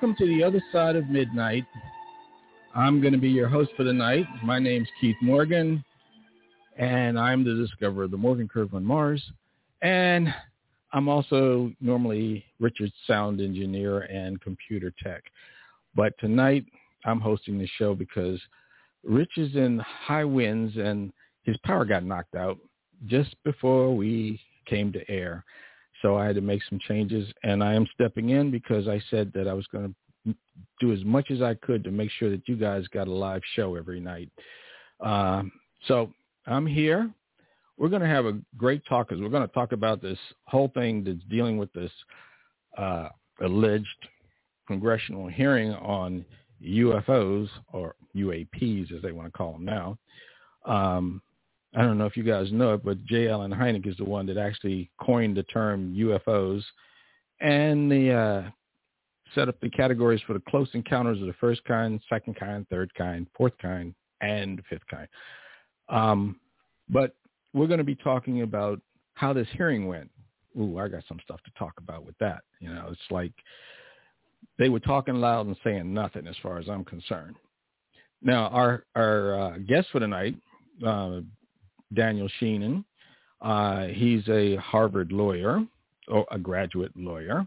Welcome to the other side of midnight. I'm going to be your host for the night. My name's Keith Morgan, and I'm the discoverer of the Morgan Curve on Mars. And I'm also normally Richard's sound engineer and computer tech. But tonight I'm hosting the show because Rich is in high winds and his power got knocked out just before we came to air. So I had to make some changes and I am stepping in because I said that I was going to do as much as I could to make sure that you guys got a live show every night. Uh, so I'm here. We're going to have a great talk because we're going to talk about this whole thing that's dealing with this uh, alleged congressional hearing on UFOs or UAPs as they want to call them now. Um, I don't know if you guys know it, but J. Allen Hynek is the one that actually coined the term UFOs and the uh, set up the categories for the close encounters of the first kind, second kind, third kind, fourth kind, and fifth kind. Um, but we're going to be talking about how this hearing went. Ooh, I got some stuff to talk about with that. You know, it's like they were talking loud and saying nothing as far as I'm concerned. Now, our our uh, guest for tonight, uh, Daniel Sheehan. Uh, he's a Harvard lawyer, or a graduate lawyer.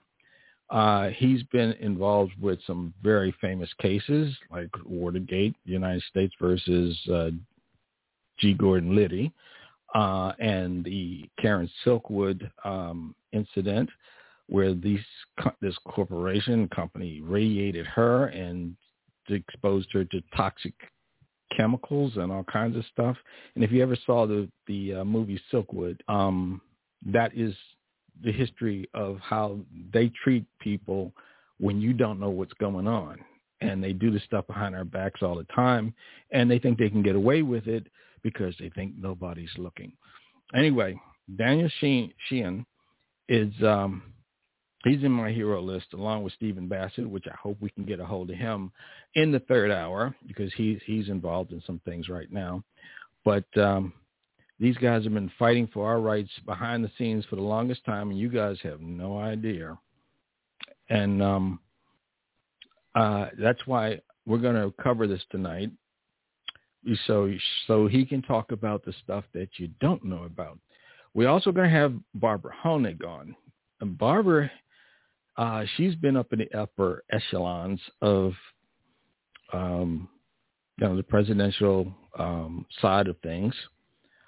Uh, he's been involved with some very famous cases like Watergate, United States versus uh, G. Gordon Liddy, uh, and the Karen Silkwood um, incident, where these this corporation company radiated her and exposed her to toxic chemicals and all kinds of stuff. And if you ever saw the the uh, movie Silkwood, um, that is the history of how they treat people when you don't know what's going on. And they do the stuff behind our backs all the time, and they think they can get away with it because they think nobody's looking. Anyway, Daniel Sheehan is um, he's in my hero list along with Stephen Bassett, which I hope we can get a hold of him in the third hour because he's he's involved in some things right now. But um, these guys have been fighting for our rights behind the scenes for the longest time, and you guys have no idea. And um, uh, that's why we're going to cover this tonight, so so he can talk about the stuff that you don't know about. We're also going to have Barbara Honegger on. And Barbara uh, she's been up in the upper echelons of, um, you know, the presidential um, side of things.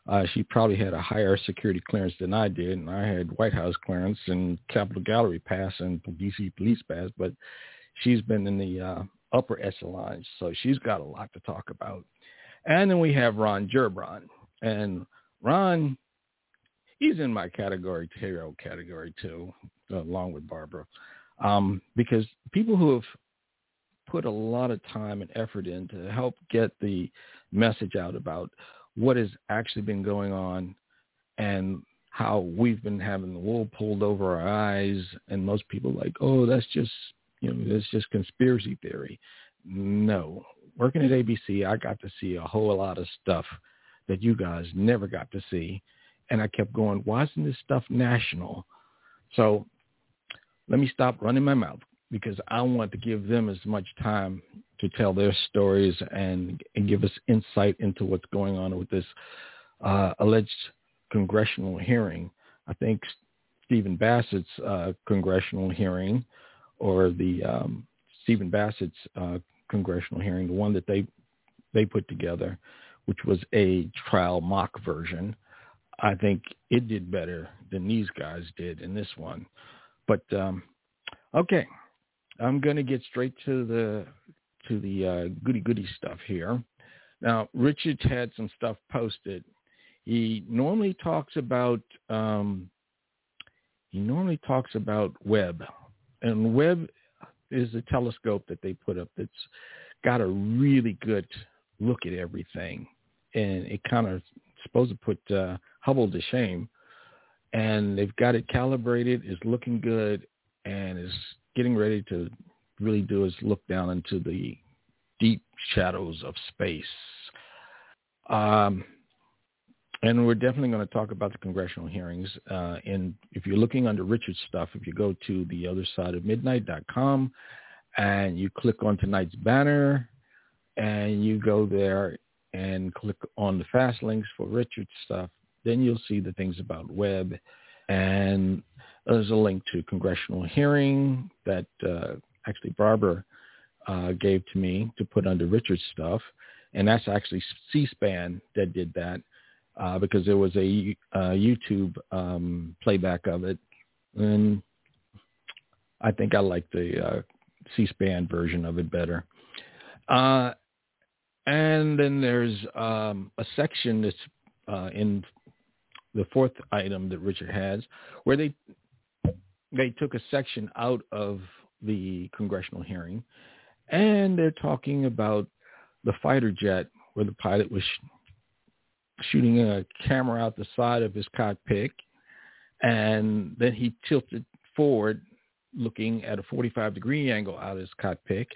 Uh, she probably had a higher security clearance than I did, and I had White House clearance and Capitol Gallery pass and DC police pass. But she's been in the uh, upper echelons, so she's got a lot to talk about. And then we have Ron Gerbron, and Ron, he's in my category, hero category too along with Barbara, um, because people who have put a lot of time and effort in to help get the message out about what has actually been going on and how we've been having the wool pulled over our eyes and most people like, oh, that's just, you know, that's just conspiracy theory. No. Working at ABC, I got to see a whole lot of stuff that you guys never got to see. And I kept going, why isn't this stuff national? So let me stop running my mouth because I want to give them as much time to tell their stories and, and give us insight into what's going on with this uh, alleged congressional hearing. I think Stephen Bassett's uh, congressional hearing or the um, Stephen Bassett's uh, congressional hearing, the one that they they put together, which was a trial mock version. I think it did better than these guys did in this one. But um, okay, I'm going to get straight to the to the uh, goody goody stuff here. Now, Richard had some stuff posted. He normally talks about um, he normally talks about Webb, and Webb is a telescope that they put up that's got a really good look at everything, and it kind of supposed to put uh, Hubble to shame and they've got it calibrated, is looking good, and is getting ready to really do is look down into the deep shadows of space. Um, and we're definitely going to talk about the congressional hearings. Uh, and if you're looking under Richard's stuff, if you go to the other side of midnight.com and you click on tonight's banner and you go there and click on the fast links for Richard's stuff, then you'll see the things about Webb. And there's a link to congressional hearing that uh, actually Barbara uh, gave to me to put under Richard's stuff. And that's actually C-SPAN that did that uh, because there was a, a YouTube um, playback of it. And I think I like the uh, C-SPAN version of it better. Uh, and then there's um, a section that's uh, in the fourth item that Richard has, where they they took a section out of the congressional hearing, and they're talking about the fighter jet where the pilot was sh- shooting a camera out the side of his cockpit, and then he tilted forward, looking at a 45 degree angle out of his cockpit,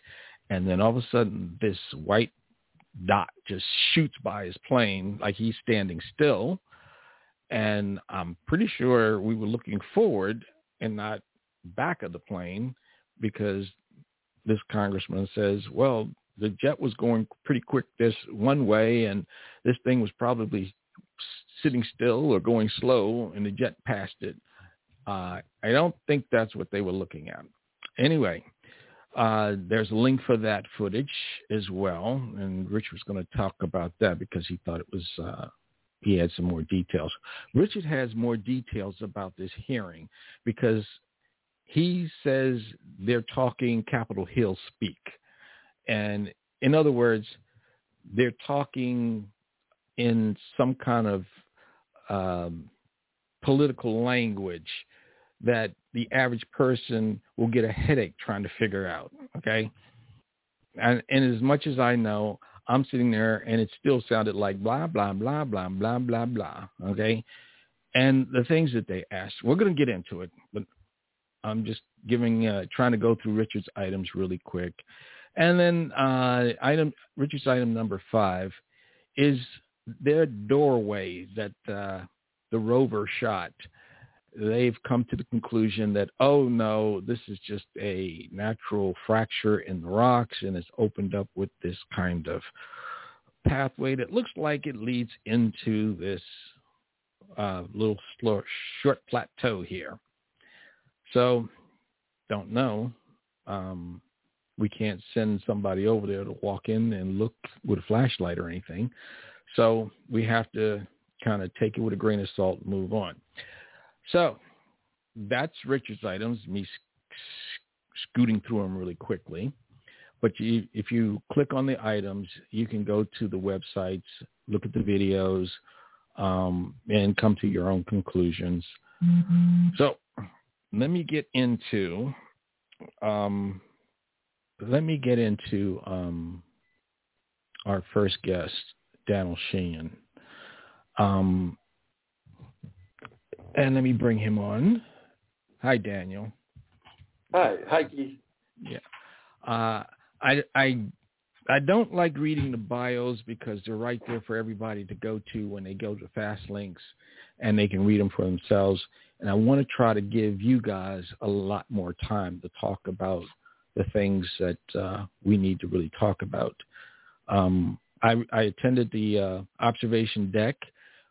and then all of a sudden this white dot just shoots by his plane like he's standing still. And I'm pretty sure we were looking forward and not back of the plane because this congressman says, well, the jet was going pretty quick this one way and this thing was probably sitting still or going slow and the jet passed it. Uh, I don't think that's what they were looking at. Anyway, uh, there's a link for that footage as well, and Rich was going to talk about that because he thought it was uh, he had some more details. Richard has more details about this hearing because he says they're talking Capitol Hill speak, and in other words, they're talking in some kind of um, political language that the average person will get a headache trying to figure out. Okay. And, and as much as I know, I'm sitting there and it still sounded like blah, blah, blah, blah, blah, blah, blah. Okay. And the things that they asked, we're going to get into it, but I'm just giving, uh, trying to go through Richard's items really quick. And then uh, item Richard's item number five is their doorway that uh, the rover shot they've come to the conclusion that, oh no, this is just a natural fracture in the rocks and it's opened up with this kind of pathway that looks like it leads into this uh, little slow, short plateau here. So, don't know. Um, we can't send somebody over there to walk in and look with a flashlight or anything. So we have to kind of take it with a grain of salt and move on. So that's Richard's items, me scooting through them really quickly. But you, if you click on the items, you can go to the websites, look at the videos, um, and come to your own conclusions. Mm-hmm. So let me get into um, let me get into um, our first guest, Daniel Sheehan. Um, and let me bring him on. Hi, Daniel. Hi, hi, Keith. Yeah, uh, I I I don't like reading the bios because they're right there for everybody to go to when they go to fast links, and they can read them for themselves. And I want to try to give you guys a lot more time to talk about the things that uh, we need to really talk about. Um, I, I attended the uh, observation deck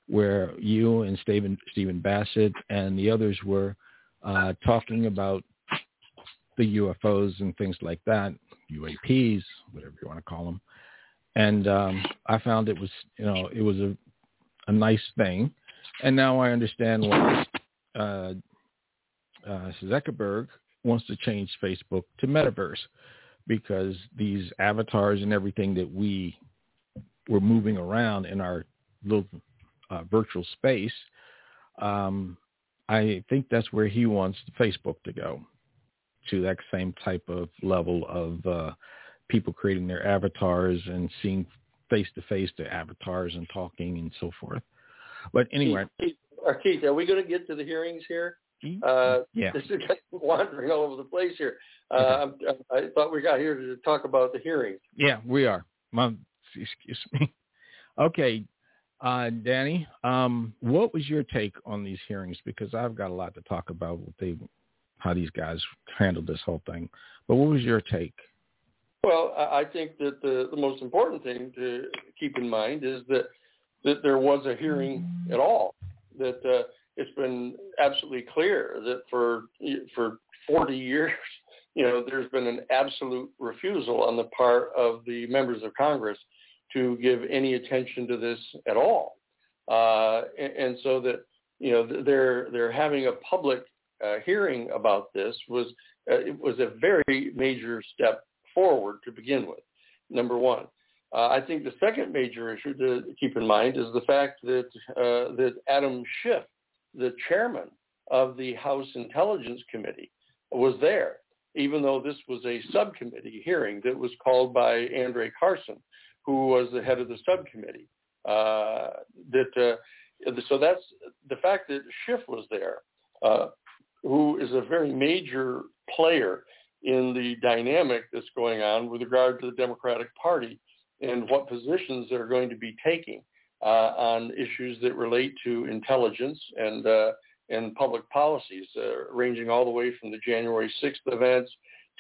where you and Stephen, Stephen Bassett and the others were uh, talking about the UFOs and things like that, UAPs, whatever you want to call them. And um, I found it was, you know, it was a, a nice thing. And now I understand why uh, uh, Zuckerberg wants to change Facebook to Metaverse because these avatars and everything that we were moving around in our little uh, virtual space, um, I think that's where he wants Facebook to go, to that same type of level of uh, people creating their avatars and seeing face to face their avatars and talking and so forth. But anyway, Keith, Keith are we going to get to the hearings here? Uh, yeah. This is wandering all over the place here. Uh, okay. I thought we got here to talk about the hearings. Yeah, we are. Mom, excuse me. Okay, Uh, Danny, um, what was your take on these hearings? Because I've got a lot to talk about with they, how these guys handled this whole thing. But what was your take? Well, I think that the, the most important thing to keep in mind is that that there was a hearing at all. That uh, it's been absolutely clear that for for 40 years, you know, there's been an absolute refusal on the part of the members of Congress to give any attention to this at all. Uh, and, and, so that you know they're they're having a public uh, hearing about this was uh, it was a very major step forward to begin with. Number one. Uh, I think the second major issue to keep in mind is the fact that uh, that Adam Schiff, the chairman of the House Intelligence Committee, was there, even though this was a subcommittee hearing that was called by Andre Carson, who was the head of the subcommittee. Uh, that uh, so that's the fact that Schiff was there, uh, who is a very major player in the dynamic that's going on with regard to the Democratic Party and what positions they're going to be taking uh, on issues that relate to intelligence and uh, and public policies, uh, ranging all the way from the January 6th events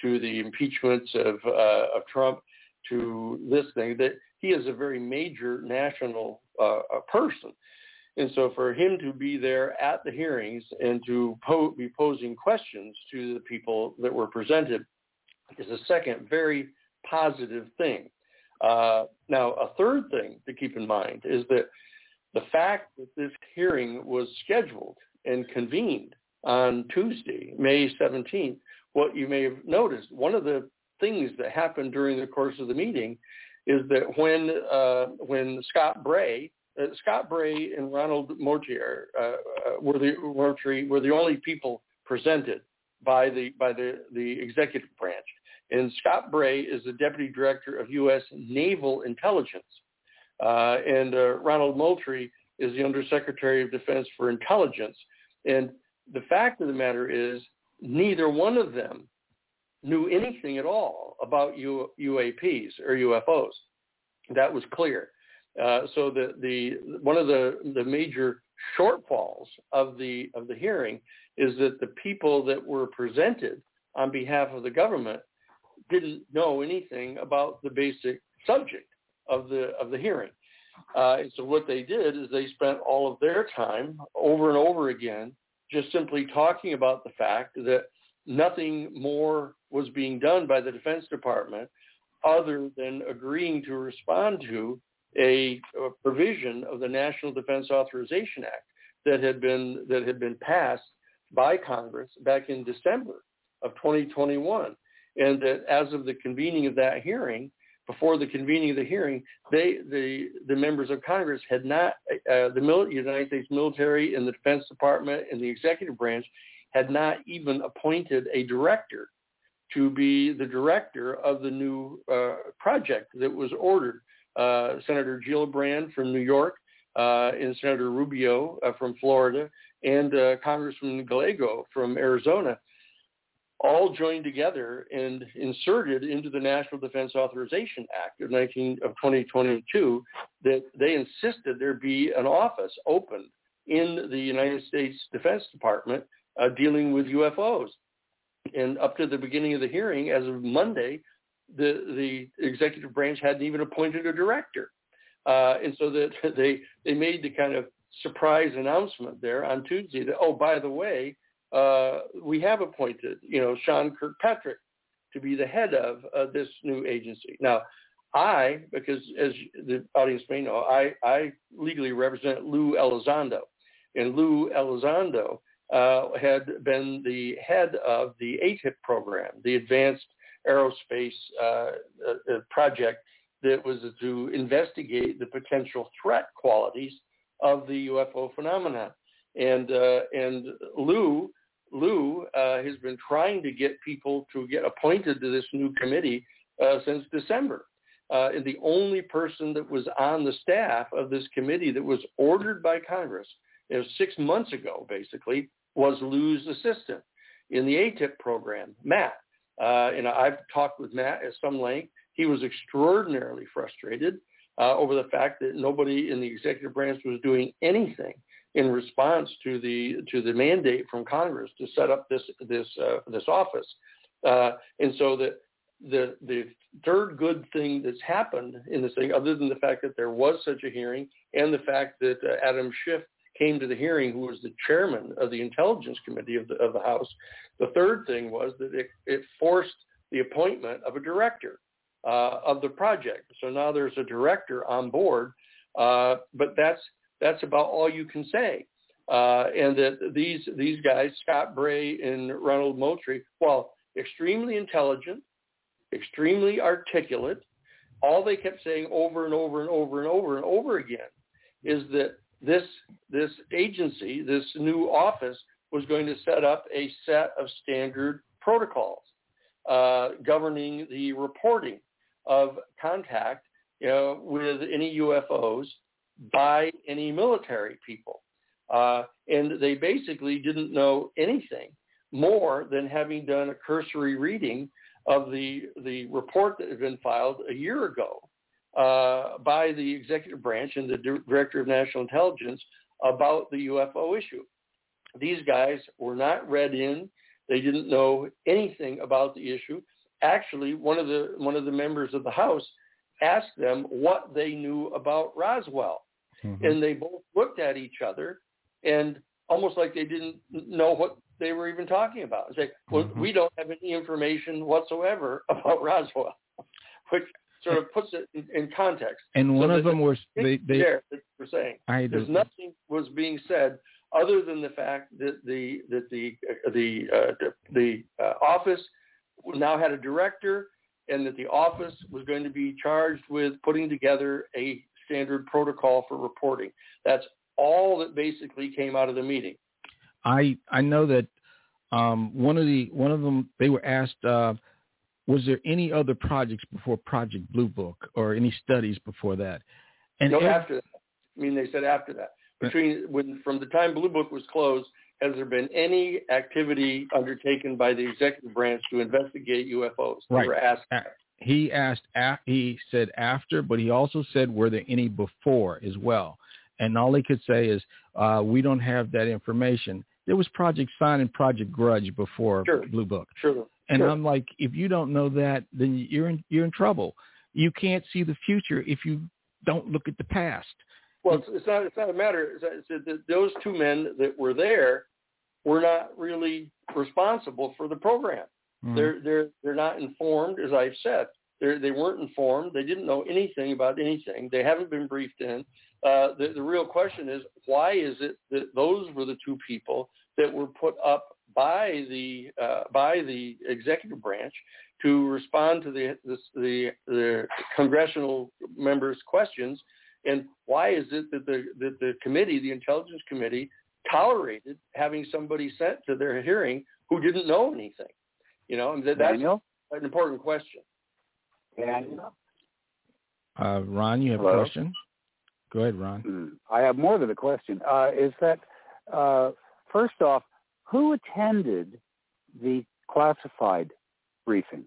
to the impeachments of of Trump to this thing. That he is a very major national uh, person. And so for him to be there at the hearings and to po- be posing questions to the people that were presented is a second very positive thing. Uh, now, a third thing to keep in mind is that the fact that this hearing was scheduled and convened on Tuesday, May 17th, what you may have noticed, one of the things that happened during the course of the meeting is that when uh, when Scott Bray uh, Scott Bray and Ronald Moultrie uh, uh, were the were the only people presented by the by the the executive branch. And Scott Bray is the deputy director of U.S. Naval Intelligence, uh, and uh, Ronald Moultrie is the undersecretary of defense for intelligence. And the fact of the matter is, neither one of them knew anything at all about U- UAPs or UFOs. That was clear. Uh, so the, the one of the, the major shortfalls of the of the hearing is that the people that were presented on behalf of the government didn't know anything about the basic subject of the of the hearing. Uh, so what they did is they spent all of their time over and over again just simply talking about the fact that nothing more was being done by the Defense Department other than agreeing to respond to a, a provision of the National Defense Authorization Act that had been that had been passed by Congress back in December of 2021, and that as of the convening of that hearing, before the convening of the hearing, they the the members of Congress had not uh, the mil- United States military and the Defense Department and the executive branch had not even appointed a director to be the director of the new uh, project that was ordered uh, Senator Gillibrand from New York, uh, and Senator Rubio uh, from Florida, and uh, Congressman Gallego from Arizona, all joined together and inserted into the National Defense Authorization Act of 19 of 2022 that they insisted there be an office opened in the United States Defense Department uh, dealing with UFOs. And up to the beginning of the hearing, as of Monday, the the executive branch hadn't even appointed a director, uh, and so that they they made the kind of surprise announcement there on Tuesday that oh by the way uh, we have appointed you know Sean Kirkpatrick to be the head of uh, this new agency now. I, because as the audience may know, I, I legally represent Lou Elizondo. And Lou Elizondo uh, had been the head of the AATIP program, the Advanced aerospace uh, uh, project that was to investigate the potential threat qualities of the UFO phenomenon. And uh, and Lou Lou uh, has been trying to get people to get appointed to this new committee uh, since December. Uh, and the only person that was on the staff of this committee that was ordered by Congress, it was six months ago, basically, was Lou's assistant in the AATIP program, Matt. Uh, and I've talked with Matt at some length. He was extraordinarily frustrated uh, over the fact that nobody in the executive branch was doing anything in response to the to the mandate from Congress to set up this this uh, this office, uh, and so that the the third good thing that's happened in this thing, other than the fact that there was such a hearing and the fact that uh, Adam Schiff came to the hearing, who was the chairman of the Intelligence Committee of the of the House, the third thing was that it, it forced the appointment of a director uh, of the project. So now there's a director on board, uh, but that's that's about all you can say. Uh, and that these these guys, Scott Bray and Ronald Moultrie, while extremely intelligent, extremely articulate, all they kept saying over and over and over and over and over again is that this this agency, this new office, was going to set up a set of standard protocols uh, governing the reporting of contact you know, with any UFOs by any military people. Uh, and they basically didn't know anything more than having done a cursory reading of the, the report that had been filed a year ago uh, by the executive branch and the director of national intelligence about the UFO issue. These guys were not read in. They didn't know anything about the issue. Actually, one of the one of the members of the House asked them what they knew about Roswell, mm-hmm. and they both looked at each other and almost like they didn't know what they were even talking about. Say, well, mm-hmm. we don't have any information whatsoever about Roswell, which sort of puts it in, in context. And one so of them was they, they were saying I there's nothing was being said other than the fact that the that the uh, the uh, the, the uh, office now had a director and that the office was going to be charged with putting together a standard protocol for reporting. That's all that basically came out of the meeting. I I know that um, one of the one of them they were asked uh, was there any other projects before Project Blue Book or any studies before that? And no, after that. I mean, they said after that. Between when from the time Blue Book was closed, has there been any activity undertaken by the executive branch to investigate UFOs? Right. asked. He asked. He said after, but he also said were there any before as well? And all he could say is uh, we don't have that information. There was Project Sign and Project Grudge before sure. Blue Book. Sure. And sure. I'm like, if you don't know that, then you're in you're in trouble. You can't see the future if you don't look at the past. Well, it's, it's not it's not a matter. It's, it's that those two men that were there were not really responsible for the program. Mm-hmm. They're they're they're not informed, as I've said. They they weren't informed. They didn't know anything about anything. They haven't been briefed in. Uh, the, the real question is why is it that those were the two people that were put up by the uh, by the executive branch to respond to the, the the, the congressional members' questions, and why is it that the that the committee, the intelligence committee, tolerated having somebody sent to their hearing who didn't know anything? You know, and that, that's Daniel? an important question. Daniel? Uh, Ron, you have Hello? a question? Go ahead, Ron. Hmm. I have more than a question. Uh, is that uh, first off, who attended the classified briefing,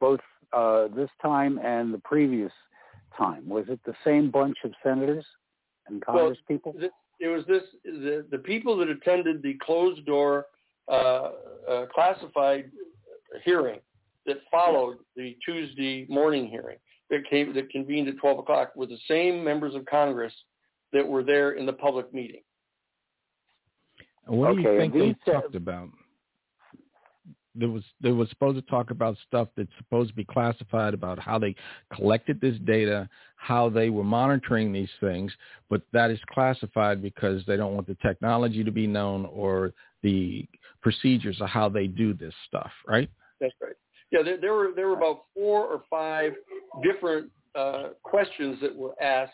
both uh, this time and the previous time? Was it the same bunch of senators and Congress well, people? it was this the, the people that attended the closed door uh, uh, classified hearing that followed the Tuesday morning hearing that came that convened at 12 o'clock were the same members of Congress that were there in the public meeting. What do you think they talked about? There was they was supposed to talk about stuff that's supposed to be classified about how they collected this data, how they were monitoring these things, but that is classified because they don't want the technology to be known or the procedures of how they do this stuff, right? That's right. Yeah, there, there were there were about four or five different uh, questions that were asked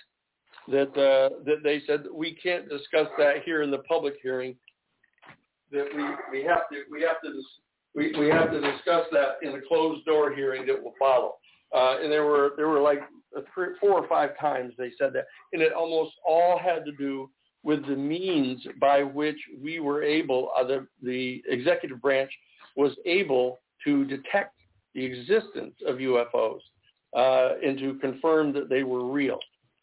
that uh, that they said we can't discuss that here in the public hearing that we, we have to we have to we, we have to discuss that in the closed door hearing that will follow. Uh, and there were there were like three, four or five times they said that, and it almost all had to do with the means by which we were able, uh, the, the executive branch was able to detect the existence of UFOs. uh, and to confirm that they were real.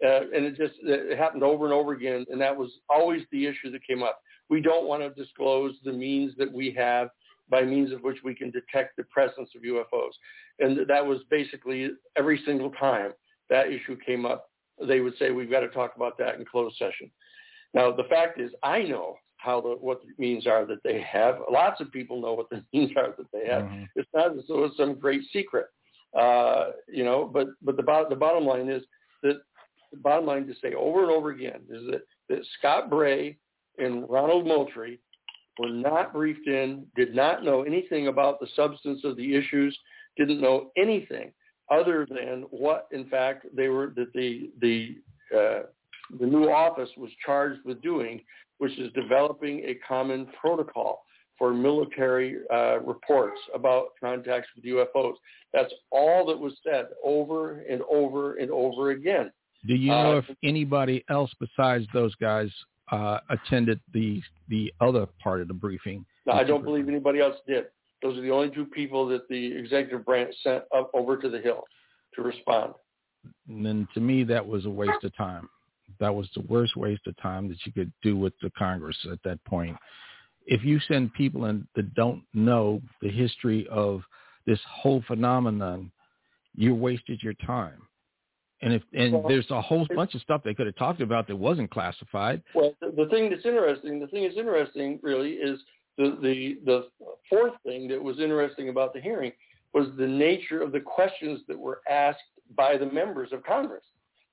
Uh, and it just it happened over and over again, and that was always the issue that came up. We don't want to disclose the means that we have by means of which we can detect the presence of UFOs. And that was basically every single time that issue came up, they would say, we've got to talk about that in closed session. Now, the fact is, I know how the what the means are that they have. Lots of people know what the means are that they have. Mm-hmm. It's not as though it's some great secret, uh, you know. But but the bottom the bottom line is that the bottom line to say over and over again is that that Scott Bray and Ronald Moultrie were not briefed in, did not know anything about the substance of the issues, didn't know anything other than what, in fact, they were that the the uh, the new office was charged with doing, which is developing a common protocol for military uh, reports about contacts with UFOs. That's all that was said over and over and over again. Do you know uh, if anybody else besides those guys uh, attended the the other part of the briefing? No, I don't believe anybody else did. Those are the only two people that the executive branch sent up over to the Hill to respond. And then to me, that was a waste of time. That was the worst waste of time that you could do with the Congress at that point. If you send people in that don't know the history of this whole phenomenon, you wasted your time. And if and well, there's a whole bunch of stuff they could have talked about that wasn't classified. Well, the, the thing that's interesting, the thing that's interesting really is the, the the fourth thing that was interesting about the hearing was the nature of the questions that were asked by the members of Congress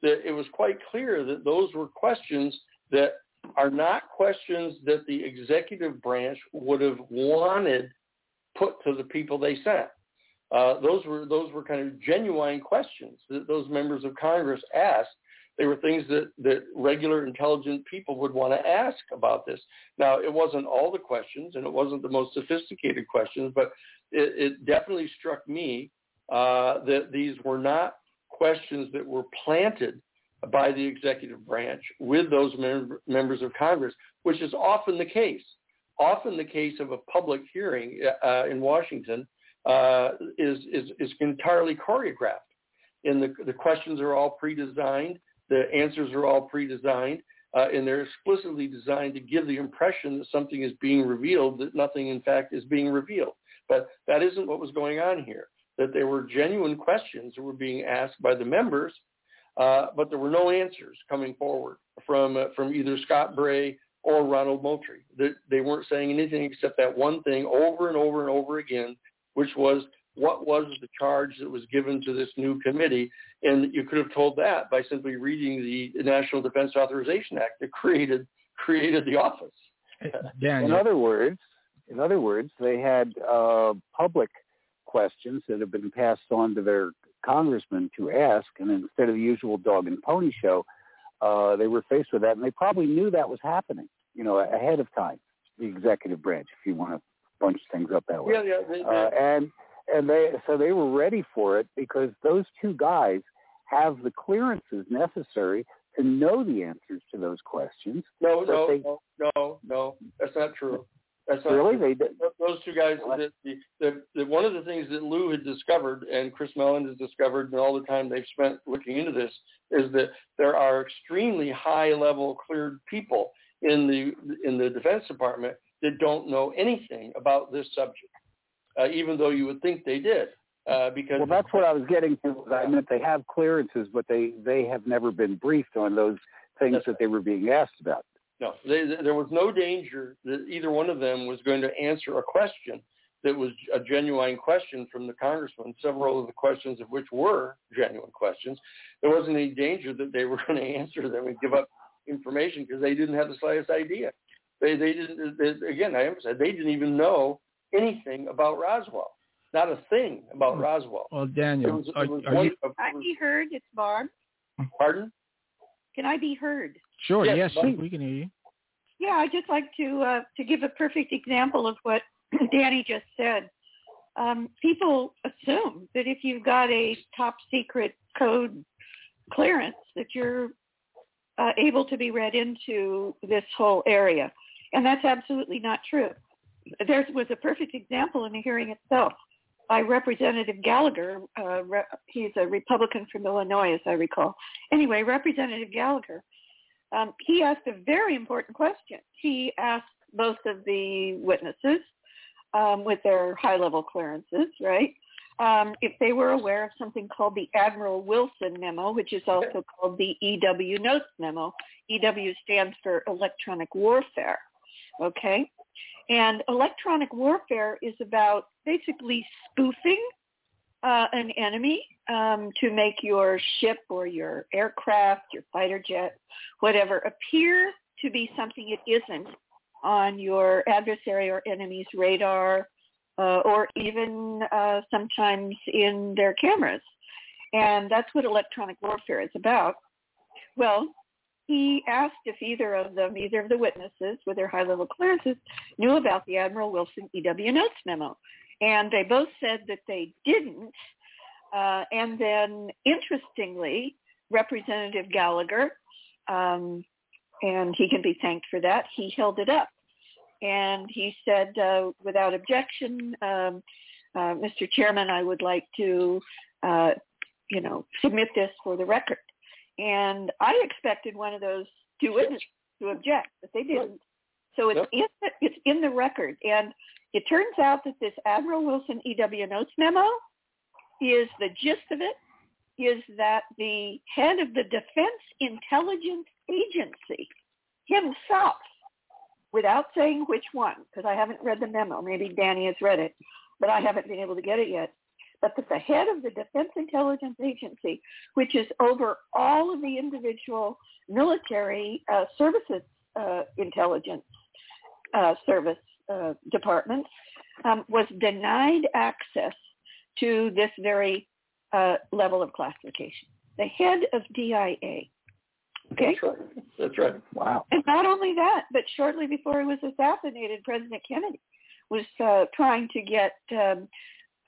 that it was quite clear that those were questions that are not questions that the executive branch would have wanted put to the people they sent. Uh, those were those were kind of genuine questions that those members of Congress asked. They were things that, that regular intelligent people would want to ask about this. Now, it wasn't all the questions, and it wasn't the most sophisticated questions, but it, it definitely struck me uh, that these were not questions that were planted by the executive branch with those mem- members of Congress, which is often the case. Often the case of a public hearing uh, in Washington uh, is, is, is entirely choreographed. And the, the questions are all pre-designed. The answers are all pre-designed. Uh, and they're explicitly designed to give the impression that something is being revealed, that nothing in fact is being revealed. But that isn't what was going on here that there were genuine questions that were being asked by the members, uh, but there were no answers coming forward from uh, from either Scott Bray or Ronald Moultrie. They, they weren't saying anything except that one thing over and over and over again, which was what was the charge that was given to this new committee? And you could have told that by simply reading the National Defense Authorization Act that created created the office. in other words, in other words, they had uh, public questions that have been passed on to their congressmen to ask, and instead of the usual dog and pony show, uh, they were faced with that, and they probably knew that was happening, you know, ahead of time. The executive branch, if you want to bunch things up that way. Yeah, yeah. They, uh, and and they so they were ready for it because those two guys have the clearances necessary to know the answers to those questions. No, no, they, no, no, no, that's not true. That's not really they did. Those two guys. The, the, the, one of the things that Lou had discovered, and Chris Mellon has discovered, and all the time they've spent looking into this, is that there are extremely high-level cleared people in the in the Defense Department that don't know anything about this subject, uh, even though you would think they did. Uh, because well, that's what I was getting to. I meant they have clearances, but they they have never been briefed on those things that they were being asked about. No, they, there was no danger that either one of them was going to answer a question that was a genuine question from the congressman, several of the questions of which were genuine questions. There wasn't any danger that they were going to answer them and give up information because they didn't have the slightest idea. They, they didn't, they, again, I emphasize, they didn't even know anything about Roswell. Not a thing about Roswell. Well, Daniel, was, are, are you... Can I be heard? It's Barb. Pardon? Can I be heard? Sure. Yes, yes we can hear you. Yeah, I'd just like to uh, to give a perfect example of what Danny just said. Um, people assume that if you've got a top secret code clearance, that you're uh, able to be read into this whole area, and that's absolutely not true. There was a perfect example in the hearing itself. by Representative Gallagher. Uh, he's a Republican from Illinois, as I recall. Anyway, Representative Gallagher, um, he asked a very important question. He asked both of the witnesses um, with their high-level clearances, right, um, if they were aware of something called the Admiral Wilson memo, which is also called the EW Notes memo. EW stands for electronic warfare. Okay? And electronic warfare is about basically spoofing uh, an enemy um, to make your ship or your aircraft, your fighter jet, whatever, appear to be something it isn't on your adversary or enemy's radar uh, or even uh, sometimes in their cameras. And that's what electronic warfare is about. Well, he asked if either of them, either of the witnesses with their high-level clearances, knew about the Admiral Wilson EW Notes memo. And they both said that they didn't. Uh, and then, interestingly, Representative Gallagher, um, and he can be thanked for that, he held it up. And he said, uh, without objection, um, uh, Mr. Chairman, I would like to, uh, you know, submit this for the record. And I expected one of those two witnesses to object, but they didn't. So it's in the, it's in the record, and it turns out that this Admiral Wilson EW Notes memo is the gist of it is that the head of the Defense Intelligence Agency himself, without saying which one, because I haven't read the memo, maybe Danny has read it, but I haven't been able to get it yet, but that the head of the Defense Intelligence Agency, which is over all of the individual military uh, services uh, intelligence uh, service uh, departments, um, was denied access to this very uh, level of classification. The head of DIA. Okay. That's right. That's right. Wow. And not only that, but shortly before he was assassinated, President Kennedy was uh, trying to get um,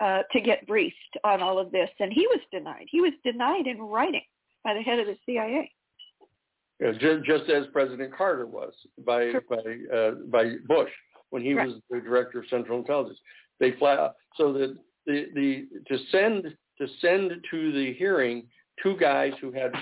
uh, to get briefed on all of this, and he was denied. He was denied in writing by the head of the CIA. Yeah, just, just as President Carter was by Sure. by uh, by Bush when he Right. was the director of Central Intelligence. They flat so that the the to send to send to the hearing two guys who had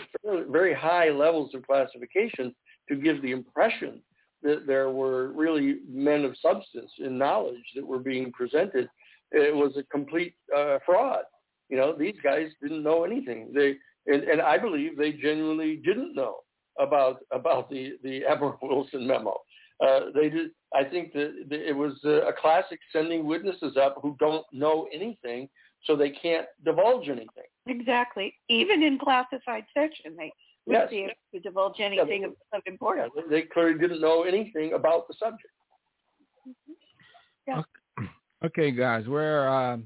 very high levels of classification to give the impression that there were really men of substance and knowledge that were being presented. It was a complete uh, fraud. You know, these guys didn't know anything. They and, and I believe they genuinely didn't know about about the the Admiral Wilson memo. Uh, they did. I think that that it was a, a classic sending witnesses up who don't know anything, so they can't divulge anything. Exactly. Even in classified section, they would Yes. be able to divulge anything of, of Yeah, importance. they clearly didn't know anything about the subject. Okay, guys, we're uh,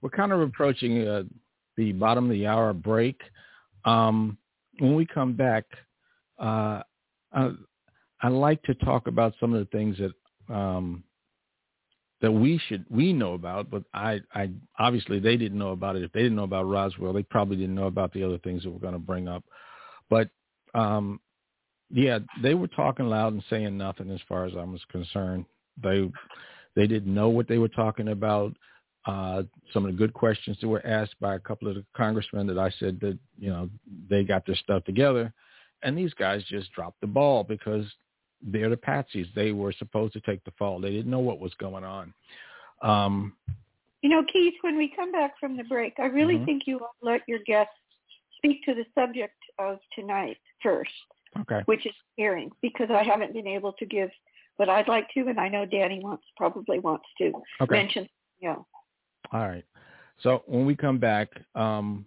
we're kind of approaching uh, the bottom of the hour break. Um, when we come back, uh, I, I'd like to talk about some of the things that um, that we should we know about, but I, I obviously they didn't know about it. If they didn't know about Roswell, they probably didn't know about the other things that we're going to bring up. But um, yeah, they were talking loud and saying nothing as far as I was concerned. They they didn't know what they were talking about. Uh, some of the good questions that were asked by a couple of the congressmen that I said that, you know, they got their stuff together. And these guys just dropped the ball because they're the patsies. They were supposed to take the fall. They didn't know what was going on. Um, You know, Keith, when we come back from the break, I really Mhm. think you ought to let your guests speak to the subject of tonight first, okay. which is hearings, because I haven't been able to give what I'd like to, and I know Danny wants probably wants to Okay. mention. Yeah. All right. So when we come back, um,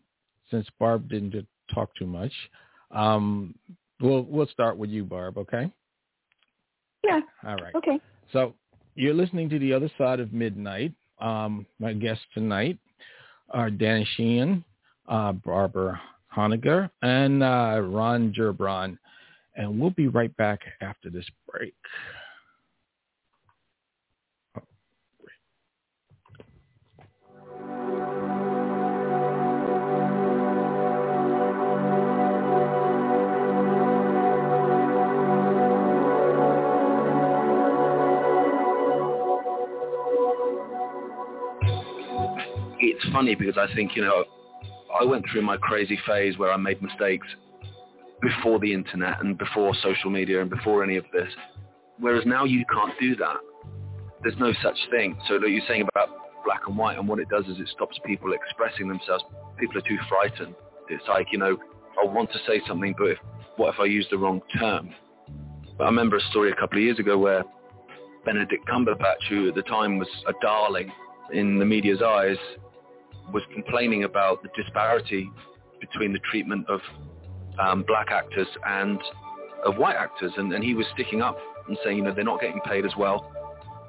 since Barb didn't talk too much, um, we'll we'll start with you, Barb. Okay. Yeah. All right. Okay. So you're listening to the other side of midnight. Um, my guests tonight are Danny Sheehan, uh, Barbara Honegger, and uh, Ron Gerbron. And we'll be right back after this break. It's funny because I think, you know, I went through my crazy phase where I made mistakes before the internet and before social media and before any of this. Whereas now you can't do that. There's no such thing. So you're saying about black and white and what it does is it stops people expressing themselves. People are too frightened. It's like, you know, I want to say something, but if, what if I use the wrong term? But I remember a story a couple of years ago where Benedict Cumberbatch, who at the time was a darling in the media's eyes, was complaining about the disparity between the treatment of um, black actors and of white actors. And, and he was sticking up and saying, you know, they're not getting paid as well.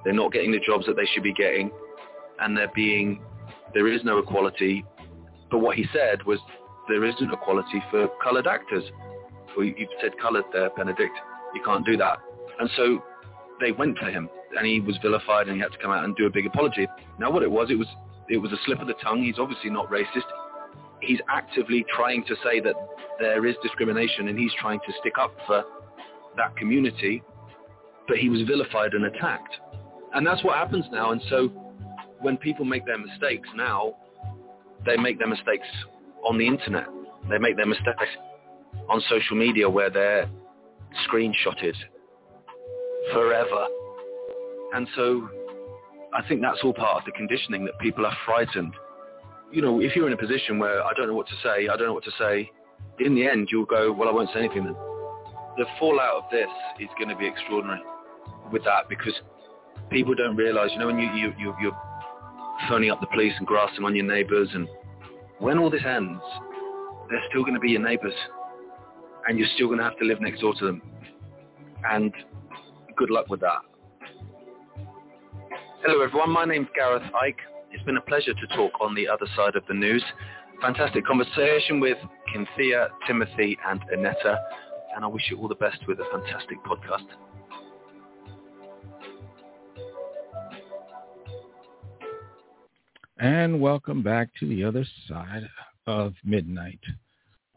They're not getting the jobs that they should be getting. And they're being, there is no equality. But what he said was there isn't equality for coloured actors. Well, you've said coloured there, Benedict. You can't do that. And so they went for him and he was vilified and he had to come out and do a big apology. Now what it was, it was it was a slip of the tongue. He's obviously not racist. He's actively trying to say that there is discrimination and he's trying to stick up for that community, but he was vilified and attacked. And that's what happens now. And so when people make their mistakes now, they make their mistakes on the internet. They make their mistakes on social media where they're screenshotted forever. And so I think that's all part of the conditioning that people are frightened. You know, if you're in a position where I don't know what to say, I don't know what to say, in the end you'll go, well, I won't say anything then. The fallout of this is going to be extraordinary with that because people don't realize, you know, when you, you, you, you're phoning up the police and grassing on your neighbors and when all this ends, they're still going to be your neighbors and you're still going to have to live next door to them. And good luck with that. Hello everyone, my name's Gareth Icke. It's been a pleasure to talk on the other side of the news. Fantastic conversation with Cynthia, Timothy and Annetta, and I wish you all the best with a fantastic podcast. And welcome back to the other side of midnight.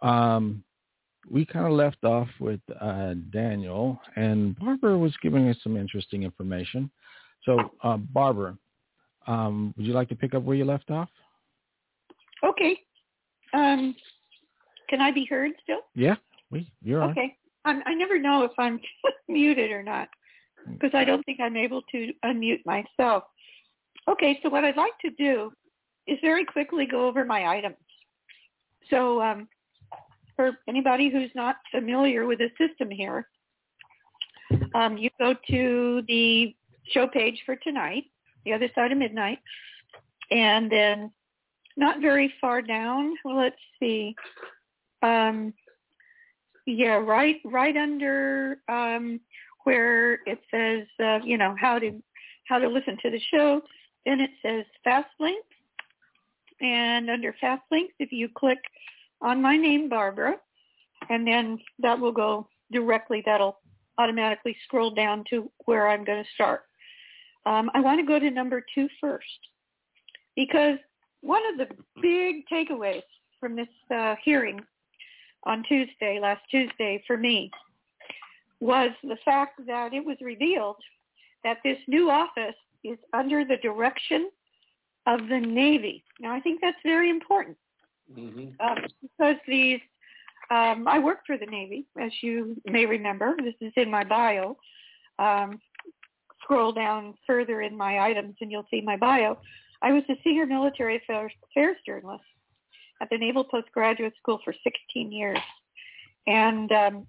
Um, we kind of left off with uh, Daniel, and Barbara was giving us some interesting information. So, uh, Barbara, um, would you like to pick up where you left off? Okay. Um, can I be heard still? Yeah, we you're on. Okay. I'm, I never know if I'm muted or not because I don't think I'm able to unmute myself. Okay, so what I'd like to do is very quickly go over my items. So um, for anybody who's not familiar with the system here, um, you go to the show page for tonight, The Other Side of Midnight. And then not very far down, let's see. Um, yeah, right right under um, where it says, uh, you know, how to how to listen to the show. Then it says fast links. And under fast links, if you click on my name, Barbara, and then that will go directly, that'll automatically scroll down to where I'm going to start. Um, I want to go to number two first because one of the big takeaways from this uh, hearing on Tuesday, last Tuesday for me, was the fact that it was revealed that this new office is under the direction of the Navy. Now, I think that's very important mm-hmm. uh, because these, um, I worked for the Navy, as you may remember. This is in my bio. Um, scroll down further in my items and you'll see my bio. I was a senior military affairs, journalist at the Naval Postgraduate School for 16 years. And um,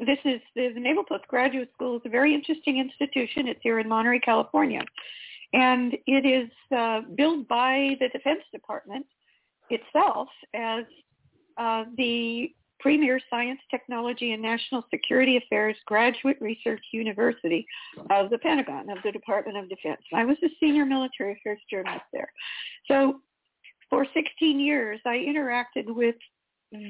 this is the, the Naval Postgraduate School is a very interesting institution. It's here in Monterey, California. And it is uh, built by the Defense Department itself as uh, the premier science, technology, and national security affairs graduate research university of the Pentagon, of the Department of Defense. I was a senior military affairs journalist there. So for 16 years, I interacted with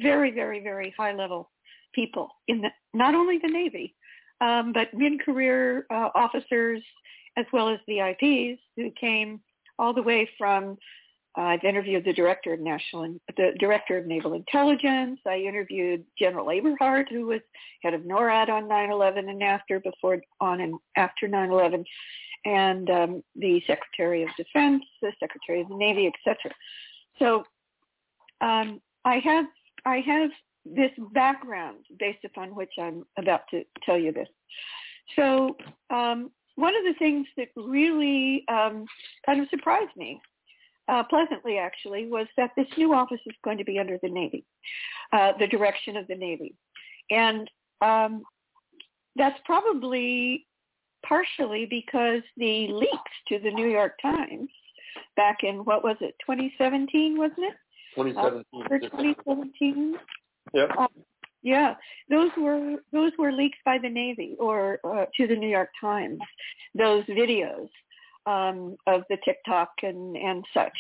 very, very, very high-level people in the, not only the Navy, um, but mid-career uh, officers as well as VIPs who came all the way from I've interviewed the director of national, the director of naval intelligence. I interviewed General Eberhart, who was head of NORAD on 9/11 and after, before, on and after 9/11, and um, the Secretary of Defense, the Secretary of the Navy, etc. So um, I have I have this background based upon which I'm about to tell you this. So um, one of the things that really um, kind of surprised me, uh, pleasantly actually, was that this new office is going to be under the Navy, uh, the direction of the Navy. And um, that's probably partially because the leaks to the New York Times back in, what was it, 2017, wasn't it? 2017. Uh, 2017. Yep. Uh, yeah, those were those were leaked by the Navy or uh, to the New York Times. Those videos um, of the TikTok and and such.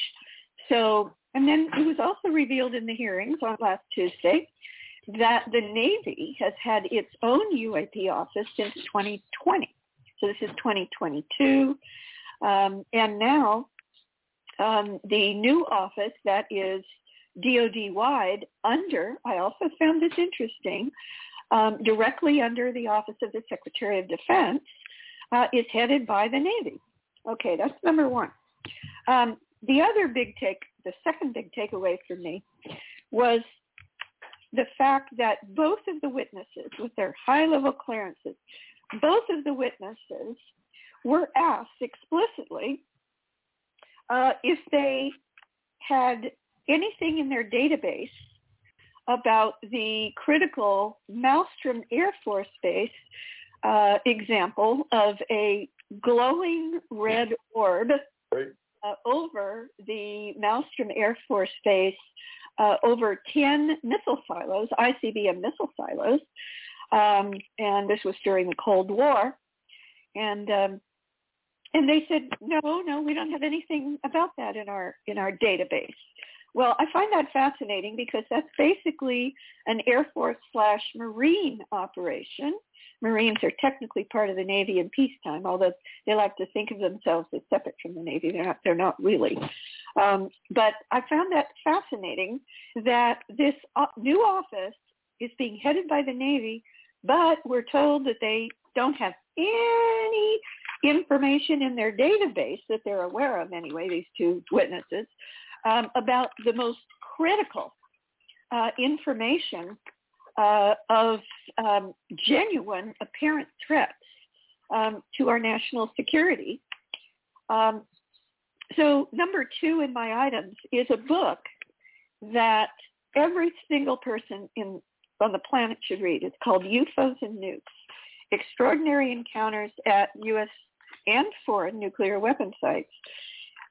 So, and then it was also revealed in the hearings on last Tuesday that the Navy has had its own UAP office since 2020. So this is 2022, um, and now um, the new office that is DOD wide under, I also found this interesting, um, directly under the Office of the Secretary of Defense uh, is headed by the Navy. Okay, that's number one. Um, the other big take, the second big takeaway for me was the fact that both of the witnesses with their high-level clearances, both of the witnesses were asked explicitly uh, if they had anything in their database about the critical Malmstrom Air Force Base uh, example of a glowing red orb Right. uh, over the Malmstrom Air Force Base uh, over 10 missile silos, ICBM missile silos. Um, and this was during the Cold War. And um, and they said, no, no, we don't have anything about that in our in our database. Well, I find that fascinating because that's basically an Air Force slash Marine operation. Marines are technically part of the Navy in peacetime, although they like to think of themselves as separate from the Navy. They're not. They're not really. Um, but I found that fascinating that this uh, new office is being headed by the Navy, but we're told that they don't have any information in their database that they're aware of anyway, these two witnesses, um, about the most critical uh, information uh, of um, genuine apparent threats um, to our national security. Um, so number two in my items is a book that every single person in on the planet should read. It's called UFOs and Nukes, Extraordinary Encounters at U.S. and Foreign Nuclear Weapon Sites.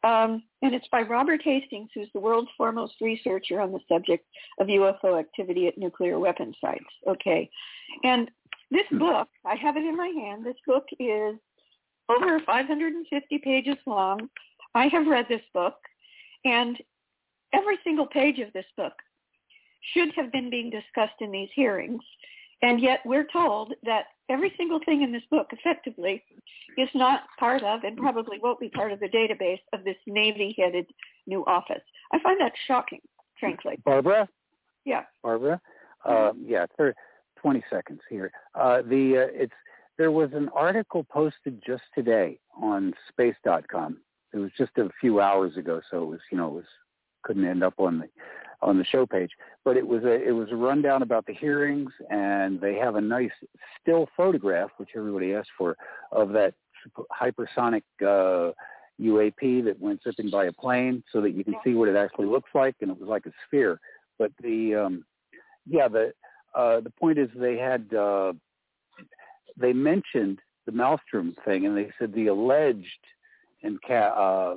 Um, and it's by Robert Hastings, who's the world's foremost researcher on the subject of UFO activity at nuclear weapon sites. Okay. And this book, I have it in my hand. This book is over 550 pages long. I have read this book, and every single page of this book should have been being discussed in these hearings. And yet we're told that every single thing in this book effectively is not part of and probably won't be part of the database of this Navy-headed new office. I find that shocking, frankly. Barbara? Yeah. Barbara? Uh, yeah, thir 20 seconds here. Uh, the uh, it's there was an article posted just today on space.com. It was just a few hours ago, so it was you know it was couldn't end up on the on the show page. But it was a it was a rundown about the hearings, and they have a nice still photograph, which everybody asked for, of that hypersonic uh, UAP that went zipping by a plane, so that you can see what it actually looks like, and it was like a sphere. But the um, yeah the uh, the point is they had uh, they mentioned the Malmstrom thing, and they said the alleged and ca- uh,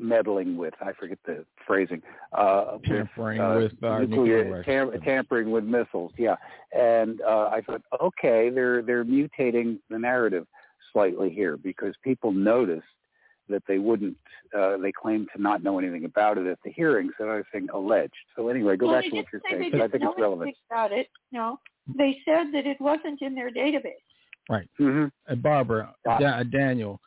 meddling with I forget the phrasing uh, tampering with, uh, with our nuclear, nuclear tam- tampering with missiles. Yeah, and uh, I thought, okay, they're they're mutating the narrative slightly here because people noticed that they wouldn't. Uh, they claimed to not know anything about it at the hearings, and I was saying alleged. So anyway, go well, back to what you're saying they because I think it's relevant. anything about it. No, they said that it wasn't in their database. hmm Uh, Barbara, Got da- Daniel,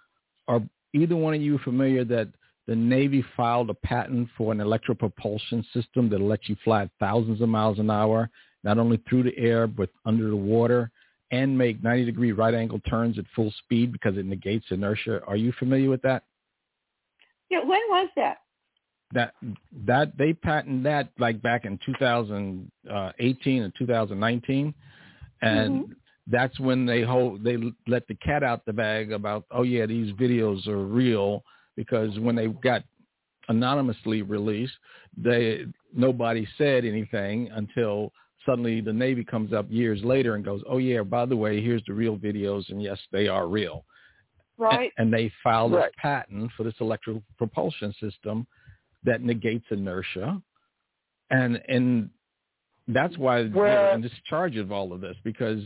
are either one of you familiar that the Navy filed a patent for an electropropulsion system that lets you fly at thousands of miles an hour, not only through the air but under the water, and make 90 degree right angle turns at full speed because it negates inertia. Are you familiar with that? Yeah, when was that? That that they patented that like back in 2018 and 2019, and Mhm. that's when they hold they let the cat out the bag about oh yeah these videos are real because when they got anonymously released they nobody said anything until suddenly the navy comes up years later and goes oh yeah by the way here's the real videos and yes they are real Right. and, and they filed Right. this patent for this electrical propulsion system that negates inertia and and that's why they're Well- in discharge of all of this because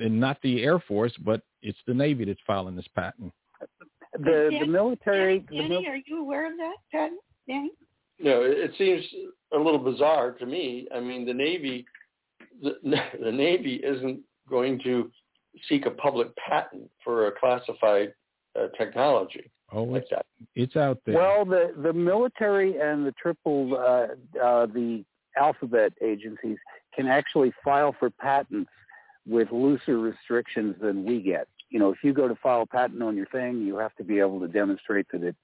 and not the Air Force, but it's the Navy that's filing this patent. Uh, The Danny- the military. Danny, the mil- are you aware of that, patent, Danny? You know, it, it seems a little bizarre to me. I mean, the Navy, the, the Navy isn't going to seek a public patent for a classified uh, technology Oh, like it's that. it's out there. Well, the the military and the triple uh, uh, the alphabet agencies can actually file for patents with looser restrictions than we get. You know, if you go to file a patent on your thing, you have to be able to demonstrate that it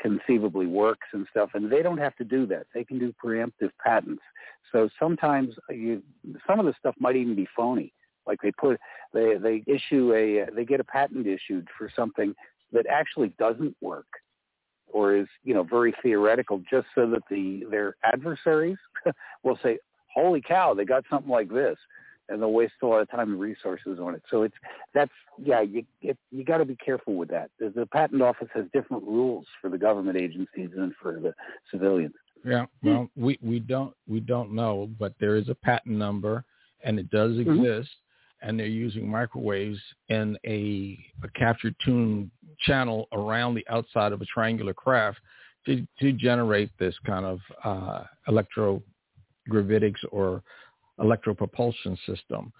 conceivably works and stuff, and they don't have to do that. They can do preemptive patents. So sometimes you, some of the stuff might even be phony. Like they put, they they issue a, they get a patent issued for something that actually doesn't work or is you know very theoretical just so that the their adversaries will say holy cow they got something like this and they'll waste a lot of time and resources on it so it's that's yeah you it, you got to be careful with that the, the patent office has different rules for the government agencies than for the civilians yeah. Well, we we don't we don't know, but there is a patent number, and it does exist. And they're using microwaves in a, a captured tune channel around the outside of a triangular craft to to generate this kind of uh, electrogravitics or electropropulsion system.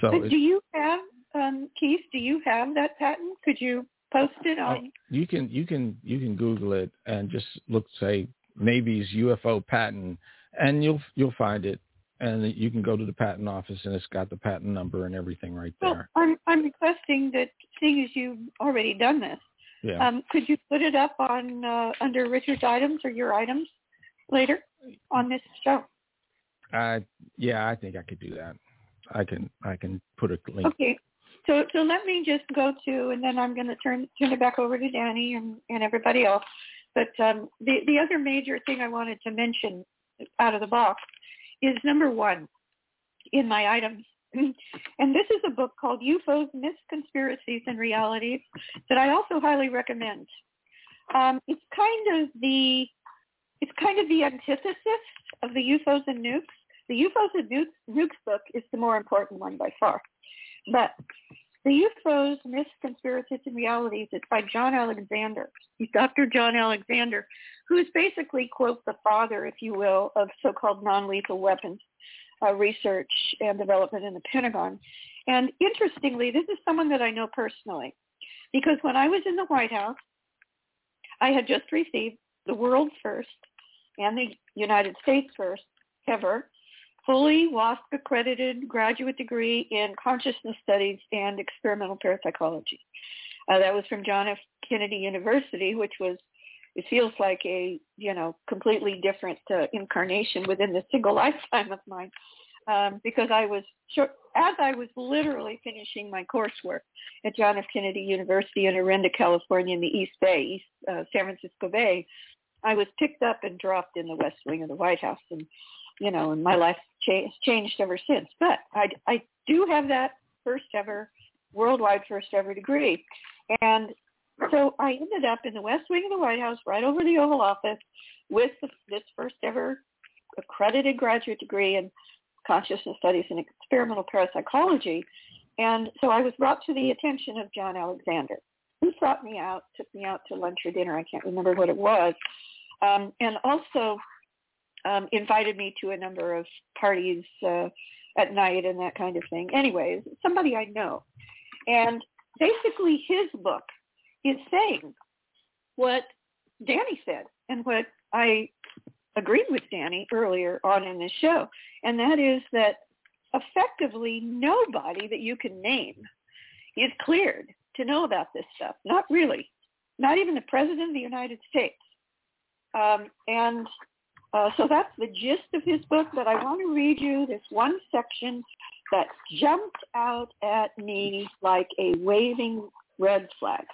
So But do you have, um, Keith, do you have that patent? Could you post it on? you can you can you can Google it and just look say Navy's UFO patent, and you'll you'll find it, and you can go to the patent office and it's got the patent number and everything right there. Well. I'm, I'm requesting that, seeing as you've already done this, Yeah. um, could you put it up on uh, under Richard's items or your items later on this show? I yeah, I think I could do that. I can I can put a link. Okay. So so let me just go to, and then I'm going to turn turn it back over to Danny and, and everybody else. But um, the the other major thing I wanted to mention out of the box is number one in my items, and this is a book called UFOs, Myths, Conspiracies, and Realities that I also highly recommend. Um, it's kind of the it's kind of the antithesis of the UFOs and nukes. The UFOs and nukes, nukes book is the more important one by far. But the UFOs, Myths, Conspiracies, and Realities is by John Alexander. He's Dr. John Alexander, who is basically, quote, the father, if you will, of so-called non-lethal weapons uh, research and development in the Pentagon. And interestingly, this is someone that I know personally because when I was in the White House, I had just received the world's first and the United States first ever fully WASC accredited graduate degree in consciousness studies and experimental parapsychology. Uh, that was from John F. Kennedy University, which was, it feels like a, you know, completely different uh, incarnation within the single lifetime of mine. Um, because I was, as I was literally finishing my coursework at John F. Kennedy University in Orinda, California in the East Bay, East uh, San Francisco Bay, I was picked up and dropped in the West Wing of the White House. And you know, and my life cha- changed ever since. But I, I do have that first ever, worldwide first ever degree. And so I ended up in the West Wing of the White House, right over the Oval Office, with the, this first ever accredited graduate degree in consciousness studies and experimental parapsychology. And so I was brought to the attention of John Alexander, who sought me out, took me out to lunch or dinner. I can't remember what it was. Um, and also um, invited me to a number of parties uh, at night and that kind of thing. Anyways, somebody I know. And basically his book is saying what Danny said and what I agreed with Danny earlier on in this show. And that is that effectively nobody that you can name is cleared to know about this stuff. Not really. Not even the President of the United States. Um, and uh, so that's the gist of his book, but I want to read you this one section that jumped out at me like a waving red flag.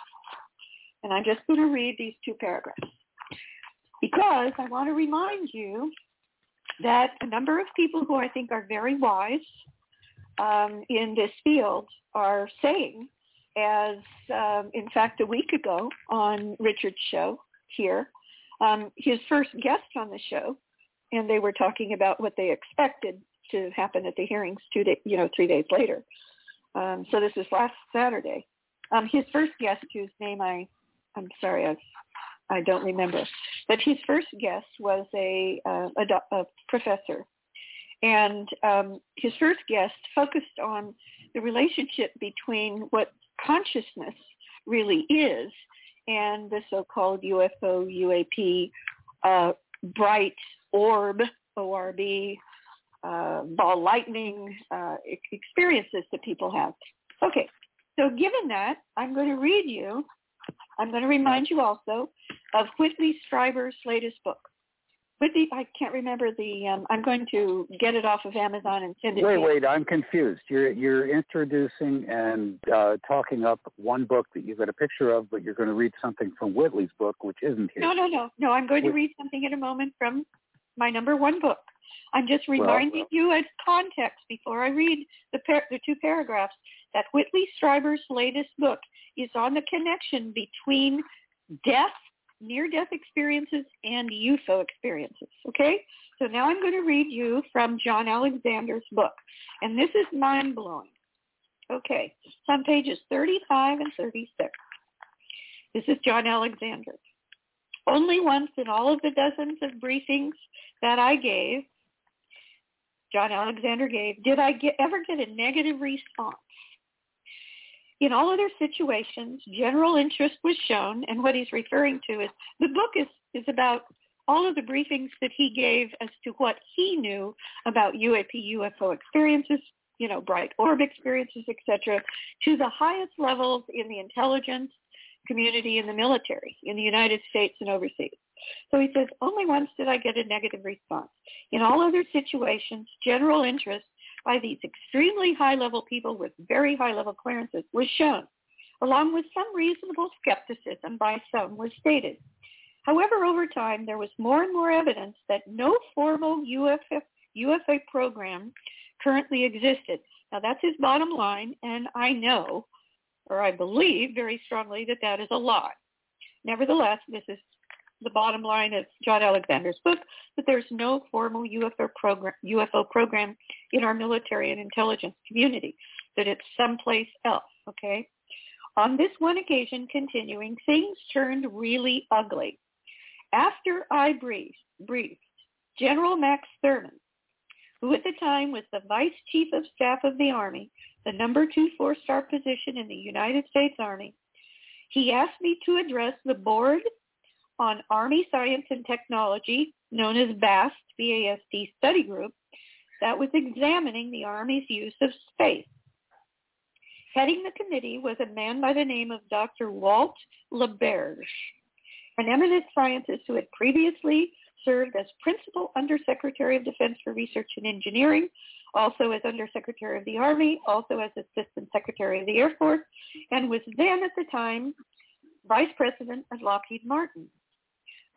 And I'm just going to read these two paragraphs because I want to remind you that a number of people who I think are very wise um, in this field are saying, as um, in fact a week ago on Richard's show here, um, his first guest on the show, and they were talking about what they expected to happen at the hearings two day, you know, three days later. Um, so this is last Saturday. Um, his first guest, whose name I, I'm sorry, I've, I don't remember, but his first guest was a, uh, a, a professor, and um, his first guest focused on the relationship between what consciousness really is and the so-called UFO, UAP, uh, bright orb, ORB, uh, ball lightning uh, experiences that people have. Okay, so given that, I'm going to read you, I'm going to remind you also of Whitley Strieber's latest book. Whitley, I can't remember the, um, I'm going to get it off of Amazon and send it wait, to you. Wait, I'm confused. You're, you're introducing and uh, talking up one book that you've got a picture of, but you're going to read something from Whitley's book, which isn't here. No, no, no. No, I'm going to read something in a moment from my number one book. I'm just reminding well. you as context before I read the, par- the two paragraphs that Whitley Strieber's latest book is on the connection between death, near-death experiences, and UFO experiences. Okay? So now I'm going to read you from John Alexander's book. And this is mind-blowing. Okay. It's on pages 35 and 36. This is John Alexander. Only once in all of the dozens of briefings that I gave, John Alexander gave, did I get, ever get a negative response. In all other situations, general interest was shown, and what he's referring to is the book is, is about all of the briefings that he gave as to what he knew about UAP, UFO experiences, you know, bright orb experiences, etc., to the highest levels in the intelligence community in the military in the United States and overseas. So he says, only once did I get a negative response. In all other situations, general interest by these extremely high-level people with very high-level clearances was shown, along with some reasonable skepticism by some was stated. However, over time, there was more and more evidence that no formal UFO program currently existed. Now, that's his bottom line, and I know, or I believe very strongly, that that is a lie. Nevertheless, this is the bottom line of John Alexander's book, that there's no formal UFO program, UFO program in our military and intelligence community, that it's someplace else, okay? On this one occasion, continuing, things turned really ugly. After I briefed, briefed General Max Thurman, who at the time was the Vice Chief of Staff of the Army, the number two four-star position in the United States Army, he asked me to address the board on Army Science and Technology, known as BAST, B-A-S-T study group, that was examining the Army's use of space. Heading the committee was a man by the name of Dr. Walt LaBerge, an eminent scientist who had previously served as Principal Undersecretary of Defense for Research and Engineering, also as Undersecretary of the Army, also as Assistant Secretary of the Air Force, and was then at the time Vice President of Lockheed Martin.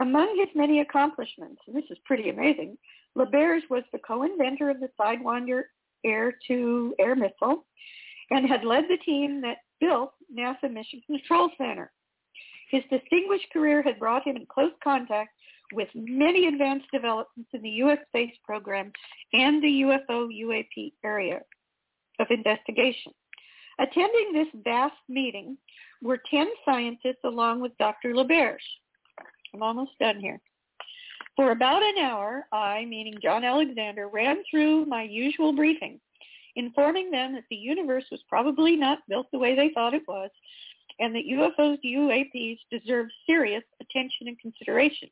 Among his many accomplishments, and this is pretty amazing, LaBerge was the co-inventor of the Sidewinder air-to-air missile and had led the team that built NASA Mission Control Center. His distinguished career had brought him in close contact with many advanced developments in the U.S. space program and the UFO UAP area of investigation. Attending this BAST meeting were 10 scientists along with Dr. LaBerge. I'm almost done here. For about an hour, I, meaning John Alexander, ran through my usual briefing, informing them that the universe was probably not built the way they thought it was, and that UFOs UAPs deserve serious attention and consideration.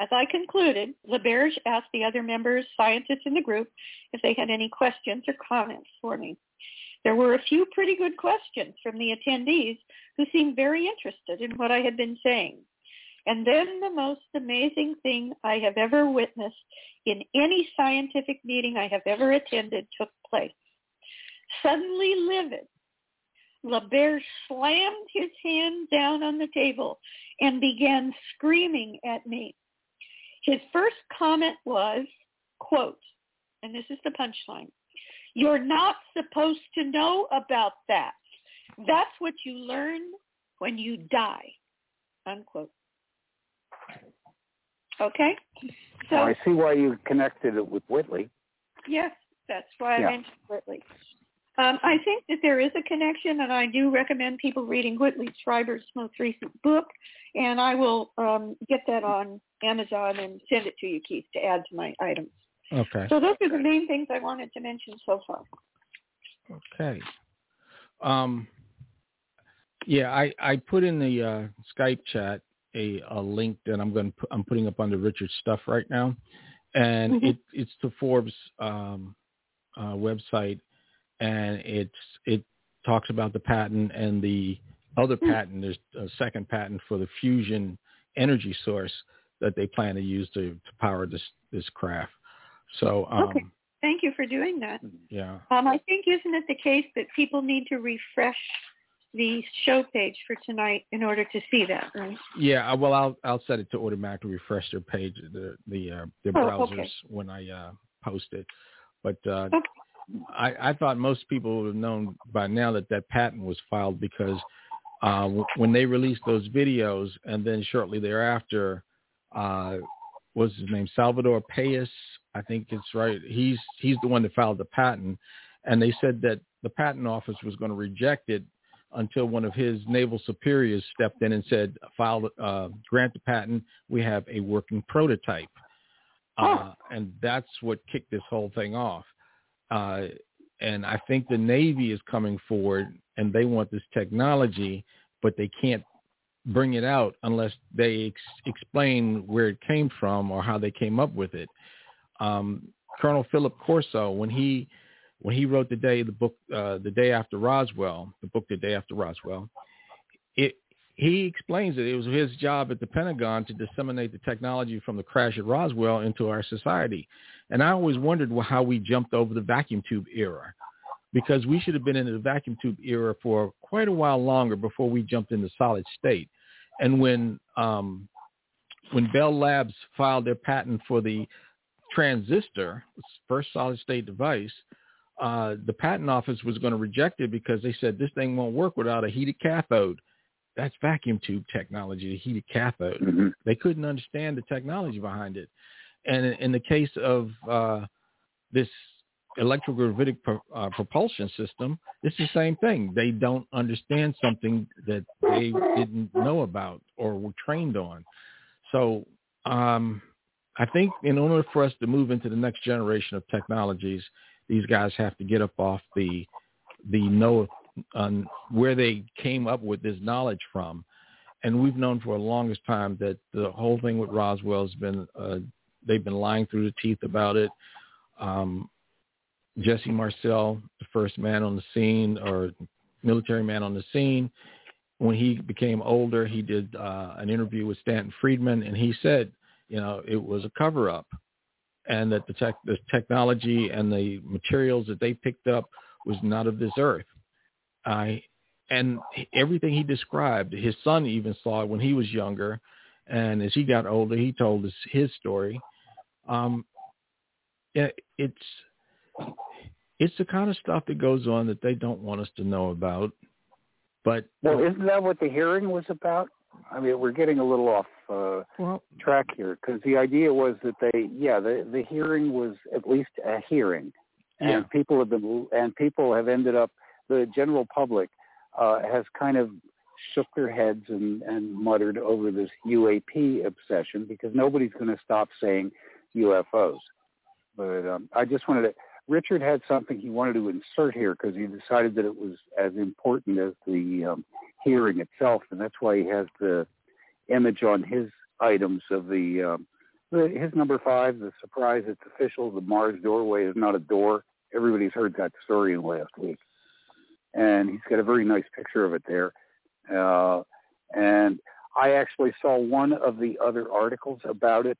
As I concluded, LaBerge asked the other members, scientists in the group, if they had any questions or comments for me. There were a few pretty good questions from the attendees who seemed very interested in what I had been saying. And then the most amazing thing I have ever witnessed in any scientific meeting I have ever attended took place. Suddenly livid, LaBerge slammed his hand down on the table and began screaming at me. His first comment was, quote, and this is the punchline, you're not supposed to know about that. That's what you learn when you die, unquote. Okay? So well, I see why you connected it with Whitley. Yes, that's why I mentioned Whitley. Um, I think that there is a connection, and I do recommend people reading Whitley Strieber's most recent book, and I will um, get that on Amazon and send it to you, Keith, to add to my items. Okay. So those are the main things I wanted to mention so far. Okay. Um, yeah, I, I put in the uh, Skype chat a, a link that I'm going to I'm putting up under Richard's stuff right now, and mm-hmm. it it's the Forbes um, uh, website, and it's it talks about the patent and the other mm-hmm. patent. There's a second patent for the fusion energy source that they plan to use to, to power this this craft. So um, okay. Thank you for doing that. Yeah. Um, I think isn't it the case that people need to refresh the show page for tonight in order to see that, right? Yeah, well, I'll I'll set it to automatically refresh their page, the the uh, their oh, browsers okay. when I uh, post it. But uh, okay. I, I thought most people would have known by now that that patent was filed because uh, when they released those videos, and then shortly thereafter, uh, was his name Salvador Pais? I think it's right. He's he's the one that filed the patent, and they said that the patent office was going to reject it until one of his naval superiors stepped in and said, "File, uh, grant the patent. We have a working prototype," uh, and that's what kicked this whole thing off. Uh, and I think the Navy is coming forward, and they want this technology, but they can't bring it out unless they ex- explain where it came from or how they came up with it. Um, Colonel Philip Corso, when he when he wrote the day the book uh, the day after Roswell, the book the day after Roswell, it he explains that it was his job at the Pentagon to disseminate the technology from the crash at Roswell into our society. And I always wondered how we jumped over the vacuum tube era because we should have been in the vacuum tube era for quite a while longer before we jumped into solid state. And when um, when Bell Labs filed their patent for the transistor, first solid state device, uh, the patent office was going to reject it because they said this thing won't work without a heated cathode. That's vacuum tube technology, the heated cathode. Mm-hmm. They couldn't understand the technology behind it. And in the case of uh, this electrogravitic pro, uh, propulsion system, it's the same thing. They don't understand something that they didn't know about or were trained on. So um, I think in order for us to move into the next generation of technologies, these guys have to get up off the the know on where they came up with this knowledge from. And we've known for the longest time that the whole thing with Roswell has been uh, they've been lying through the teeth about it. Um, Jesse Marcel, the first man on the scene or military man on the scene, when he became older, he did uh, an interview with Stanton Friedman, and he said, you know, it was a cover up and that the, tech, the technology and the materials that they picked up was not of this earth. Uh, and everything he described, his son even saw it when he was younger, and as he got older, he told us his story. Um, it, it's it's the kind of stuff that goes on that they don't want us to know about. But well, isn't that what the hearing was about? I mean, we're getting a little off uh, well, track here because the idea was that they, yeah, the the hearing was at least a hearing, yeah. and people have been and people have ended up. The general public uh, has kind of shook their heads and, and muttered over this UAP obsession because nobody's going to stop saying UFOs. But um, I just wanted to. Richard had something he wanted to insert here because he decided that it was as important as the um, hearing itself, and that's why he has the image on his items of the um, the, his number five, the surprise, it's official. The Mars doorway is not a door. Everybody's heard that story in last week, and he's got a very nice picture of it there. Uh, and I actually saw one of the other articles about it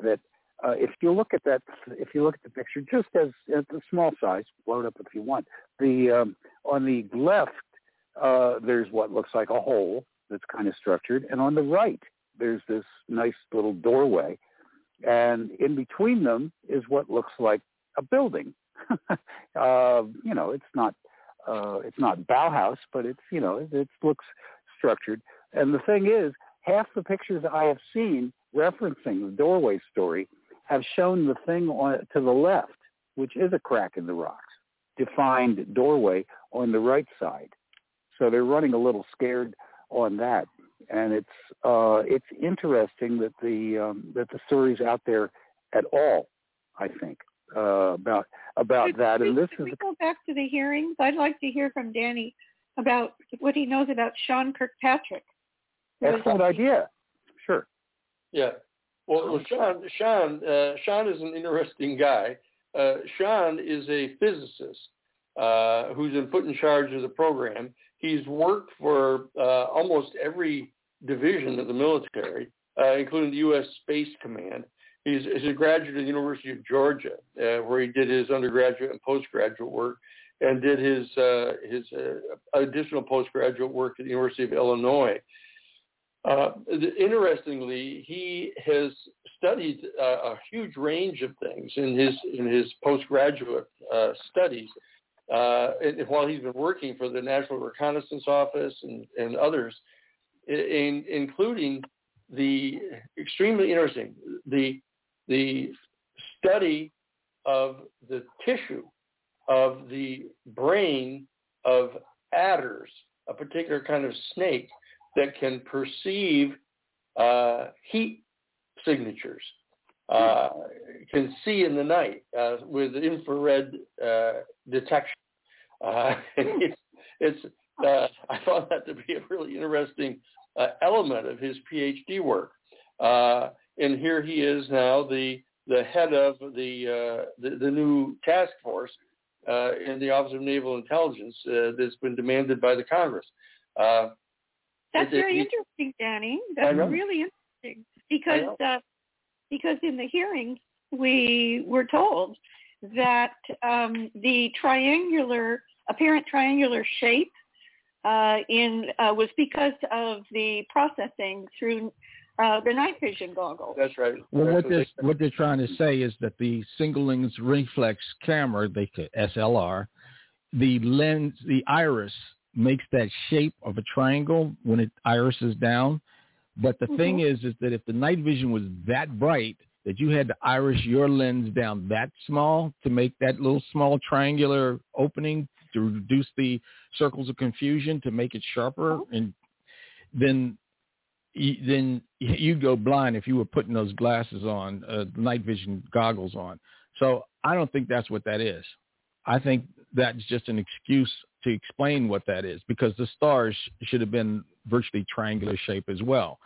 that uh, if you look at that, if you look at the picture, just as at the small size, blow it up if you want. The um, on the left, uh, there's what looks like a hole that's kind of structured, and on the right, there's this nice little doorway, and in between them is what looks like a building. uh, you know, it's not uh, it's not Bauhaus, but it's you know it, it looks structured. And the thing is, half the pictures I have seen referencing the doorway story have shown the thing on, to the left, which is a crack in the rocks, defined doorway on the right side. So they're running a little scared on that, and it's uh, it's interesting that the um, that the story's out there at all. I think uh, about about could, that, could, and this could is we go back to the hearings. I'd like to hear from Danny about what he knows about Sean Kirkpatrick. excellent idea. Sure. Yeah. Well, well Sean, Sean, uh, Sean is an interesting guy. Uh, Sean is a physicist uh, who's been put in charge of the program. He's worked for uh, almost every division of the military, uh, including the U.S. Space Command. He's, he's, a graduate of the University of Georgia, uh, where he did his undergraduate and postgraduate work, and did his his additional postgraduate work at the University of Illinois. Uh, interestingly, he has studied uh, a huge range of things in his in his postgraduate uh, studies. Uh, and while he's been working for the National Reconnaissance Office and, and others, in, including the extremely interesting the the study of the tissue of the brain of adders, a particular kind of snake that can perceive uh, heat signatures, uh, can see in the night uh, with infrared uh, detection. Uh, it's, it's uh, I found that to be a really interesting element of his PhD work. and here he is now, the the head of the the, the, new task force in the Office of Naval Intelligence that's been demanded by the Congress. That's very interesting, Danny. That's really interesting because uh, because in the hearings we were told that um, the triangular apparent triangular shape uh, in uh, was because of the processing through uh, the night vision goggles. That's right. Well, That's what, this, what they're trying to say is that the single lens reflex camera, they could, SLR, the lens, the iris makes that shape of a triangle when it irises down. But the mm-hmm. thing is, is that if the night vision was that bright that you had to iris your lens down that small to make that little small triangular opening to reduce the circles of confusion to make it sharper, oh. and then then you'd go blind if you were putting those glasses on, uh, night vision goggles on. So I don't think that's what that is. I think that's just an excuse to explain what that is because the stars should have been virtually triangular shape as well.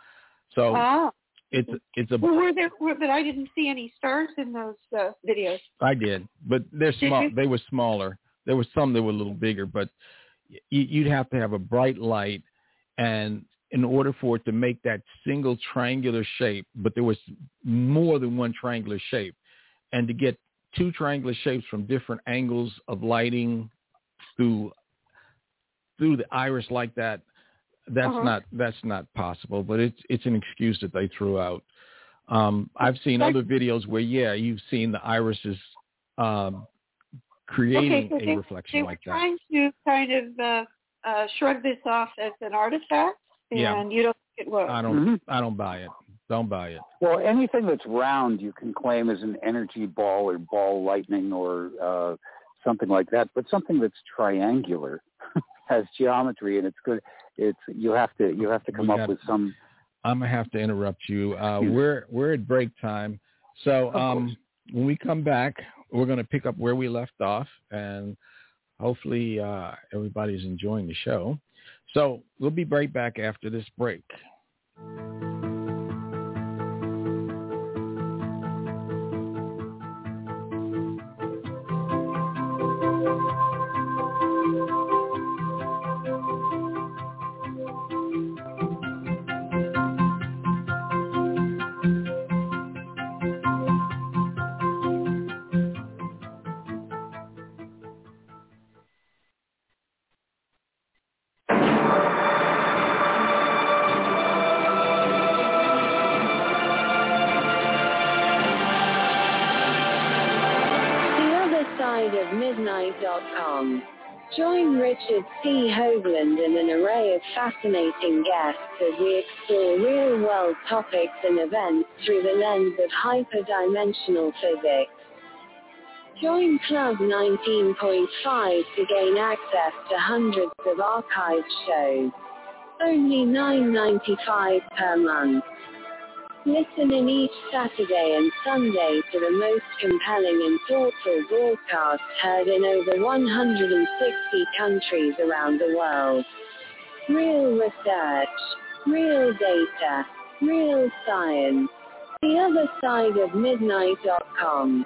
So ah. it's it's a. Well, were there? Were, but I didn't see any stars in those uh, videos. I did, but they're small. They were smaller. There were some that were a little bigger, but you'd have to have a bright light, and in order for it to make that single triangular shape, but there was more than one triangular shape, and to get two triangular shapes from different angles of lighting through through the iris like that, that's uh-huh. not that's not possible. But it's it's an excuse that they threw out. Um, I've seen other videos where yeah, you've seen the irises um, creating okay, so a they, reflection they like that. trying to kind of uh, uh, shrug this off as an artifact, and yeah. you don't think it was. I don't. Mm-hmm. I don't buy it. Don't buy it. Well, anything that's round you can claim as an energy ball or ball lightning or uh, something like that. But something that's triangular has geometry and it's good. It's you have to you have to come up with some. I'm gonna have to interrupt you. Uh, we're we're at break time, so um, when we come back, we're gonna pick up where we left off, and hopefully uh, everybody's enjoying the show. So we'll be right back after this break. Richard C. Hoagland and an array of fascinating guests as we explore real-world topics and events through the lens of hyperdimensional physics. Join Club 19.5 to gain access to hundreds of archived shows. Only $9.95 per month. Listen in each Saturday and Sunday to the most compelling and thoughtful broadcasts heard in over 160 countries around the world. Real research, real data, real science. The other side of midnight.com.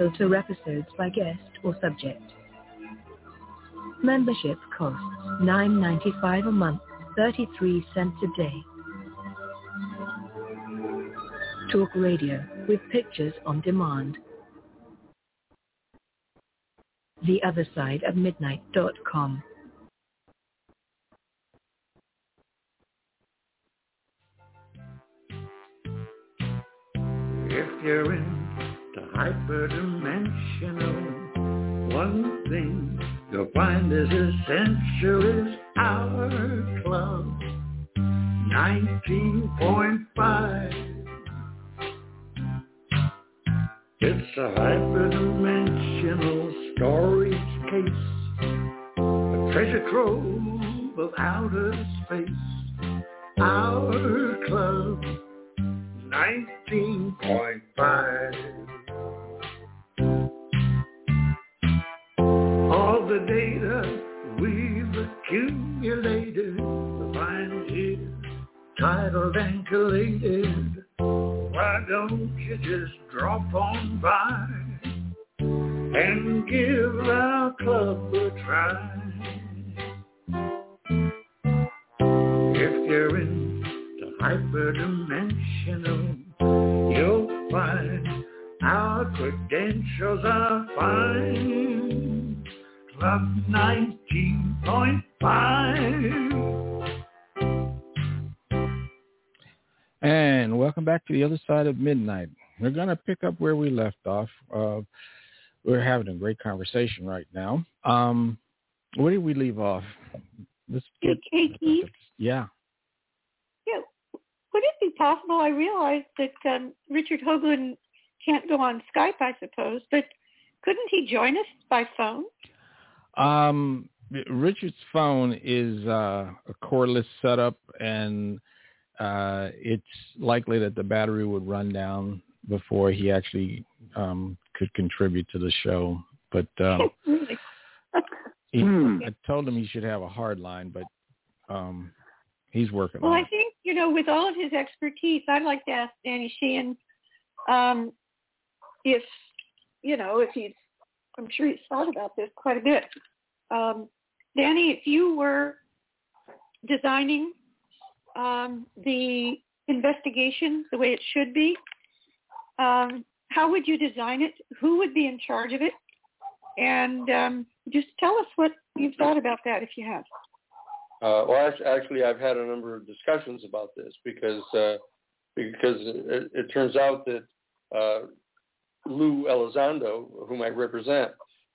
filter episodes by guest or subject. Membership costs $9.95 a month, 33 cents a day. Talk radio with pictures on demand. The other side of midnight.com. If you're in hyperdimensional. One thing you'll find is essential is our club. 19.5. It's a hyperdimensional storage case. A treasure trove of outer space. Our club. 19.5. the data we've accumulated find here, titled and collated. Why don't you just drop on by and give our club a try? If you're into hyperdimensional, you'll find our credentials are fine. Club 19.5. And welcome back to the other side of midnight. We're going to pick up where we left off. Uh, we're having a great conversation right now. Um, where did we leave off? Let's get. Hey, Keith. Yeah. Yeah. Would it be possible? I realized that um, Richard Hoagland can't go on Skype, I suppose, but couldn't he join us by phone? Um, Richard's phone is uh, a cordless setup, and uh, it's likely that the battery would run down before he actually um, could contribute to the show. But um, he, hmm. I told him he should have a hard line, but um, he's working well, on it. Well, I think, you know, with all of his expertise, I'd like to ask Danny Sheehan um, if, you know, if he's I'm sure he's thought about this quite a bit. Um, Danny, if you were designing um, the investigation the way it should be, um, how would you design it? Who would be in charge of it? And um, just tell us what you've thought about that if you have. Uh, well, actually, I've had a number of discussions about this because uh, because it, it, turns out that uh, Lou Elizondo, whom I represent,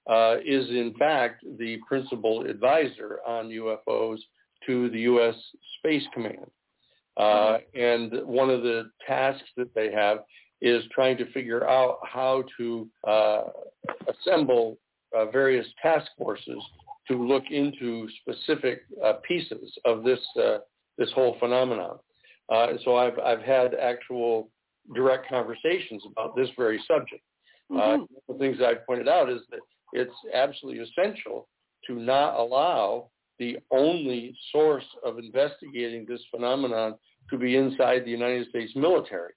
uh, is in fact the principal advisor on UFOs to the U.S. Space Command. Uh, and one of the tasks that they have is trying to figure out how to uh, assemble uh, various task forces to look into specific uh, pieces of this uh, this whole phenomenon. so I've I've had actual direct conversations about this very subject. Mm-hmm. Uh, one of the things I pointed out is that it's absolutely essential to not allow the only source of investigating this phenomenon to be inside the United States military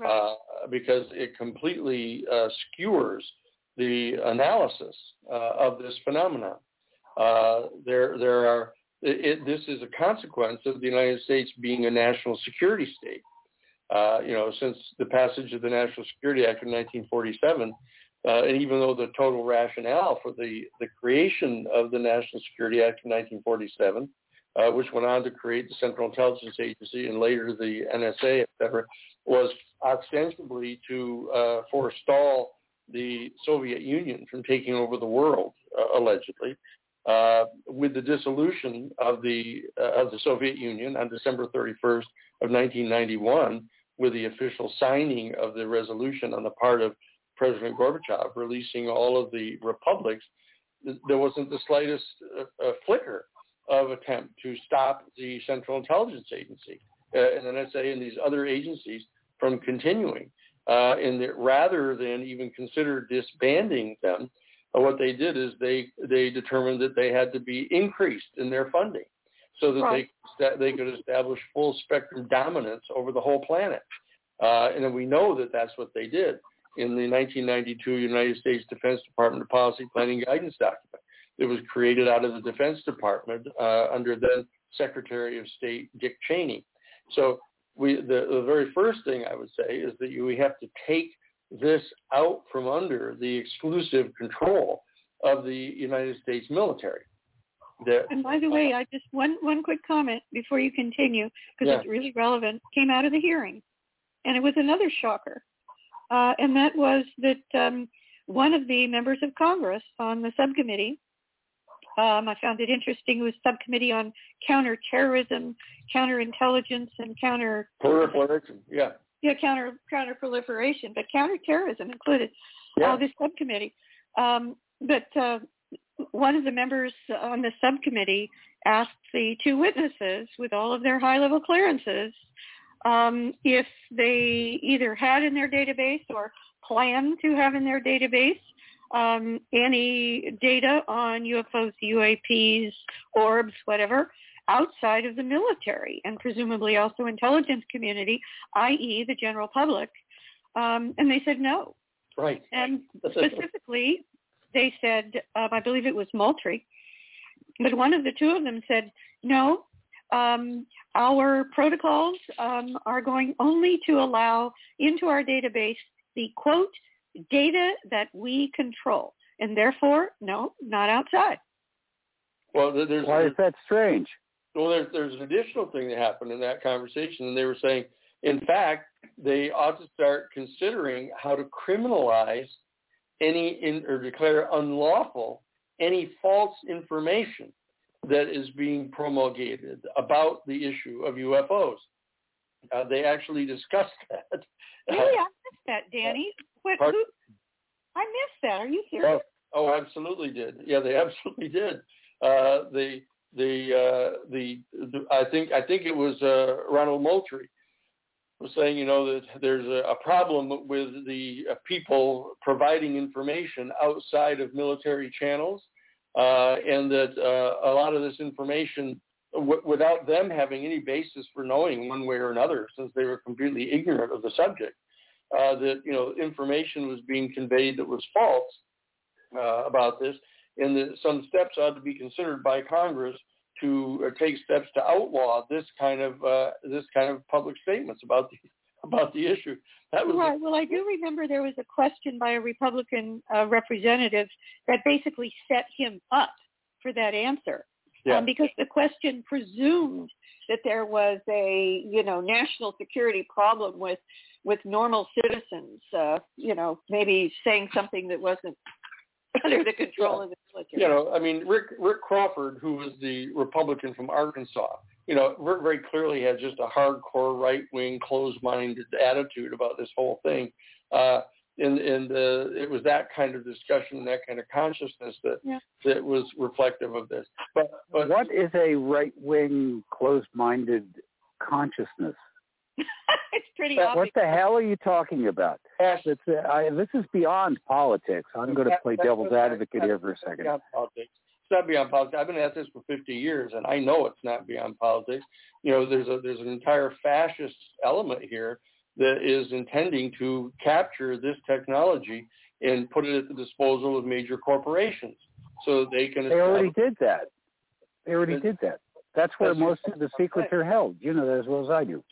Right. uh, because it completely uh, skewers the analysis uh, of this phenomenon. Uh, there, there are. It, it, this is a consequence of the United States being a national security state. Uh, you know, since the passage of the National Security Act of 1947, uh, and even though the total rationale for the, the creation of the National Security Act of 1947, uh, which went on to create the Central Intelligence Agency and later the NSA, et cetera, was ostensibly to uh, forestall the Soviet Union from taking over the world, uh, allegedly. Uh, with the dissolution of the uh, of the Soviet Union on December 31st of 1991, with the official signing of the resolution on the part of President Gorbachev releasing all of the republics, there wasn't the slightest uh, uh, flicker of attempt to stop the Central Intelligence Agency uh, and NSA and these other agencies from continuing. Uh, and that rather than even consider disbanding them, uh, what they did is they they determined that they had to be increased in their funding so that Right. they they could establish full spectrum dominance over the whole planet. Uh, and then we know that that's what they did in the 1992 United States Defense Department Policy Planning Guidance document. It was created out of the Defense Department uh, under then Secretary of State Dick Cheney. So we, the, the very first thing I would say is that you, we have to take this out from under the exclusive control of the United States military. That, And by the way, I just one one quick comment before you continue because Yeah. it's really relevant. Came out of the hearing, and it was another shocker, uh, and that was that um, one of the members of Congress on the subcommittee. Um, I found it interesting. It was subcommittee on counterterrorism, counterintelligence, and counter proliferation, yeah, yeah counter counter proliferation, but counterterrorism included yeah. uh, this subcommittee. Um, but uh, one of the members on the subcommittee asked the two witnesses, with all of their high-level clearances, um, if they either had in their database or plan to have in their database um, any data on UFOs, UAPs, orbs, whatever, outside of the military and presumably also intelligence community, i.e. the general public. Um, and they said no. right. And specifically, they said, um, I believe it was Moultrie, but one of the two of them said, no, um, our protocols um, are going only to allow into our database the, quote, data that we control. And therefore, no, not outside. Well, there's Why is that strange? Well, there's there's an additional thing that happened in that conversation, and they were saying, in fact, they ought to start considering how to criminalize any in, or declare unlawful any false information that is being promulgated about the issue of UFOs. Uh, they actually discussed that. Really, I missed that, Danny. What, who, I missed that. Are you serious? Oh, oh, absolutely did. Yeah, they absolutely did. Uh, the the, uh, the the I think I think it was uh, Ronald Moultrie was saying, you know, that there's a, a problem with the uh, people providing information outside of military channels, uh, and that uh, a lot of this information, w- without them having any basis for knowing one way or another, since they were completely ignorant of the subject, uh, that you know information was being conveyed that was false uh, about this, and that some steps ought to be considered by Congress to uh, take steps to outlaw this kind of uh, this kind of public statements about the about the issue. That was Right. Well, I do remember there was a question by a Republican uh, representative that basically set him up for that answer. yeah. Um, because the question presumed that there was a, you know, national security problem with with normal citizens, uh, you know, maybe saying something that wasn't under the control of the military. you know, I mean, Rick Rick Crawford, who was the Republican from Arkansas, you know, Rick very clearly had just a hardcore right wing, closed minded attitude about this whole thing. Uh, and and uh, it was that kind of discussion, and that kind of consciousness that Yeah. that was reflective of this. But but What is a right-wing, closed-minded consciousness? it's pretty What obvious. the hell are you talking about? Ash, It's, uh, I, this is beyond politics. I'm going to play that- devil's that- advocate here for a second. beyond politics. It's not beyond politics. I've been at this for 50 years, and I know it's not beyond politics. You know, there's a there's an entire fascist element here that is intending to capture this technology and put it at the disposal of major corporations so they can. They already did that. They already did that. That's where That's most of the secrets are held. You know that as well as I do.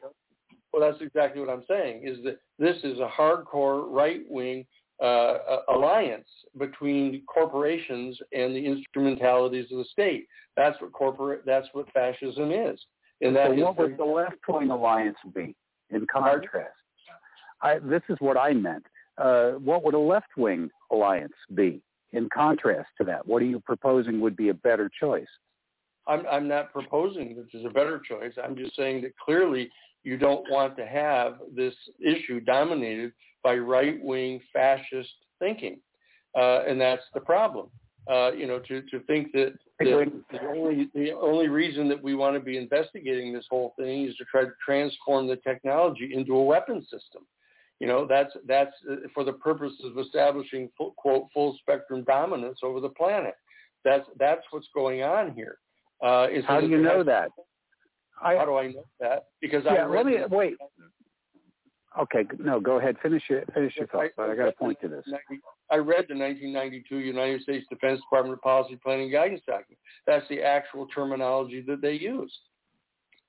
Well, that's exactly what I'm saying. Is that this is a hardcore right wing uh, alliance between corporations and the instrumentalities of the state. That's what corporate. That's what fascism is. And that so is what would the left wing alliance be in contrast? I, this is what I meant. Uh, what would a left wing alliance be in contrast to that? What are you proposing would be a better choice? I'm, I'm not proposing that there's a better choice. I'm just saying that clearly you don't want to have this issue dominated by right-wing fascist thinking, uh, and that's the problem. Uh, you know, to, to think that, that the only the only reason that we want to be investigating this whole thing is to try to transform the technology into a weapon system. You know, that's that's uh, for the purposes of establishing full, quote full spectrum dominance over the planet. That's that's what's going on here. Uh, is How do you know that? I, how do I know that? Because yeah, I read let me wait. Okay, no, go ahead. Finish your finish your thought. But I got to point to this. I read the 1992 United States Defense Department Policy Planning Guidance document. That's the actual terminology that they use.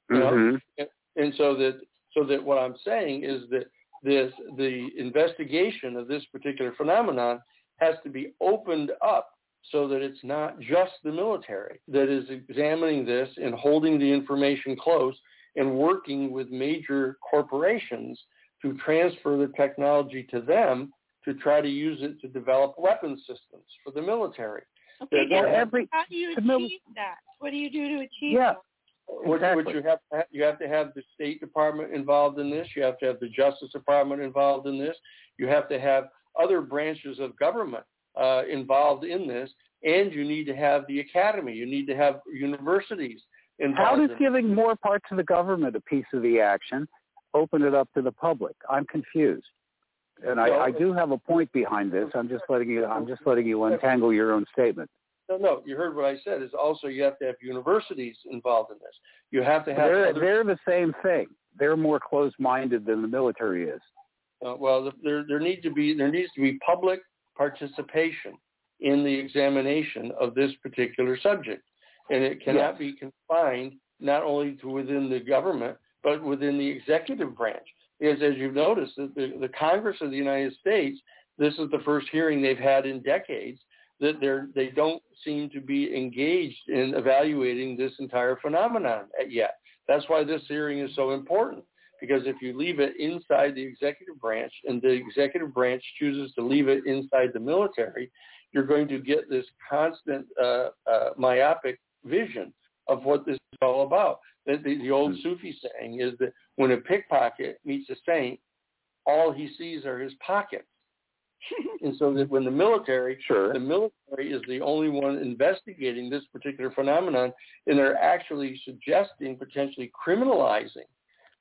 You know? Mm-hmm. And- And so that so that what I'm saying is that this the investigation of this particular phenomenon has to be opened up so that it's not just the military that is examining this and holding the information close and working with major corporations to transfer the technology to them to try to use it to develop weapon systems for the military. Okay, Well, every- how do you the mil- achieve that? What do you do to achieve Yeah. that? What, Exactly. what you have to have, you have to have the State Department involved in this. You have to have the Justice Department involved in this. You have to have other branches of government uh, involved in this, and you need to have the academy. You need to have universities involved. How does in giving more parts of the government a piece of the action open it up to the public? I'm confused, and I, Well- I do have a point behind this. I'm just letting you. I'm just letting you untangle your own statement. No, no, you heard what I said. Is also you have to have universities involved in this. You have to have They're other, they're the same thing. They're more closed-minded than the military is. uh, well, there there need to be there needs to be public participation in the examination of this particular subject, and it cannot Yes. be confined not only to within the government but within the executive branch. Because as you've noticed, the, the, the Congress of the United States, this is the first hearing they've had in decades that they're they don't seem to be engaged in evaluating this entire phenomenon yet. That's why this hearing is so important because if you leave it inside the executive branch and the executive branch chooses to leave it inside the military, you're going to get this constant uh, uh, myopic vision of what this is all about. The, the, the old Sufi saying is that when a pickpocket meets a saint, all he sees are his pockets. and so that when the military, Sure. the military is the only one investigating this particular phenomenon, and they're actually suggesting potentially criminalizing,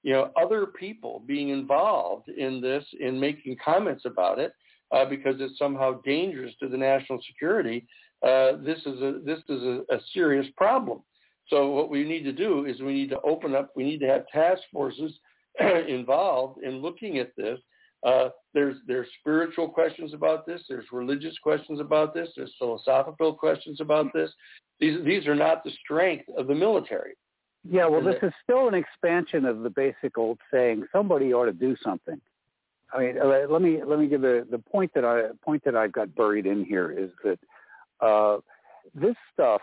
you know, other people being involved in this in making comments about it uh, because it's somehow dangerous to the national security. Uh, this is a this is a, a serious problem. So what we need to do is we need to open up. We need to have task forces involved in looking at this. Uh, there's there's spiritual questions about this. There's religious questions about this. There's philosophical questions about this. These these are not the strength of the military. Yeah, well, this the- is still an expansion of the basic old saying: somebody ought to do something. I mean, uh, let me let me give a the point that I point that I've got buried in here is that uh, this stuff,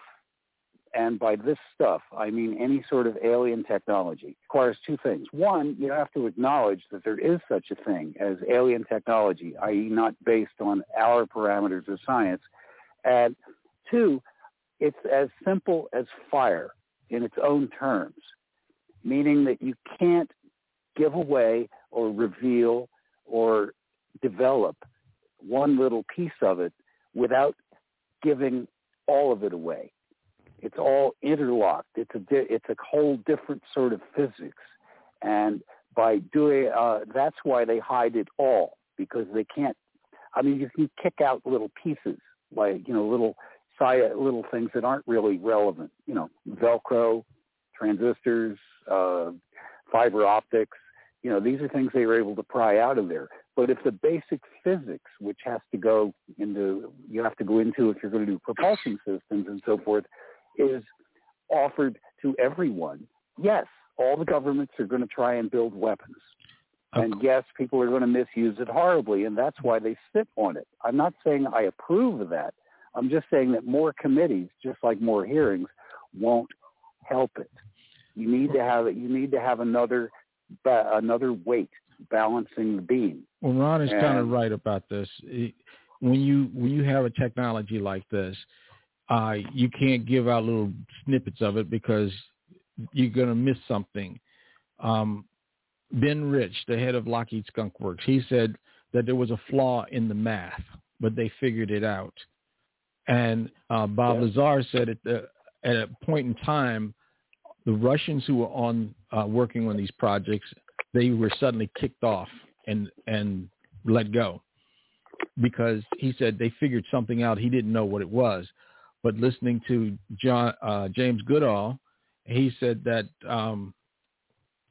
and by this stuff I mean any sort of alien technology, requires two things. One, you have to acknowledge that there is such a thing as alien technology, i.e., not based on our parameters of science, and two, it's as simple as fire in its own terms, meaning that you can't give away or reveal or develop one little piece of it without giving all of it away. It's all interlocked. It's a it's a whole different sort of physics, and by doing uh, that's why they hide it all because they can't. I mean, you can kick out little pieces like you know little little things that aren't really relevant. You know, Velcro, transistors, uh, fiber optics. You know, these are things they were able to pry out of there. But if the basic physics, which has to go into, you have to go into if you're going to do propulsion systems and so forth, is offered to everyone, yes, all the governments are going to try and build weapons. And yes, people are going to misuse it horribly, and that's why they sit on it. I'm not saying I approve of that. I'm just saying that more committees, just like more hearings, won't help it. You need to have it. You need to have another another weight balancing the beam. Well, Ron is kind of right about this. When you when you have a technology like this, uh, you can't give out little snippets of it because you're going to miss something. Um, ben Rich, the head of Lockheed Skunk Works, he said that there was a flaw in the math, but they figured it out. And uh, Bob Lazar said at, the, at a point in time, the Russians who were on uh, working on these projects, they were suddenly kicked off and and let go because he said they figured something out. He didn't know what it was, but listening to John uh, James Goodall, he said that um,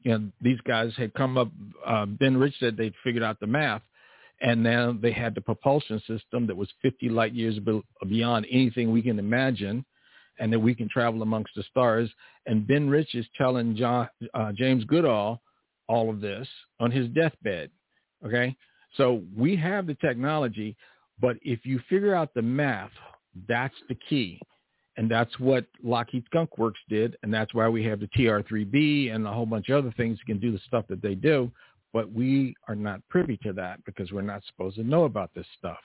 you know these guys had come up. Uh, ben Rich said they'd figured out the math, and now they had the propulsion system that was 50 light years beyond anything we can imagine, and that we can travel amongst the stars. And Ben Rich is telling John, uh, James Goodall all of this on his deathbed. Okay, so we have the technology, but if you figure out the math, that's the key. And that's what Lockheed Skunk Works did, and that's why we have the TR-3B and a whole bunch of other things that can do the stuff that they do. But we are not privy to that because we're not supposed to know about this stuff.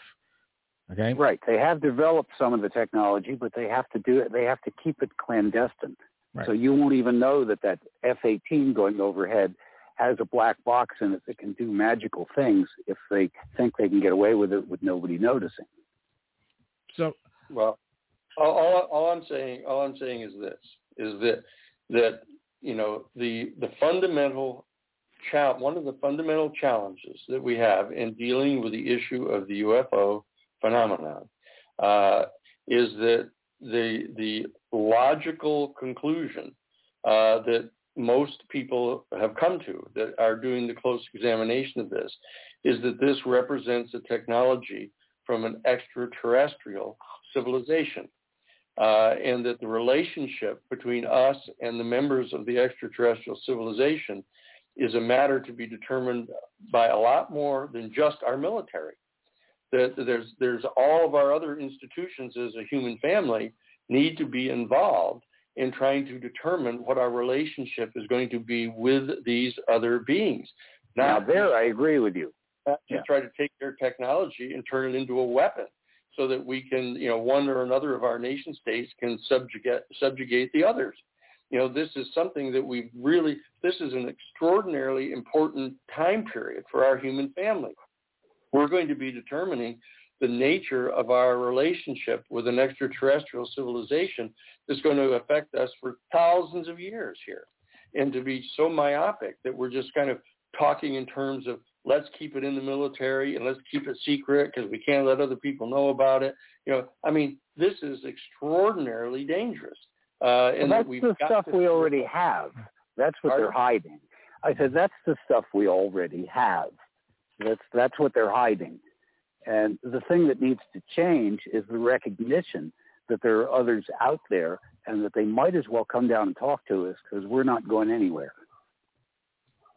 Okay. Right. They have developed some of the technology, but they have to do it. They have to keep it clandestine. Right. So you won't even know that that F-18 going overhead has a black box in it that can do magical things if they think they can get away with it with nobody noticing. So Well, all, all, all I'm saying, all I'm saying is this: is that that you know the the fundamental cha- one of the fundamental challenges that we have in dealing with the issue of the UFO phenomenon uh, is that the the logical conclusion uh, that most people have come to that are doing the close examination of this is that this represents a technology from an extraterrestrial civilization. Uh, and that the relationship between us and the members of the extraterrestrial civilization is a matter to be determined by a lot more than just our military. That there's there's all of our other institutions as a human family need to be involved in trying to determine what our relationship is going to be with these other beings. Now, there, I agree with you. Uh, not to Yeah. try to take their technology and turn it into a weapon so that we can, you know, one or another of our nation states can subjugate subjugate the others. You know, this is something that we really this is an extraordinarily important time period for our human family. We're going to be determining the nature of our relationship with an extraterrestrial civilization that's going to affect us for thousands of years here. And to be so myopic that we're just kind of talking in terms of let's keep it in the military and let's keep it secret because we can't let other people know about it. You know, I mean, this is extraordinarily dangerous. Uh, Well, and that that's we've the stuff we already have. That's what they're hiding. I said that's the stuff we already have. That's that's what they're hiding. And the thing that needs to change is the recognition that there are others out there and that they might as well come down and talk to us because we're not going anywhere.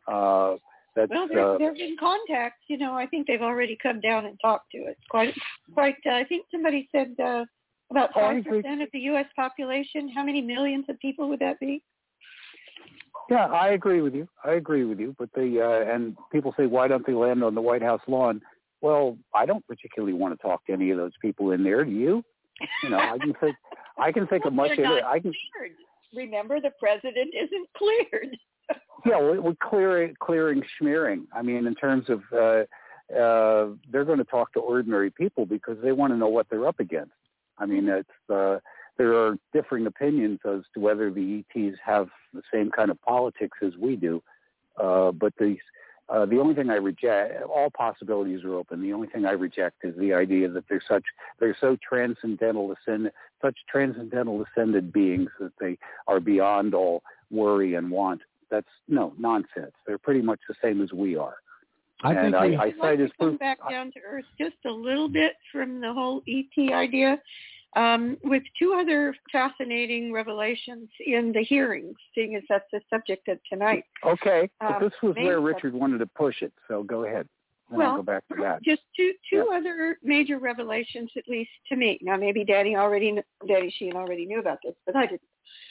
Uh, that's Well, they're, uh, they're in contact. You know, I think they've already come down and talked to us. Quite, quite. Uh, I think somebody said uh, about Oh, I five think- percent of the U.S. population. How many millions of people would that be? Yeah, I agree with you. I agree with you. But the uh, and people say, why don't they land on the White House lawn? Well, I don't particularly want to talk to any of those people in there. Do you? You know, I can think, I can think of much of They're not I can, cleared. Remember, the president isn't cleared. yeah, we, we clear clearing smearing. I mean, in terms of, uh, uh, they're going to talk to ordinary people because they want to know what they're up against. I mean, it's uh, there are differing opinions as to whether the ETs have the same kind of politics as we do, uh, but these Uh, the only thing I reject, all possibilities are open. The only thing I reject is the idea that they're such, they're so transcendental, ascend, such transcendental ascended beings that they are beyond all worry and want. That's no nonsense. They're pretty much the same as we are. I and think I, we, I I'd cite like as to come proof. back down to earth just a little bit from the whole ET idea, um, with two other fascinating revelations in the hearings, seeing as that's the subject of tonight. Okay, but Um, this was where maybe- Richard wanted to push it. So go ahead. Then I'll Well, go back to that. Just two two other major revelations, at least to me. Now, maybe Danny already, Danny Sheehan already knew about this, but I didn't.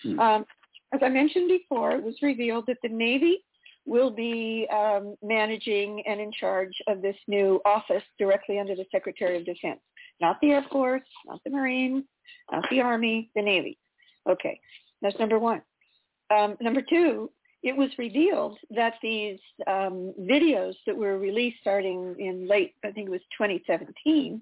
Hmm. Um, as I mentioned before, it was revealed that the Navy will be um, managing and in charge of this new office directly under the Secretary of Defense. Not the Air Force, not the Marines, not the Army, the Navy. Okay, that's number one. Um, number two, it was revealed that these um, videos that were released starting in late, I think it was 2017,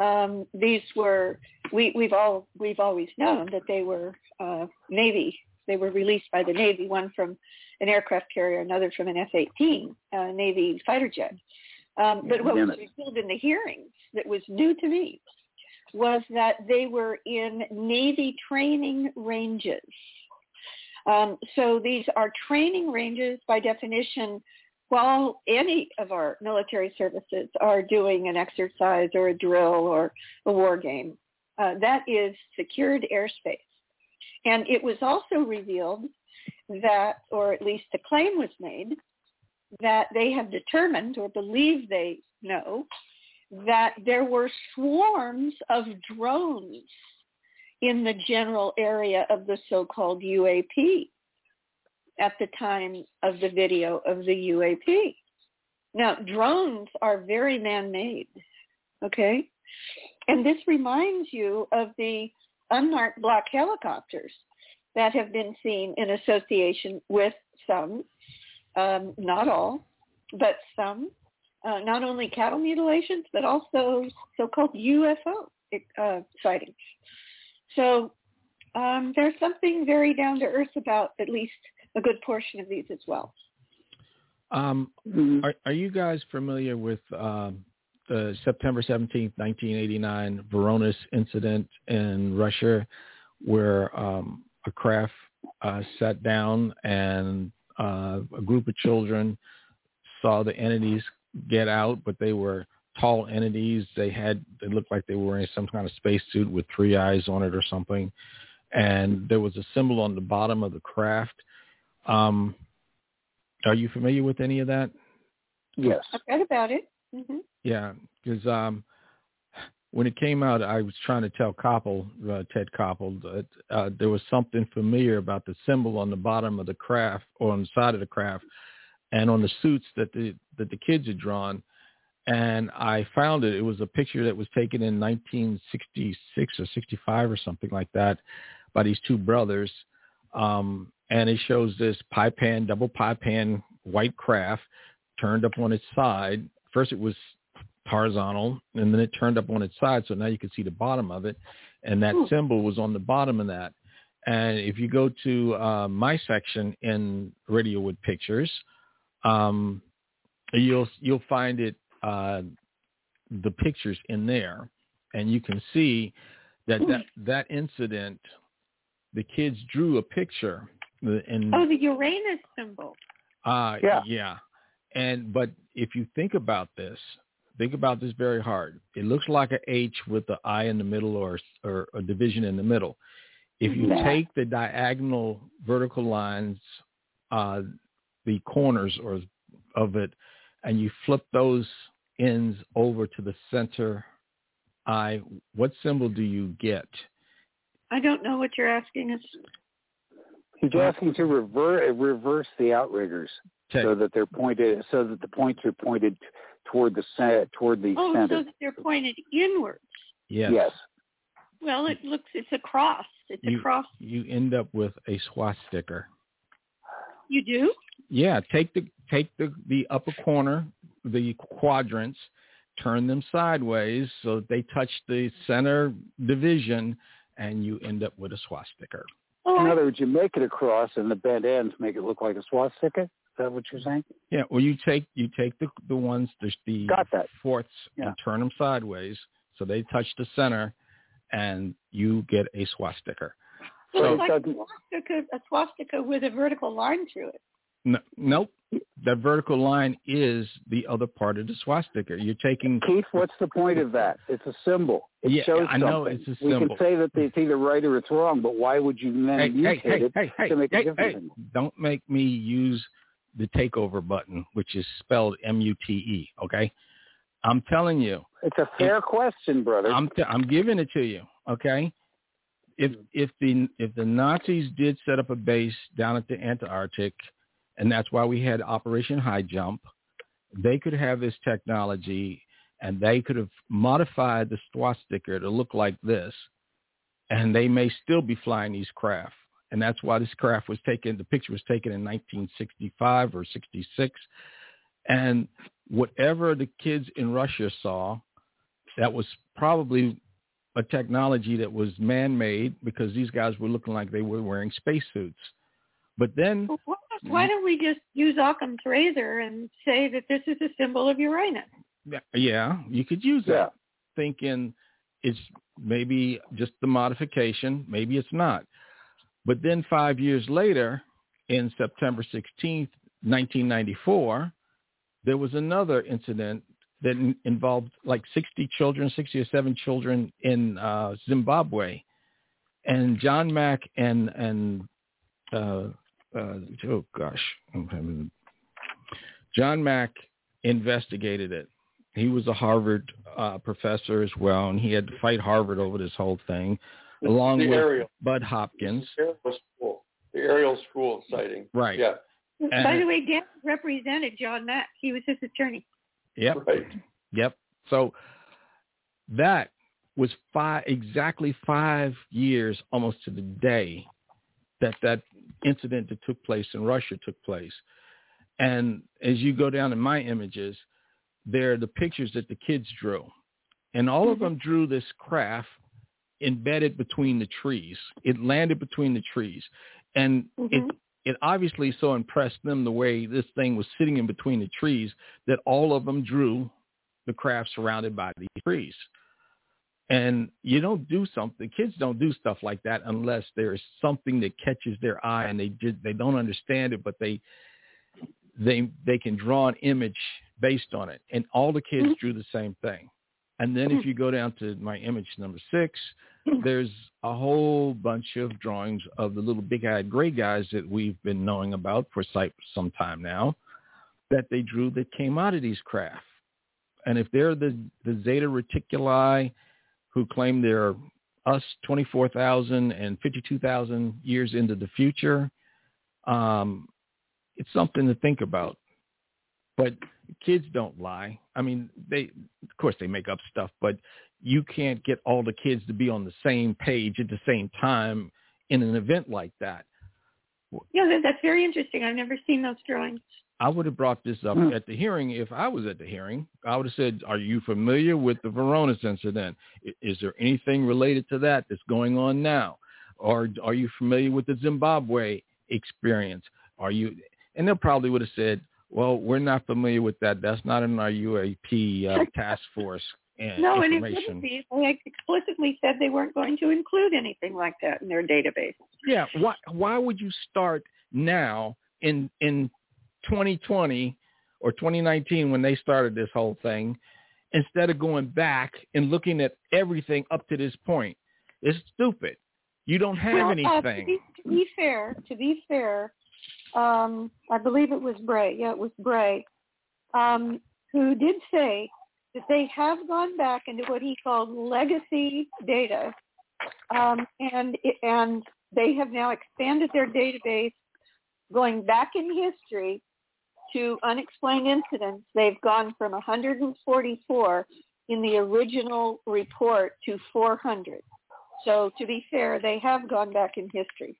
um, these were we, we've all we've always known that they were uh, Navy. They were released by the Navy, one from an aircraft carrier, another from an F-18 uh, Navy fighter jet. Um, but what was revealed in the hearings that was new to me was that they were in Navy training ranges. Um, so these are training ranges by definition. While any of our military services are doing an exercise or a drill or a war game, uh, that is secured airspace. And it was also revealed that, or at least the claim was made, that they have determined or believe they know that there were swarms of drones in the general area of the so-called UAP at the time of the video of the UAP. Now, drones are very man-made, okay? And this reminds you of the unmarked black helicopters that have been seen in association with some, um, not all, but some, uh, not only cattle mutilations, but also so-called UFO uh, sightings. So um, there's something very down to earth about at least a good portion of these as well. um, Mhm. are, are you guys familiar with um, the September 17th, 1989 Voronezh incident in Russia where um, a craft uh, sat down and uh, a group of children saw the entities get out, but they were tall entities. They had, they looked like they were in some kind of spacesuit with three eyes on it or something. And there was a symbol on the bottom of the craft. Um, are you familiar with any of that? Yes. I've read about it. hmm Yeah, because um, when it came out, I was trying to tell Koppel, uh, Ted Koppel, that uh, there was something familiar about the symbol on the bottom of the craft or on the side of the craft, and on the suits that the that the kids had drawn. And I found it. It was a picture that was taken in 1966 or 65 or something like that by these two brothers. Um, and it shows this pie pan, double pie pan, white craft turned up on its side. First it was horizontal and then it turned up on its side. So now you can see the bottom of it. And that Ooh. symbol was on the bottom of that. And if you go to uh, my section in Radio with Pictures, um, you'll you'll find it uh, the pictures in there, and you can see that that that incident, the kids drew a picture, and Oh, the Uranus symbol. uh, Yeah. yeah. And but if you think about this, think about this very hard. It looks like a H with the I in the middle or or a division in the middle. If you Yeah. take the diagonal vertical lines, uh, the corners or of it, and you flip those ends over to the center I, what symbol do you get? I don't know what you're asking us. He's asking to rever- reverse the outriggers Okay. so that they're pointed, so that the points are pointed toward the ce- toward the Oh, so center. that they're pointed inwards. yes. Yes. Well, it looks, it's a cross. It's a cross. You end up with a swastika. You do? Yeah, take the take the the upper corner, the quadrants, turn them sideways so that they touch the center division, and you end up with a swastika. Oh, In other words, you make it a cross, and the bent ends make it look like a swastika. Is that what you're saying? Yeah, well, you take you take the the ones the the Got that. fourths Yeah. and turn them sideways so they touch the center, and you get a swastika. so so it's like a swastika, a swastika with a vertical line through it. No, nope, that vertical line is the other part of the swastika. You're taking Keith, what's the point of that? It's a symbol. It Yeah, shows I know something. it's a We symbol. can say that it's either right or it's wrong, but why would you then hey, hey, mutate hey, it hey, hey, to make a hey, hey, symbol? don't make me use the takeover button, which is spelled M-U-T-E. Okay, I'm telling you, It's a fair question, brother. I'm t- I'm giving it to you. Okay, if hmm. if the if the Nazis did set up a base down at the Antarctic, and that's why we had Operation High Jump, they could have this technology, and they could have modified the swastika to look like this, and they may still be flying these craft. And that's why this craft was taken. The picture was taken in 1965 or 66, and whatever the kids in Russia saw, that was probably a technology that was man-made because these guys were looking like they were wearing spacesuits. But then, Well, why, why don't we just use Occam's razor and say that this is a symbol of Uranus? yeah, you could use yeah. that, thinking it's maybe just the modification, maybe it's not. But then five years later, in September 16th, 1994, there was another incident that in- involved like 60 children, 60 or 7 children in uh, Zimbabwe. And John Mack and, and uh, uh, oh gosh, John Mack investigated it. He was a Harvard uh, professor as well, and he had to fight Harvard over this whole thing, along the with Ariel, Bud Hopkins. the Ariel school, the Ariel school sighting. Right. Yeah. By the way, Dan represented John Mack. He was his attorney. Yep. Right. Yep. So that was five exactly five years, almost to the day, that that incident that took place in Russia took place. And as you go down in my images, there are the pictures that the kids drew, and all of mm-hmm. them drew this craft embedded between the trees. It landed between the trees, and it Mhm. it obviously so impressed them the way this thing was sitting in between the trees that all of them drew the craft surrounded by these trees. And you don't do something, kids don't do stuff like that unless there's something that catches their eye and they did, they don't understand it, but they, they, they can draw an image based on it. And all the kids Mhm. drew the same thing. And then if you go down to my image number six, there's a whole bunch of drawings of the little big-eyed gray guys that we've been knowing about for some time now that they drew that came out of these craft. And if they're the, the Zeta Reticuli who claim they're us 24,000 and 52,000 years into the future, um, it's something to think about. But kids don't lie. I mean, they, of course, they make up stuff, but you can't get all the kids to be on the same page at the same time in an event like that. Yeah, that's very interesting. I've never seen those drawings. I would have brought this up Hmm. at the hearing if I was at the hearing. I would have said, "Are you familiar with the Voronezh incident? I- Is there anything related to that that's going on now? Or are you familiar with the Zimbabwe experience? Are you?" And they probably would have said, "Well, we're not familiar with that. That's not in our UAP uh, task force and No, and it information." wouldn't be. They explicitly said they weren't going to include anything like that in their database. Yeah. Why why would you start now in in 2020 or 2019 when they started this whole thing instead of going back and looking at everything up to this point? It's stupid. You don't have well, uh, to, anything. be, to be fair, to be fair, um, I believe it was Bray. Yeah, it was Bray, um, who did say that they have gone back into what he called legacy data, um, and and they have now expanded their database, going back in history to unexplained incidents. They've gone from 144 in the original report to 400. So to be fair, they have gone back in history.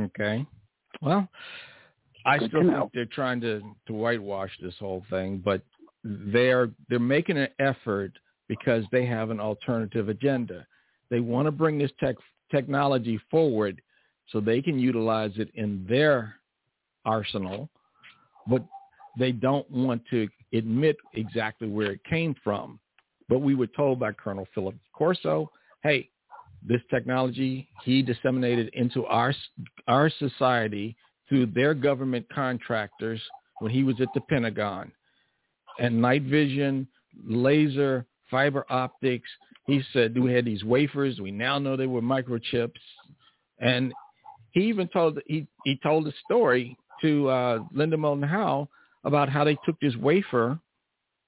Okay. Well, I Good still think they're trying to, to whitewash this whole thing, but they're they're making an effort because they have an alternative agenda. They want to bring this tech technology forward so they can utilize it in their arsenal, but they don't want to admit exactly where it came from. But we were told by Colonel Philip Corso, hey, this technology he disseminated into our our society through their government contractors when he was at the Pentagon. And night vision, laser, fiber optics. He said we had these wafers. We now know they were microchips. And he even told he he told a story to uh, Linda Moulton Howe about how they took this wafer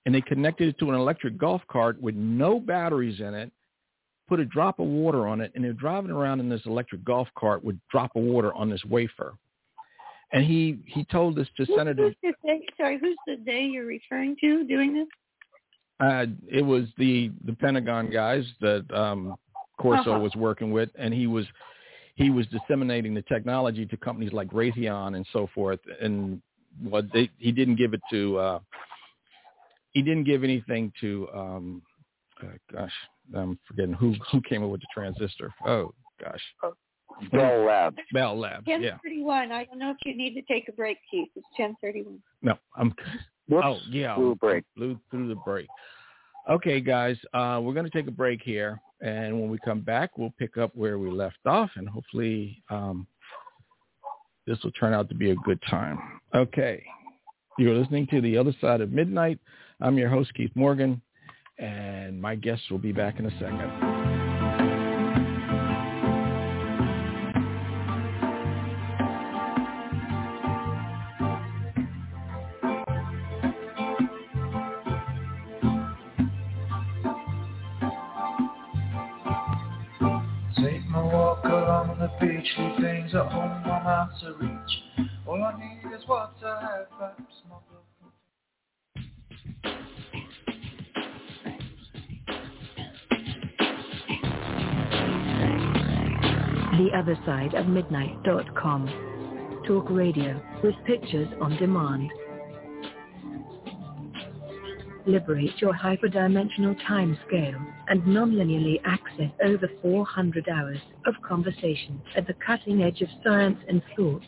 and they connected it to an electric golf cart with no batteries in it, put a drop of water on it, and they're driving around in this electric golf cart with drop of water on this wafer. And he he told this to Who- Senator. Who's the day, sorry, who's the day you're referring to doing this? Uh, it was the the Pentagon guys that um, Corso Uh-huh. was working with, and he was he was disseminating the technology to companies like Raytheon and so forth. And what they he didn't give it to uh, he didn't give anything to um, uh, gosh I'm forgetting who who came up with the transistor. Oh gosh, Bell Labs. Bell Labs. Ten Yeah, thirty-one. I don't know if you need to take a break, Keith. It's ten thirty-one. no, I'm Whoops. Oh yeah, Blew a break. Blew through the break. Okay, guys, uh, we're going to take a break here, and when we come back, we'll pick up where we left off, and hopefully um, this will turn out to be a good time. Okay, you're listening to the other side of midnight. I'm your host Keith Morgan, and my guests will be back in a second. The things at home I'm out to reach. All I need is water, have perhaps my blood. The other side of midnight.com. Talk radio with pictures on demand. Liberate your hyperdimensional time scale and non-linearly access over 400 hours of conversation at the cutting edge of science and thought.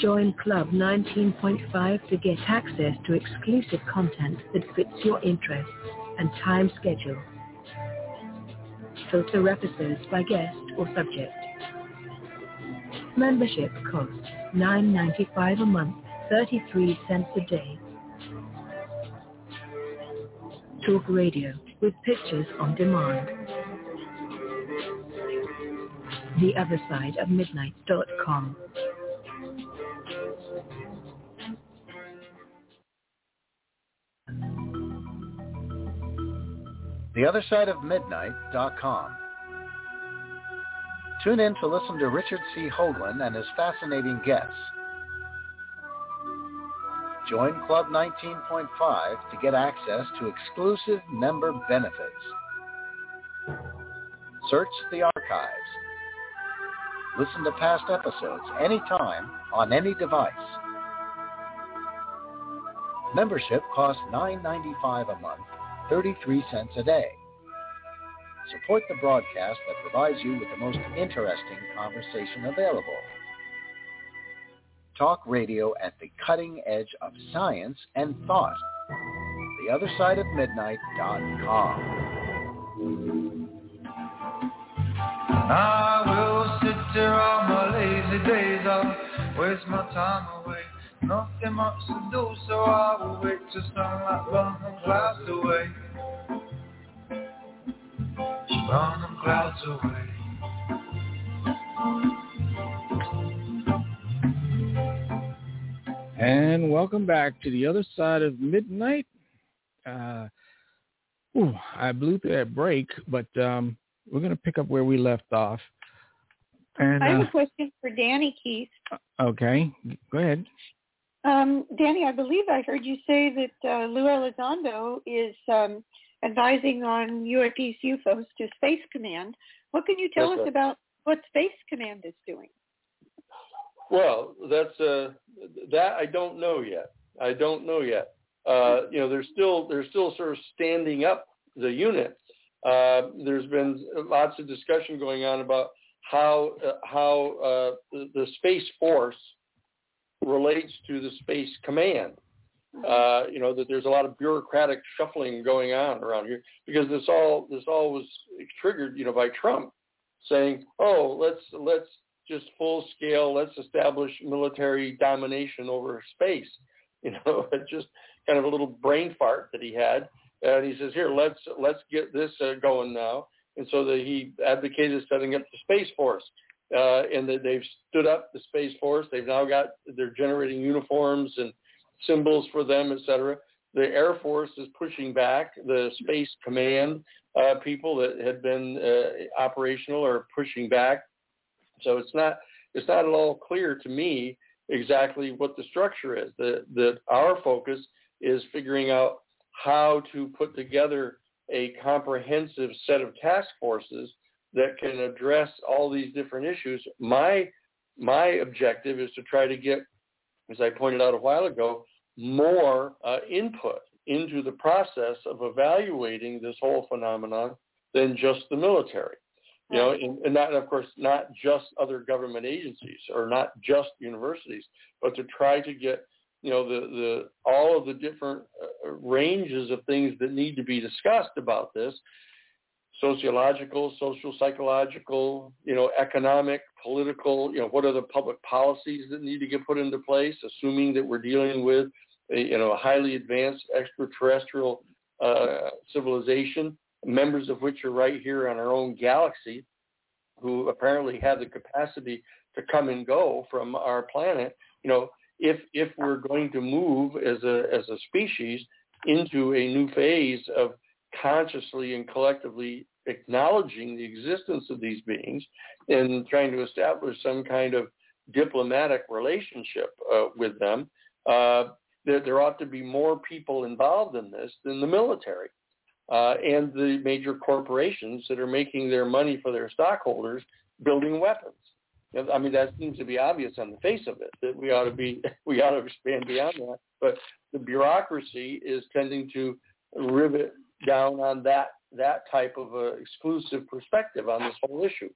Join Club 19.5 to get access to exclusive content that fits your interests and time schedule. Filter episodes by guest or subject. Membership costs $9.95 a month, 33 cents a day. Talk radio with pictures on demand. The other side of midnight.com. TheOtherSideOfMidnight.com. Tune in to listen to Richard C. Hoagland and his fascinating guests. Join Club 19.5 to get access to exclusive member benefits. Search the archives. Listen to past episodes anytime on any device. Membership costs $9.95 a month, 33 cents a day. Support the broadcast that provides you with the most interesting conversation available. Talk radio at the cutting edge of science and thought. The other side of midnight.com. I will sit here my lazy days. I'll waste my time away. Nothing much to do, so I will wait them clouds away. Them clouds away. And welcome back to the other side of midnight. Uh, ooh, I blew through that break, but um, we're going to pick up where we left off. And I have uh, a question for Danny Keith. okay, go ahead. Um, Danny, I believe I heard you say that uh, Lou Elizondo is um, advising on UAP's UFOs to Space Command. What can you tell Yes, us sir. about what Space Command is doing? Well, that's uh, that I don't know yet. I don't know yet. Uh, you know, they're still they're still sort of standing up the unit. Uh, there's been lots of discussion going on about how uh, how uh, the, the space force relates to the space command. Uh, you know that there's a lot of bureaucratic shuffling going on around here because this all this all was triggered, you know, by Trump saying, "Oh, let's let's just full scale, let's establish military domination over space." You know, just kind of a little brain fart that he had, and he says, "Here, let's let's get this uh, going now." And so that he advocated setting up the space force, uh, and that they've stood up the space force. They've now got they're generating uniforms and symbols for them, et cetera. The Air Force is pushing back. The Space Command uh, people that had been uh, operational are pushing back. So it's not it's not at all clear to me exactly what the structure is. That that our focus is figuring out how to put together a comprehensive set of task forces that can address all these different issues. My my objective is to try to get, as I pointed out a while ago, more uh, input into the process of evaluating this whole phenomenon than just the military. You know, and, and not, of course, not just other government agencies or not just universities, but to try to get, you know, the, the all of the different uh, ranges of things that need to be discussed about this, sociological, social, psychological, you know, economic, political, you know, what are the public policies that need to get put into place, assuming that we're dealing with you know, a highly advanced extraterrestrial uh, civilization, members of which are right here on our own galaxy, who apparently have the capacity to come and go from our planet. You know, if if we're going to move as a as a species into a new phase of consciously and collectively acknowledging the existence of these beings and trying to establish some kind of diplomatic relationship uh, with them, uh, there, there ought to be more people involved in this than the military uh, and the major corporations that are making their money for their stockholders building weapons. I mean, that seems to be obvious on the face of it that we ought to be we ought to expand beyond that. But the bureaucracy is tending to rivet down on that that type of a exclusive perspective on this whole issue.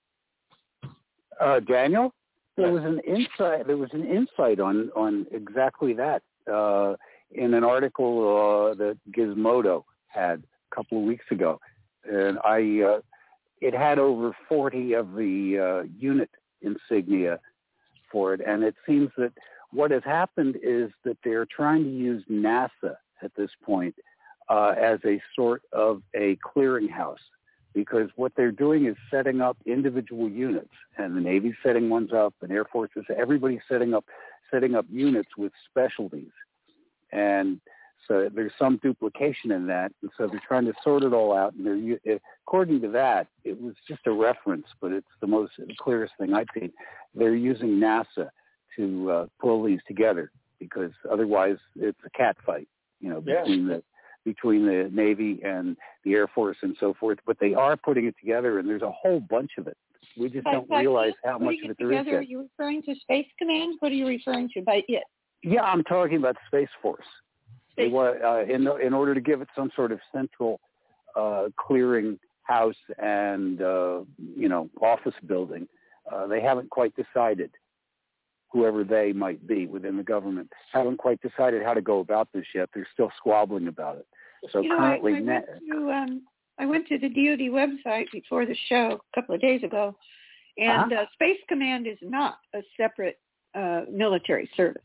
Uh, Daniel, there was an insight. There was an insight on on exactly that uh, in an article uh, that Gizmodo had a couple of weeks ago, and I uh, it had over 40 of the uh, unit insignia for it, and it seems that what has happened is that they're trying to use NASA at this point uh, as a sort of a clearinghouse because what they're doing is setting up individual units and the Navy's setting ones up and Air Force is everybody's setting up setting up units with specialties. And so there's some duplication in that. And so they're trying to sort it all out. And they're, according to that, it was just a reference, but it's the most the clearest thing I've seen. They're using NASA to uh, pull these together because otherwise it's a cat fight, you know, between yeah. the between the Navy and the Air Force and so forth. But they are putting it together, and there's a whole bunch of it. We just don't realize how much of it there together, is. Are you referring to Space Command? What are you referring to by it? Yeah, I'm talking about Space Force. Uh, in in order to give it some sort of central uh, clearing house and uh, you know office building, uh, they haven't quite decided. Whoever they might be within the government haven't quite decided how to go about this yet. They're still squabbling about it. So you know, currently, I, I went to um, I went to the DoD website before the show a couple of days ago, and Uh-huh. uh, Space Command is not a separate uh, military service.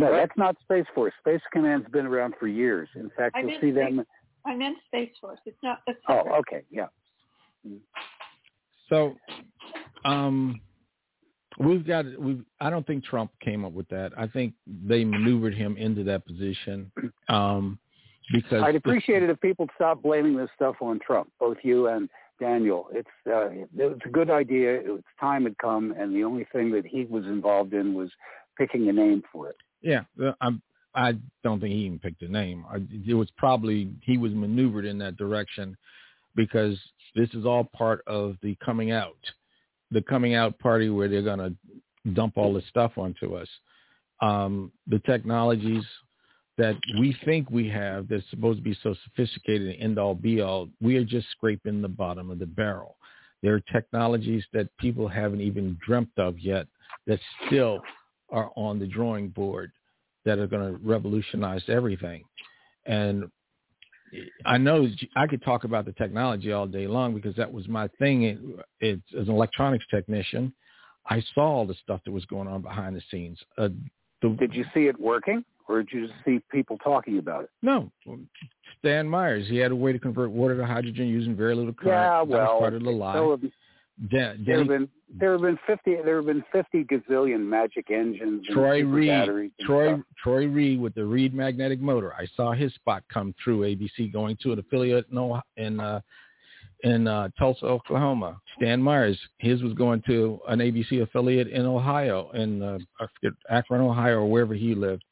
No, that's not Space Force. Space Command's been around for years. In fact, I you'll meant see them. I meant Space Force. It's not a Oh, okay, yeah. So, um, we've got we. I don't think Trump came up with that. I think they maneuvered him into that position um, because I'd appreciate it if people stop blaming this stuff on Trump, both you and Daniel. It's uh, it's a good idea. Its time had come, and the only thing that he was involved in was picking a name for it. Yeah, I'm. I don't think he even picked a name. I, it was probably he was maneuvered in that direction because this is all part of the coming out, the coming out party where they're going to dump all this stuff onto us. Um, the technologies that we think we have that's supposed to be so sophisticated and end all be all, we are just scraping the bottom of the barrel. There are technologies that people haven't even dreamt of yet that still are on the drawing board that are going to revolutionize everything. And I know I could talk about the technology all day long because that was my thing. It, it, as an electronics technician, I saw all the stuff that was going on behind the scenes. Uh, the, Did you see it working, or did you just see people talking about it? No, Stan Myers. He had a way to convert water to hydrogen using very little current. Yeah, that well, was part of the lie. so Den- there have been there have been fifty there have been fifty gazillion magic engines Troy Reed, Troy stuff. Troy Reed with the Reed magnetic motor. I saw his spot come through ABC going to an affiliate in in uh, in uh, Tulsa, Oklahoma. Stan Myers, his was going to an ABC affiliate in Ohio, in uh, I forget, Akron, Ohio, or wherever he lived.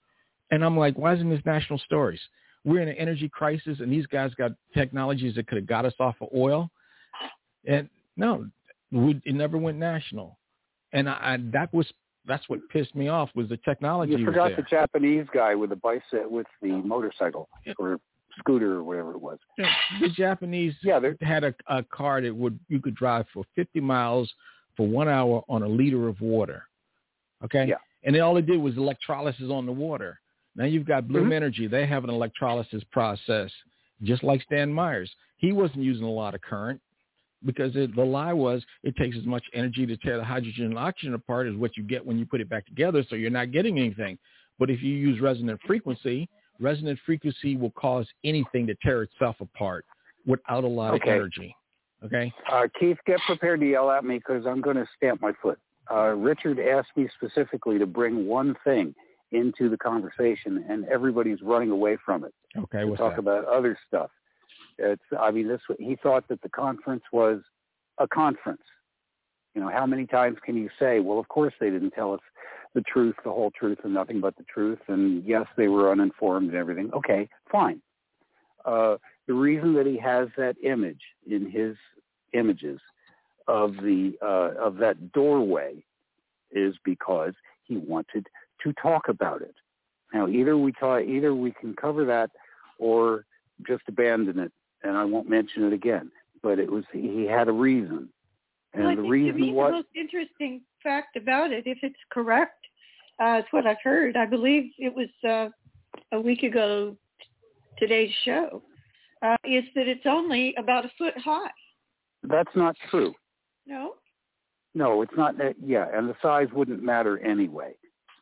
And I'm like, why isn't this national stories? We're in an energy crisis, and these guys got technologies that could have got us off of oil. And no, we, it never went national. And I, I that was that's what pissed me off was the technology. You forgot the Japanese guy with the bicycle with the motorcycle or scooter or whatever it was. Yeah, the Japanese Yeah, they're- had a, a car that would you could drive for 50 miles for one hour on a liter of water. Okay. Yeah. And then all they did was electrolysis on the water. Now you've got Bloom Mhm. Energy. They have an electrolysis process, just like Stan Myers. He wasn't using a lot of current because it, the lie was it takes as much energy to tear the hydrogen and oxygen apart as what you get when you put it back together. So you're not getting anything. But if you use resonant frequency, resonant frequency will cause anything to tear itself apart without a lot Okay. of energy. Okay. Uh, Keith, get prepared to yell at me because I'm going to stamp my foot. Uh, Richard asked me specifically to bring one thing into the conversation, and everybody's running away from it. Okay. to talk that? about other stuff. It's, I mean, this. He thought that the conference was a conference. You know, how many times can you say, well, of course they didn't tell us the truth, the whole truth, and nothing but the truth, and yes, they were uninformed and everything. Okay, fine. Uh, the reason that he has that image in his images of the uh, of that doorway is because he wanted to talk about it. Now, either we talk, either we can cover that, or just abandon it, and I won't mention it again. But it was he had a reason, and well, the reason to me was the most interesting fact about it, if it's correct, uh, it's what I've heard. I believe it was uh, a week ago today's show, uh, is that it's only about a foot high. that's not true. No, No, it's not. That, yeah, and the size wouldn't matter anyway.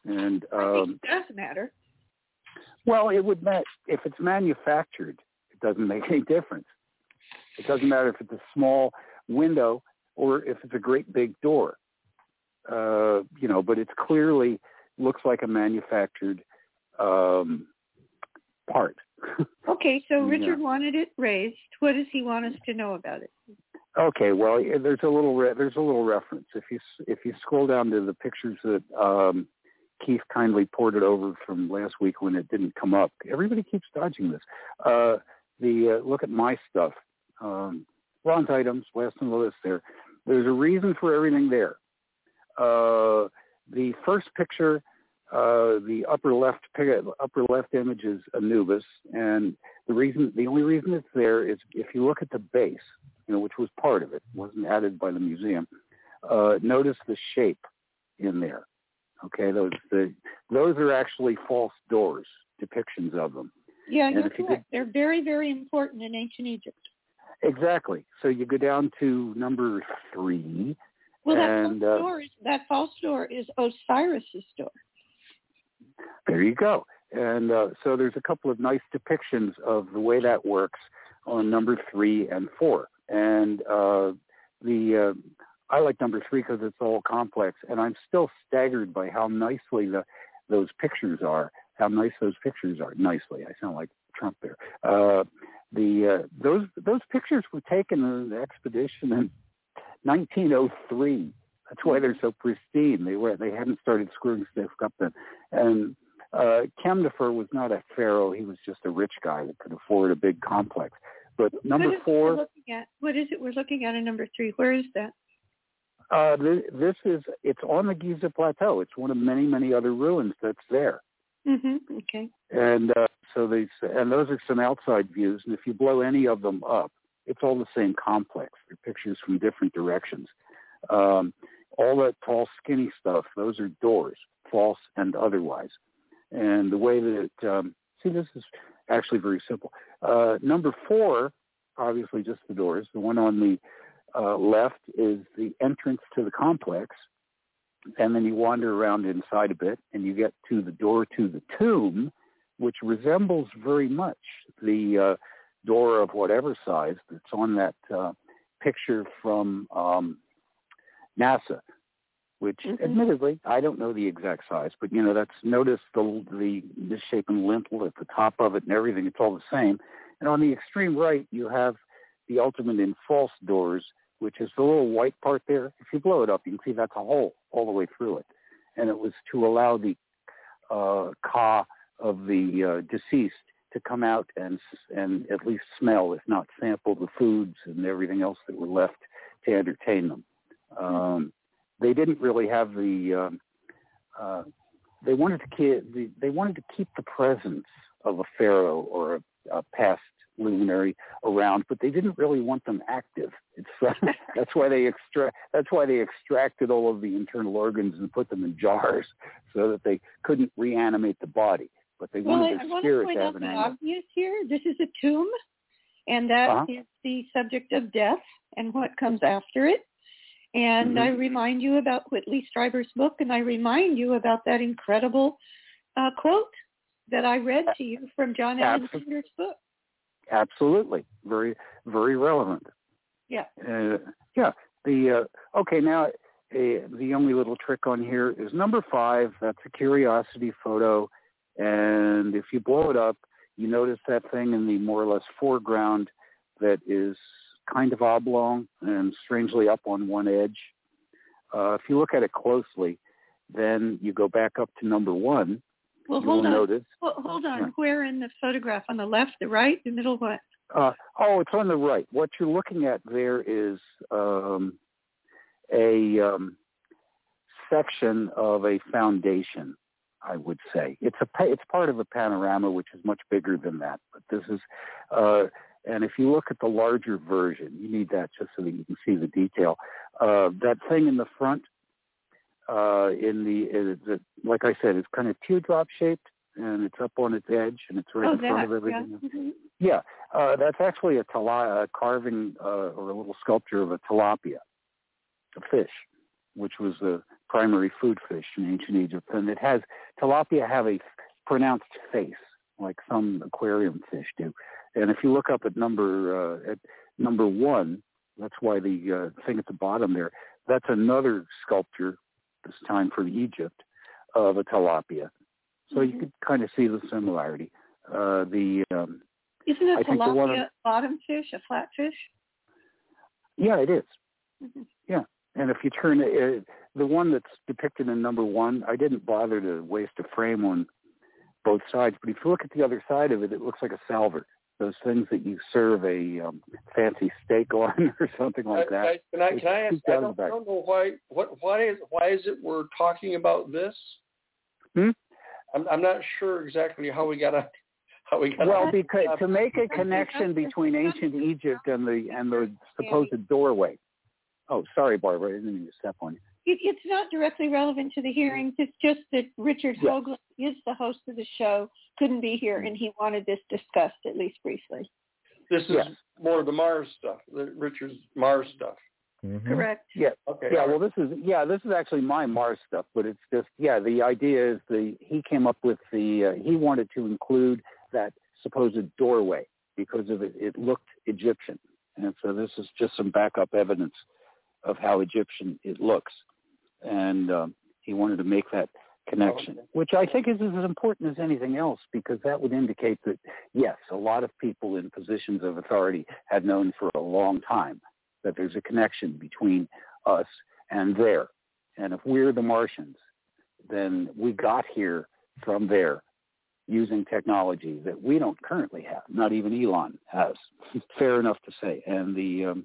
And I um, think it does matter. well, it would matter if it's manufactured. Doesn't make any difference. It doesn't matter if it's a small window or if it's a great big door. Uh, you know, but it's clearly looks like a manufactured um, part. Okay, so Yeah. Richard wanted it raised. What does he want us to know about it? Okay, well, there's a little re- there's a little reference. If you if you scroll down to the pictures that um, Keith kindly ported over from last week when it didn't come up, everybody keeps dodging this. Uh, the uh, look at my stuff, um, bronze items, the list. There, there's a reason for everything there. Uh, the first picture, uh, the upper left upper left image is Anubis, and the reason the only reason it's there is if you look at the base you know, which was part of it, wasn't added by the museum. Uh, notice the shape in there. Okay, those the those are actually false doors, depictions of them. Yeah, And you're correct. They're very, very important in ancient Egypt. Exactly. So you go down to number three. Well, that and false uh, door is that false door is Osiris's door. there you go. And uh, so there's a couple of nice depictions of the way that works on number three and four. And uh, the uh, I like number three because it's all complex, and I'm still staggered by how nicely the those pictures are. How nice those pictures are. Nicely, I sound like Trump there. Uh, the uh, those those pictures were taken in the expedition in 1903. That's why they're so pristine. They were they hadn't started screwing stuff up then. And uh, Chemnifer was not a pharaoh. He was just a rich guy that could afford a big complex. But number what four. we're looking at? What is it we're looking at in number three? Where is that? Uh, th- this is it's on the Giza Plateau. It's one of many many other ruins that's there, hmm Okay. and uh, so these and those are some outside views. And if you blow any of them up, it's all the same complex. They're pictures from different directions. Um, all that tall, skinny stuff, those are doors, false and otherwise. And the way that um, see, this is actually very simple. Uh, number four, obviously just the doors. The one on the uh, left is the entrance to the complex. And then you wander around inside a bit and you get to the door to the tomb, which resembles very much the uh, door of whatever size that's on that uh, picture from um, NASA, which Mhm. admittedly I don't know the exact size, but you know that's notice the the misshapen lintel at the top of it and everything. It's all the same. And on the extreme right, you have the ultimate in false doors, which is the little white part there. If you blow it up, you can see that's a hole all the way through it. And it was to allow the uh, ka of the uh, deceased to come out and and at least smell, if not sample, the foods and everything else that were left to entertain them. Um, they didn't really have the. Um, uh, they wanted to keep. They wanted to keep the presence of a pharaoh or a, a past luminary around, but they didn't really want them active. It's uh, that's why they extract. That's why they extracted all of the internal organs and put them in jars so that they couldn't reanimate the body. But they Well, I, wanted I the want to spirit point to out have an the animal. obvious here. This is a tomb, and that is Uh-huh. the subject of death and what comes after it. And Mhm. I remind you about Whitley Strieber's book, and I remind you about that incredible uh, quote that I read to you from John Alexander's book. Absolutely, very very relevant. Yeah. Uh, yeah. The uh, okay now. Uh, the only little trick on here is number five. That's a curiosity photo, and if you blow it up, you notice that thing in the more or less foreground that is kind of oblong and strangely up on one edge. Uh, if you look at it closely, then you go back up to number one. Well, hold on. notice. Hold, hold on. Where in the photograph? On the left, the right, the middle, what? Uh, oh, it's on the right. What you're looking at there is um, a um, section of a foundation. I would say it's a it's part of a panorama which is much bigger than that. But this is, uh, and if you look at the larger version, you need that just so that you can see the detail. Uh, that thing in the front, uh, in the, uh, the like I said, it's kind of teardrop shaped and it's up on its edge and it's right oh, in front that. of everything. Yeah. Mhm. Yeah, uh, that's actually a, tala- a carving uh, or a little sculpture of a tilapia, a fish, which was the primary food fish in ancient Egypt. And it has tilapia have a pronounced face, like some aquarium fish do. And if you look up at number uh, at number one, that's why the uh, thing at the bottom there. That's another sculpture, this time for Egypt, of a tilapia. So you Mhm. could kind of see the similarity. Uh, the um, Isn't a I think the one tilapia bottom fish a flatfish? Yeah, it is. Mhm. Yeah, and if you turn it, the one that's depicted in number one, I didn't bother to waste a frame on both sides, but if you look at the other side of it, it looks like a salver. Those things that you serve a um, fancy steak on or something like that. I, can I, can I ask? scooped I don't, I don't know why. What? Why is? Why is it we're talking about this? Hmm? I'm, I'm not sure exactly how we got on. How we got Well, because uh, to make a connection between ancient Egypt and the and the supposed doorway. Oh, sorry, Barbara, I didn't mean to step on you. It, it's not directly relevant to the hearings. It's just that Richard Yeah. Hoagland is the host of the show, couldn't be here, and he wanted this discussed at least briefly. this is Yes. more the Mars stuff, the Richard's Mars stuff. Mhm. Correct. Yeah, Okay. yeah. Well, this is yeah, this is actually my Mars stuff, but it's just yeah. The idea is the he came up with the uh, he wanted to include that supposed doorway because of it. It looked Egyptian, and so this is just some backup evidence of how Egyptian it looks, and um, he wanted to make that connection, which I think is as important as anything else because that would indicate that yes, a lot of people in positions of authority had known for a long time that there's a connection between us and there. And if we're the Martians, then we got here from there using technology that we don't currently have. Not even Elon has. Fair enough to say. And the um,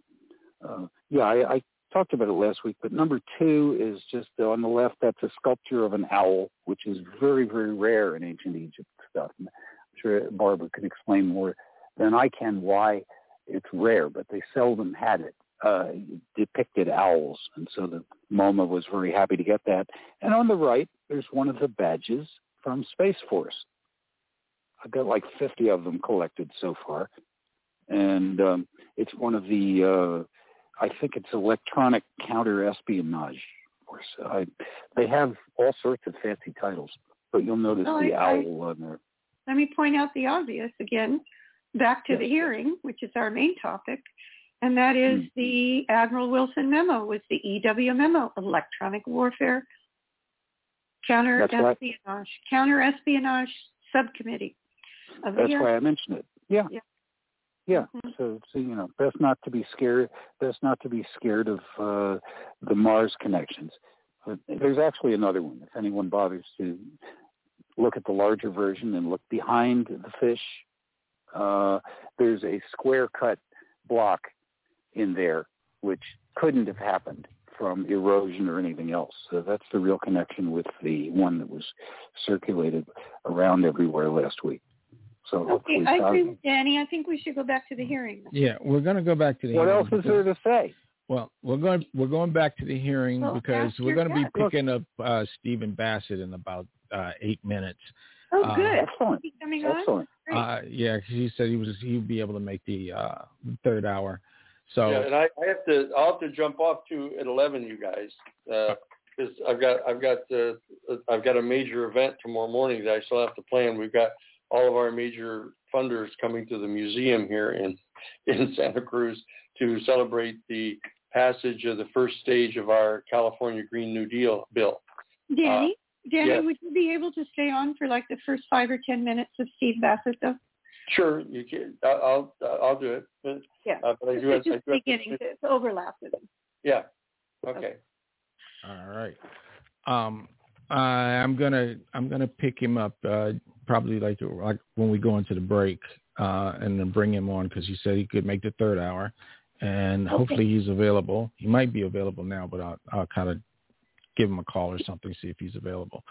uh, yeah, I, I talked about it last week. But number two is just on the left. That's a sculpture of an owl, which is very very rare in ancient Egypt stuff. I'm sure Barbara could explain more than I can why it's rare, but they seldom had it uh, depicted owls, and so the MoMA was very happy to get that. And on the right, there's one of the badges from Space Force. I've got like 50 of them collected so far, and um, it's one of the uh, I think it's electronic counter espionage. Force. I, they have all sorts of fancy titles, but you'll notice the I- owl on there. Let me point out the obvious again, back to Yes. the hearing, which is our main topic, and that is Hmm. the Admiral Wilson memo, was the EW memo, electronic warfare, counter That's right. espionage, counter espionage subcommittee That's why I mentioned it. Yeah. Yeah. Yeah. Mhm. So, so you know, best not to be scared. Best not to be scared of uh, the Mars connections. But there's actually another one. If anyone bothers to look at the larger version and look behind the fish, uh, there's a square cut block in there which couldn't have happened from erosion or anything else. So that's the real connection with the one that was circulated around everywhere last week. So Okay, I agree Danny. I think we should go back to the hearing. Yeah, we're going to go back to the hearing. what hearing else is there to say? Well, we're going we're going back to the hearing Well, because we're going to be picking up uh, Stephen Bassett in about uh, eight minutes. Oh, Uh, good. Excellent. Is he coming? Excellent. Great. Uh, yeah, 'cause he said he was he'd be able to make the uh, third hour. So Yeah, and I, I have to. I'll have to jump off to at eleven, you guys, because I've got I've got uh, I've got a major event tomorrow morning that I still have to plan. We've got all of our major funders coming to the museum here in in Santa Cruz to celebrate the passage of the first stage of our California Green New Deal bill. Danny, Danny, yes. would you be able to stay on for like the first five or ten minutes of Steve Bassett, though? Sure, you can. I'll I'll, I'll do it. But, Yeah. uh, but I do have, It's I just do beginning to, to overlap with him. Yeah. Okay. all right. Um, I, I'm gonna I'm gonna pick him up uh, probably like like when we go into the break uh, and then bring him on because he said he could make the third hour, and Okay. hopefully he's available. He might be available now, but I'll I'll kind of give him a call or something see if he's available.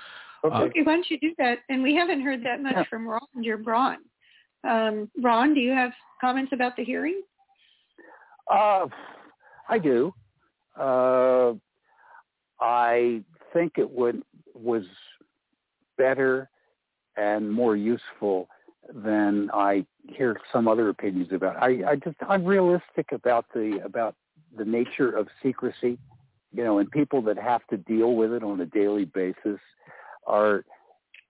Okay. Uh, Okay, why don't you do that? And we haven't heard that much Yeah. from Ron or Braun. Um, Ron, do you have comments about the hearing? Uh, I do. Uh, I think it would was better and more useful than I hear some other opinions about. I, I just I'm realistic about the about the nature of secrecy, you know, and people that have to deal with it on a daily basis are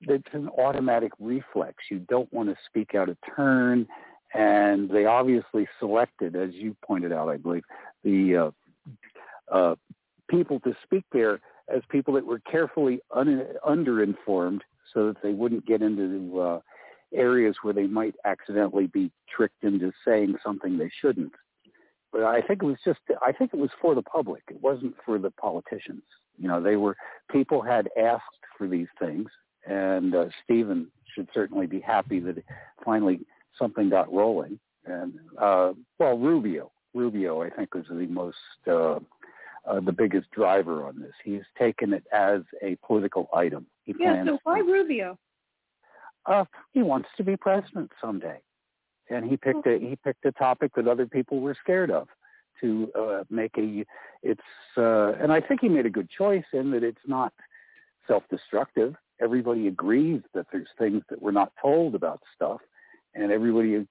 it's an automatic reflex. You don't want to speak out of turn, and they obviously selected, as you pointed out, I believe, the uh, uh, people to speak there as people that were carefully un- underinformed, so that they wouldn't get into uh, areas where they might accidentally be tricked into saying something they shouldn't. But I think it was just, I think it was for the public. It wasn't for the politicians. You know, they were, people had asked for these things, and uh, Stephen should certainly be happy that finally something got rolling. And, uh, well, Rubio, Rubio, I think was the most, uh, uh, the biggest driver on this. He's taken it as a political item. He Yeah, so why Rubio? uh, he wants to be president someday, and he picked a he picked a topic that other people were scared of to uh, make a. It's uh, and I think he made a good choice in that it's not self-destructive. Everybody agrees that there's things that we're not told about stuff, and everybody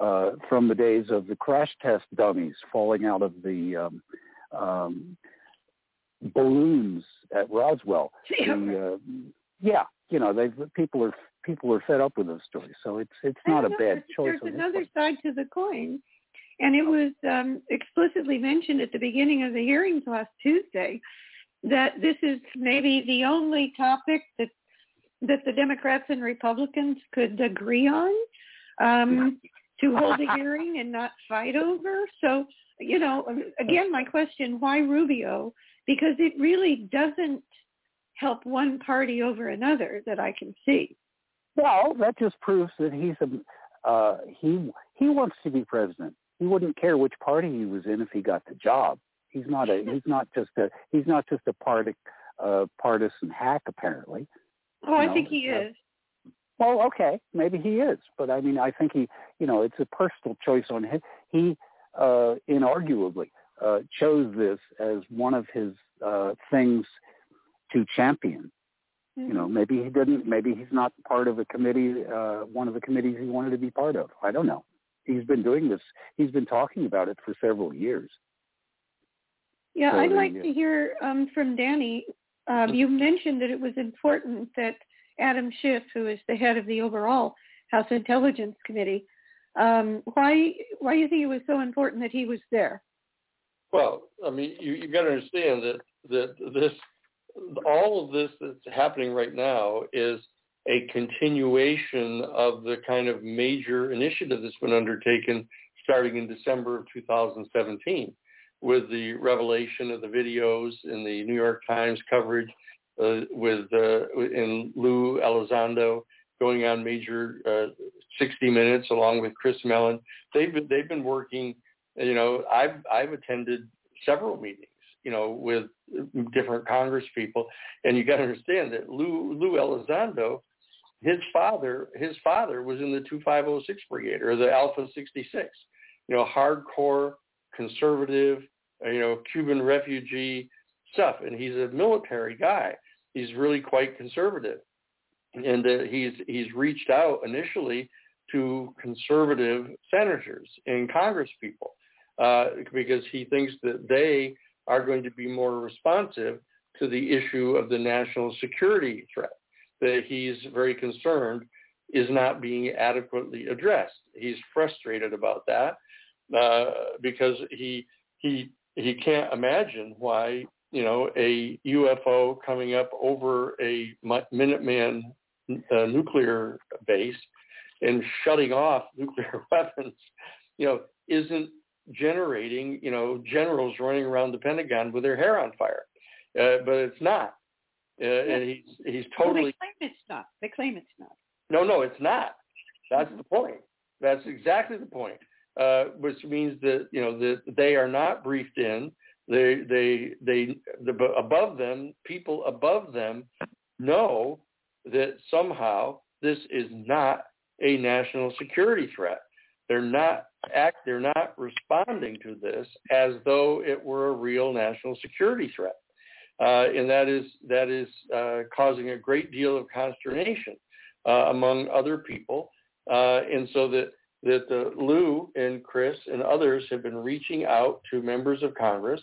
uh, from the days of the crash test dummies falling out of the um, um, balloons at Roswell the, uh, yeah, you know, they people are people are fed up with those stories, so it's it's not a know, bad choice. There's another side to the coin, and it was um, explicitly mentioned at the beginning of the hearings last Tuesday that this is maybe the only topic that that the Democrats and Republicans could agree on um, to hold a hearing and not fight over. So, you know, again, my question: Why Rubio? Because it really doesn't help one party over another that I can see. Well, that just proves that he's a uh, he he wants to be president. He wouldn't care which party he was in if he got the job. He's not a he's not just a he's not just a party uh, partisan hack apparently. Oh, I No, think he uh, is. Well, okay, maybe he is, but I mean, I think he, you know, it's a personal choice on him. he uh, inarguably uh, chose this as one of his uh, things to champion. Mm-hmm. You know, mm-hmm. maybe he didn't. Maybe he's not part of a committee, uh, one of the committees he wanted to be part of. I don't know. He's been doing this. He's been talking about it for several years. Yeah, so I'd like to hear um, from Danny. Um, you mentioned that it was important that Adam Schiff, who is the head of the overall House Intelligence Committee, um, why why do you think it was so important that he was there? Well, I mean, you you got to understand that that this all of this that's happening right now is a continuation of the kind of major initiative that's been undertaken starting in December of 2017 with the revelation of the videos in the New York Times coverage uh, with uh, in Lou Elizondo going on major uh, 60 Minutes along with Chris Mellon. They've been, they've been working. You know, I've I've attended several meetings. You know, with different Congress people, and you got to understand that Lou Lou Elizondo, his father his father was in the 2506 Brigade or the Alpha 66. You know, hardcore conservative. You know, Cuban refugee stuff, and he's a military guy. He's really quite conservative and uh, he's he's reached out initially to conservative senators and Congress people uh, because he thinks that they are going to be more responsive to the issue of the national security threat that he's very concerned is not being adequately addressed. He's frustrated about that uh, because he he he can't imagine why you know a UFO coming up over a Minuteman uh, nuclear base and shutting off nuclear weapons, you know, isn't generating, you know, generals running around the Pentagon with their hair on fire. Uh, but it's not. Uh, and he's he's totally. Well, they claim it's not. They claim it's not. No, no, it's not. That's the point. That's exactly the point. Uh, which means that you know that they are not briefed in. They they they the, above them people above them know that somehow this is not a national security threat. They're not act they're not responding to this as though it were a real national security threat. Uh, and that is that is uh, causing a great deal of consternation uh, among other people. Uh, and so that that Lou and Chris and others have been reaching out to members of Congress.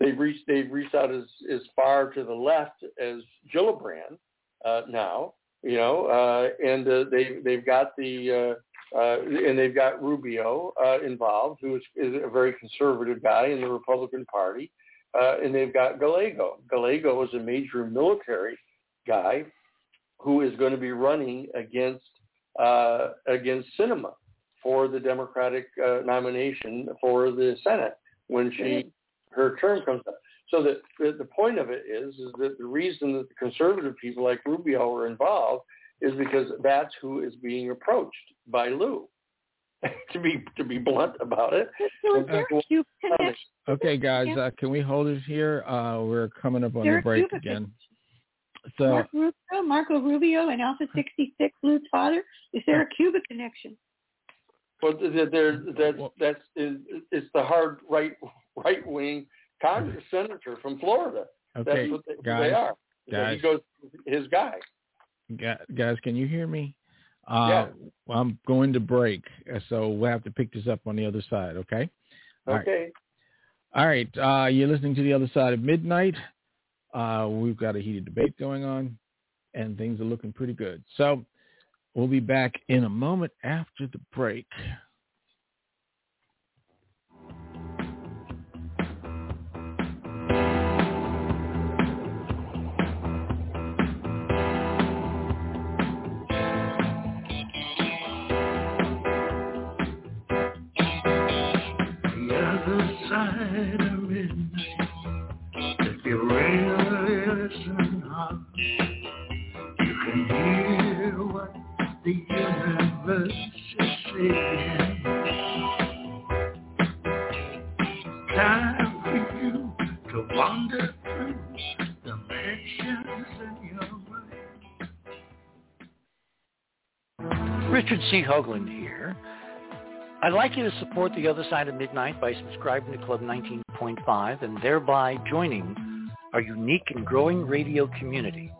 They've reached they've reached out as, as far to the left as Gillibrand, uh, now, you know, uh, and uh, they they've got the uh, uh, and they've got Rubio uh, involved, who is, is a very conservative guy in the Republican Party, uh, and they've got Gallego. Gallego is a major military guy who is going to be running against uh, against Sinema for the Democratic uh, nomination for the Senate when she her term comes up. So the, the, the point of it is, is that the reason that the conservative people like Rubio are involved is because that's who is being approached by Lou. to be to be blunt about it. okay, guys, uh, can we hold it here? Uh, we're coming up on the break again. So Mark Rubio, Marco Rubio and Alpha 66, Lou's father. Is there a Cuba connection? Well, there, that's that's it's the hard right right wing Congress senator from Florida. Okay, That's what they, guys, they are. Guys, he goes his guy. Guys, can you hear me? Uh, yeah. Well, I'm going to break, uh, so we'll have to pick this up on the other side. Okay. All okay. Right. All right. Uh, you're listening to the other side of midnight. Uh, we've got a heated debate going on, and things are looking pretty good. So we'll be back in a moment after the break. Richard C. Hoagland here. I'd like you to support The Other Side of Midnight by subscribing to Club 19.5 and thereby joining our unique and growing radio community.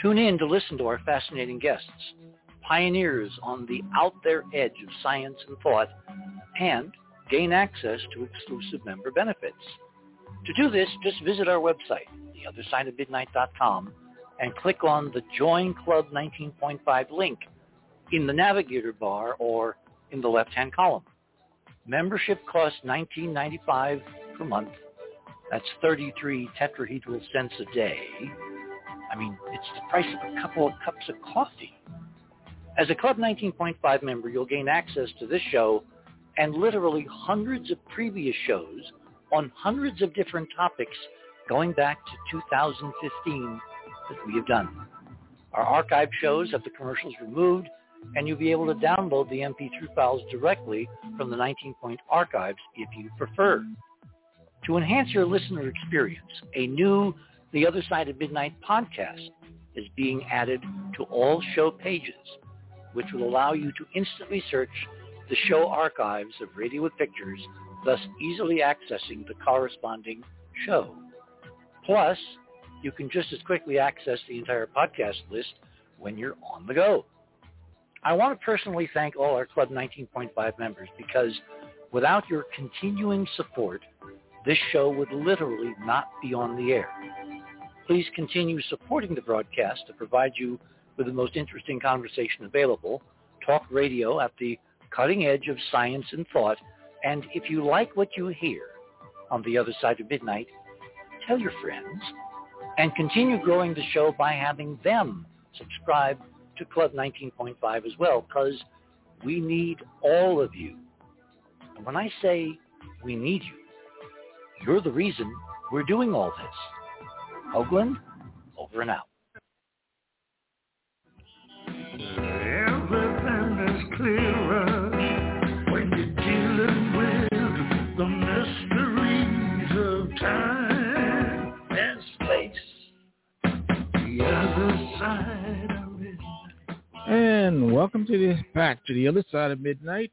Tune in to listen to our fascinating guests, pioneers on the out there edge of science and thought, and gain access to exclusive member benefits. To do this, just visit our website, theothersideofmidnight.com, and click on the Join Club 19.5 link in the navigator bar or in the left-hand column. Membership costs $19.95 per month. That's 33 tetrahedral cents a day. I mean, it's the price of a couple of cups of coffee. As a Club 19.5 member, you'll gain access to this show and literally hundreds of previous shows on hundreds of different topics going back to 2015 that we have done. Our archive shows have the commercials removed and you'll be able to download the MP3 files directly from the 19-point archives if you prefer. To enhance your listener experience, a new The Other Side of Midnight podcast is being added to all show pages, which will mm-hmm. allow you to instantly search the show archives of Radio with Pictures, thus easily accessing the corresponding show. Plus, you can just as quickly access the entire podcast list when you're on the go. I want to personally thank all our Club 19.5 members because without your continuing support, this show would literally not be on the air. Please continue supporting the broadcast to provide you with the most interesting conversation available, talk radio at the cutting edge of science and thought, and if you like what you hear on the other side of midnight, tell your friends, and continue growing the show by having them subscribe to Club 19.5 as well because we need all of you. And when I say we need you, you're the reason we're doing all this. Hoagland, over and out. Clearer when you're dealing with the mysteries of time and space. The other side of it. And welcome to the back to the other side of midnight.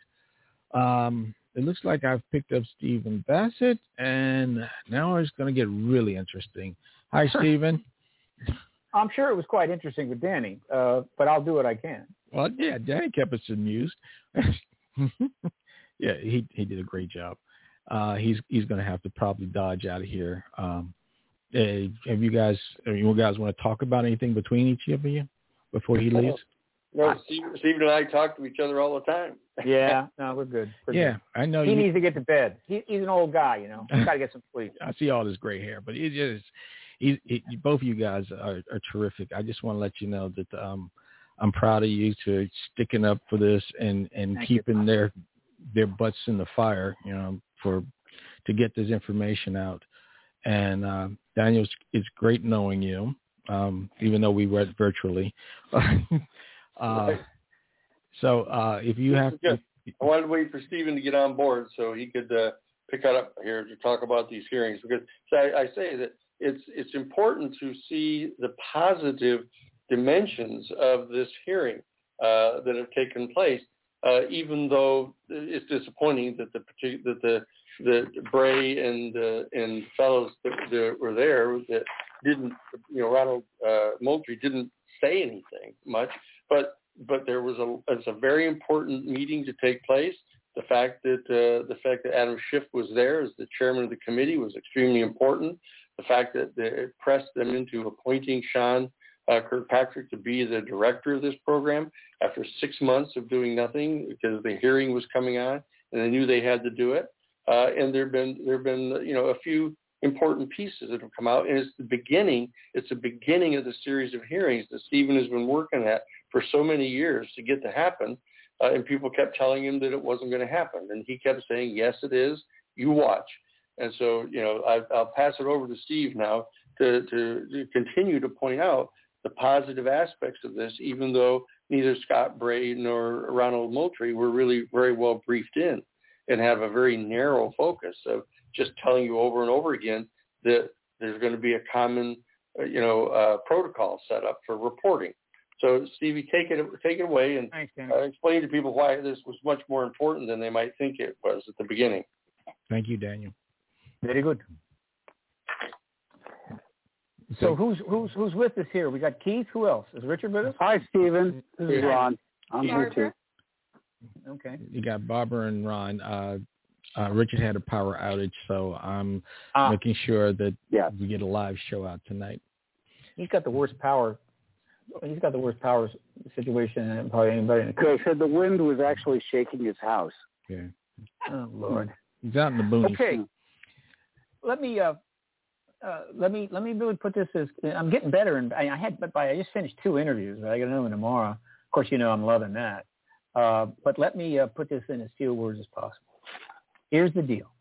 Um, it looks like I've picked up Stephen Bassett, and now it's going to get really interesting. Hi, Stephen. I'm sure it was quite interesting with Danny, uh, but I'll do what I can. Well, yeah, Danny kept us amused. yeah, he he did a great job. Uh, he's he's going to have to probably dodge out of here. Um, eh, have you guys, you guys want to talk about anything between each of you before he leaves? No, Steve, Stephen and I talk to each other all the time. Yeah, no, we're good. We're Yeah, good. I know He you. needs to get to bed. He, he's an old guy, you know. He's got to get some sleep. I see all this gray hair, but it just, he, he, both of you guys are, are terrific. I just want to let you know that um, I'm proud of you to sticking up for this and and Thank you. keeping their their butts in the fire, you know, for to get this information out. And uh, Daniel, it's great knowing you, um, even though we read virtually. uh, Right. so uh, if you have, Good. I wanted to wait for Stephen to get on board so he could uh, pick it up here to talk about these hearings because so I, I say that it's it's important to see the positive dimensions of this hearing uh, that have taken place, uh, even though it's disappointing that the that the the Bray and uh, and fellows that, that were there that didn't you know Ronald uh, Moultrie didn't say anything much, but but there was a it's a very important meeting to take place. The fact that uh, the fact that Adam Schiff was there as the chairman of the committee was extremely important. The fact that it pressed them into appointing Sean uh, Kirkpatrick to be the director of this program after six months of doing nothing because the hearing was coming on and they knew they had to do it. Uh, and there've been there've been you know a few important pieces that have come out, and it's the beginning. It's the beginning of the series of hearings that Stephen has been working at for so many years to get to happen. Uh, and people kept telling him that it wasn't going to happen, and he kept saying, "Yes, it is. You watch." And so, you know, I, I'll pass it over to Steve now to, to, to continue to point out the positive aspects of this, even though neither Scott Bray nor Ronald Moultrie were really very well briefed in and have a very narrow focus of just telling you over and over again that there's going to be a common, uh, you know, uh, protocol set up for reporting. So Stevie, take it take it away and Thanks, uh, explain to people why this was much more important than they might think it was at the beginning. Thank you, Daniel. Very good. So who's who's who's with us here? We got Keith. Who else? Is Richard with us? Hi, Stephen. This is Ron. I'm here too. Okay. You got Barbara and Ron. Uh, uh, Richard had a power outage, so I'm making sure that we get a live show out tonight. He's got the worst power. He's got the worst power situation than probably anybody in the country. They said the wind was actually shaking his house. Yeah. Oh Lord. He's out in the boonies. Okay. Let me uh, uh, let me let me really put this as I'm getting better, and I, had but by I just finished two interviews. I got another one tomorrow. Of course, you know I'm loving that. Uh, but let me uh, put this in as few words as possible. Here's the deal: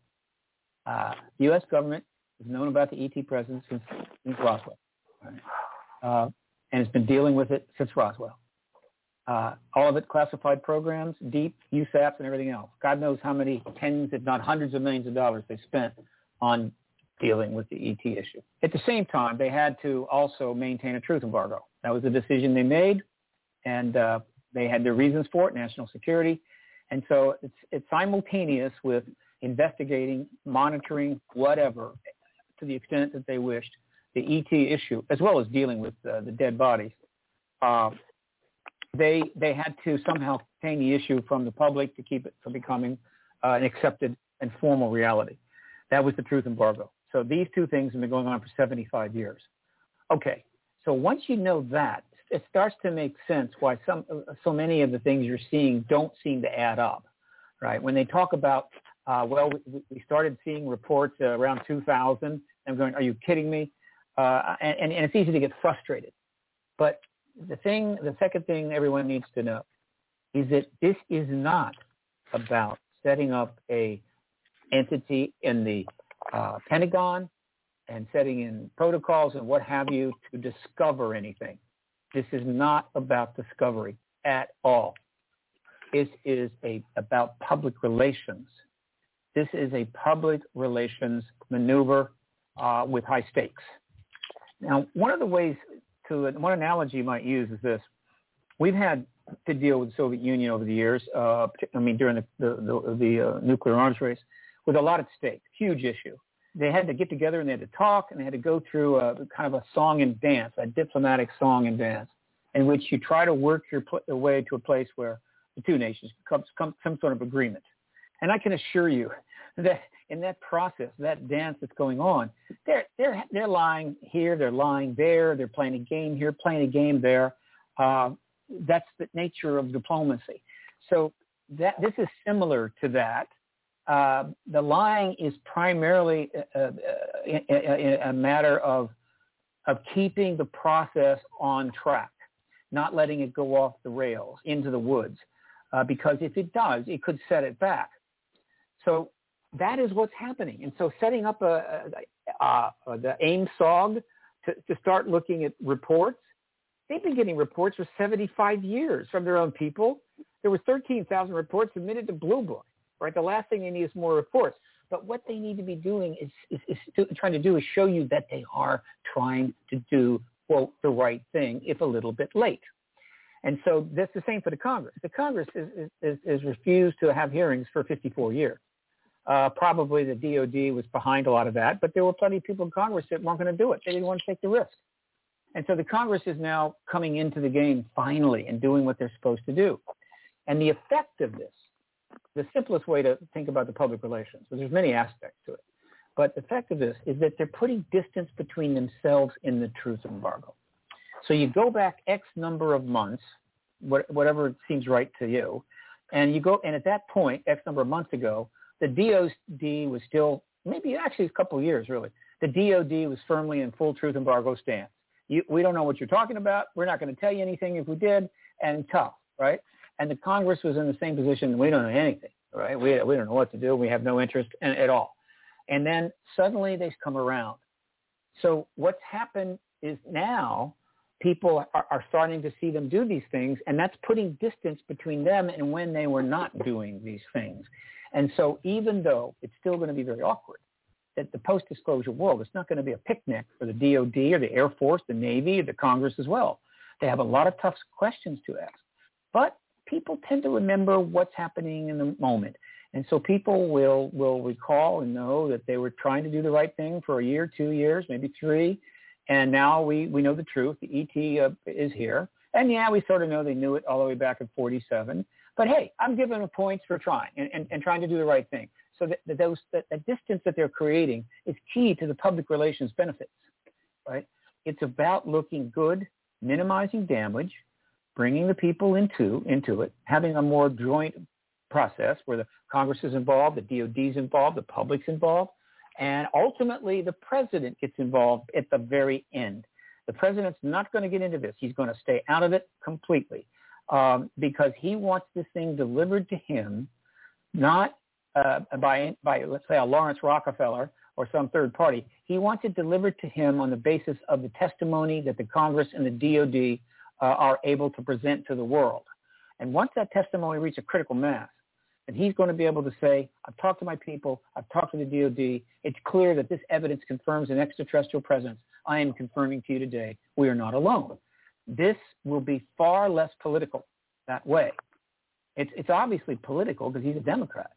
uh, the U.S. government has known about the ET presence since, since Roswell, right? uh, and has been dealing with it since Roswell. Uh, all of it classified programs, deep USAPs, and everything else. God knows how many tens, if not hundreds of millions of dollars they spent on dealing with the ET issue. At the same time, they had to also maintain a truth embargo. That was a decision they made, and uh, they had their reasons for it, national security. And so it's, it's simultaneous with investigating, monitoring, whatever, to the extent that they wished, the ET issue, as well as dealing with uh, the dead bodies. Uh, they they had to somehow contain the issue from the public to keep it from becoming uh, an accepted and formal reality. That was the truth embargo. So these two things have been going on for 75 years. Okay, so once you know that, it starts to make sense why some so many of the things you're seeing don't seem to add up, right? When they talk about, uh, well, we, started seeing reports uh, around 2000. I'm going, are you kidding me? Uh, and, and it's easy to get frustrated. But the thing, the second thing everyone needs to know is that this is not about setting up a entity in the uh, Pentagon and setting in protocols and what have you to discover anything. This is not about discovery at all. This is a, about public relations. This is a public relations maneuver uh, with high stakes. Now, one of the ways to, one analogy you might use is this. We've had to deal with the Soviet Union over the years, uh, I mean, during the, the, the, the uh, nuclear arms race, with a lot at stake, huge issue. They had to get together and they had to talk and they had to go through a kind of a song and dance, a diplomatic song and dance, in which you try to work your, pl- way to a place where the two nations come, come some sort of agreement. And I can assure you that in that process, that dance that's going on, they're they're they're lying here, they're lying there, they're playing a game here, playing a game there. Uh, that's the nature of diplomacy. So that this is similar to that. Uh, the lying is primarily a, a, a, a matter of of keeping the process on track, not letting it go off the rails into the woods, uh, because if it does, it could set it back. So that is what's happening. And so setting up a, a, a the AIM SOG to, to start looking at reports, they've been getting reports for 75 years from their own people. There were 13,000 reports submitted to Blue Book, right? The last thing they need is more reports. But what they need to be doing is, is, is to, trying to do is show you that they are trying to do, quote, the right thing, if a little bit late. And so that's the same for the Congress. The Congress is refused to have hearings for 54 years. Uh, probably the DOD was behind a lot of that, but there were plenty of people in Congress that weren't going to do it. They didn't want to take the risk. And so the Congress is now coming into the game finally and doing what they're supposed to do. And the effect of this, the simplest way to think about the public relations, because there's many aspects to it, but the fact of this is that they're putting distance between themselves in the truth embargo. So you go back X number of months, whatever seems right to you, and you go, and at that point, X number of months ago, the DOD was still, maybe actually a couple of years really, the DOD was firmly in full truth embargo stance. You, we don't know what you're talking about. We're not going to tell you anything if we did, and tough, right? And the Congress was in the same position. We don't know anything, right? We, we don't know what to do. We have no interest in, at all. And then suddenly they come around. So what's happened is now people are, are starting to see them do these things, and that's putting distance between them and when they were not doing these things. And so even though it's still going to be very awkward, that the post-disclosure world, it's not going to be a picnic for the DOD or the Air Force, the Navy, the Congress as well. They have a lot of tough questions to ask. But people tend to remember what's happening in the moment. And so people will, will recall and know that they were trying to do the right thing for a year, two years, maybe three. And now we, we know the truth. The ET uh, is here. And yeah, we sort of know they knew it all the way back in 47. But hey, I'm giving them points for trying and, and, and trying to do the right thing. So that, that those that, that distance that they're creating is key to the public relations benefits, right? It's about looking good, minimizing damage, bringing the people into into it, having a more joint process where the Congress is involved, the DOD is involved, the public's involved, and ultimately the president gets involved at the very end. The president's not going to get into this. He's going to stay out of it completely um, because he wants this thing delivered to him, not uh, by, by, let's say, a Lawrence Rockefeller or some third party. He wants it delivered to him on the basis of the testimony that the Congress and the DOD uh, are able to present to the world. And once that testimony reaches a critical mass, and he's going to be able to say, I've talked to my people, I've talked to the DOD, it's clear that this evidence confirms an extraterrestrial presence. I am confirming to you today, we are not alone. This will be far less political that way. It's, it's obviously political because he's a Democrat.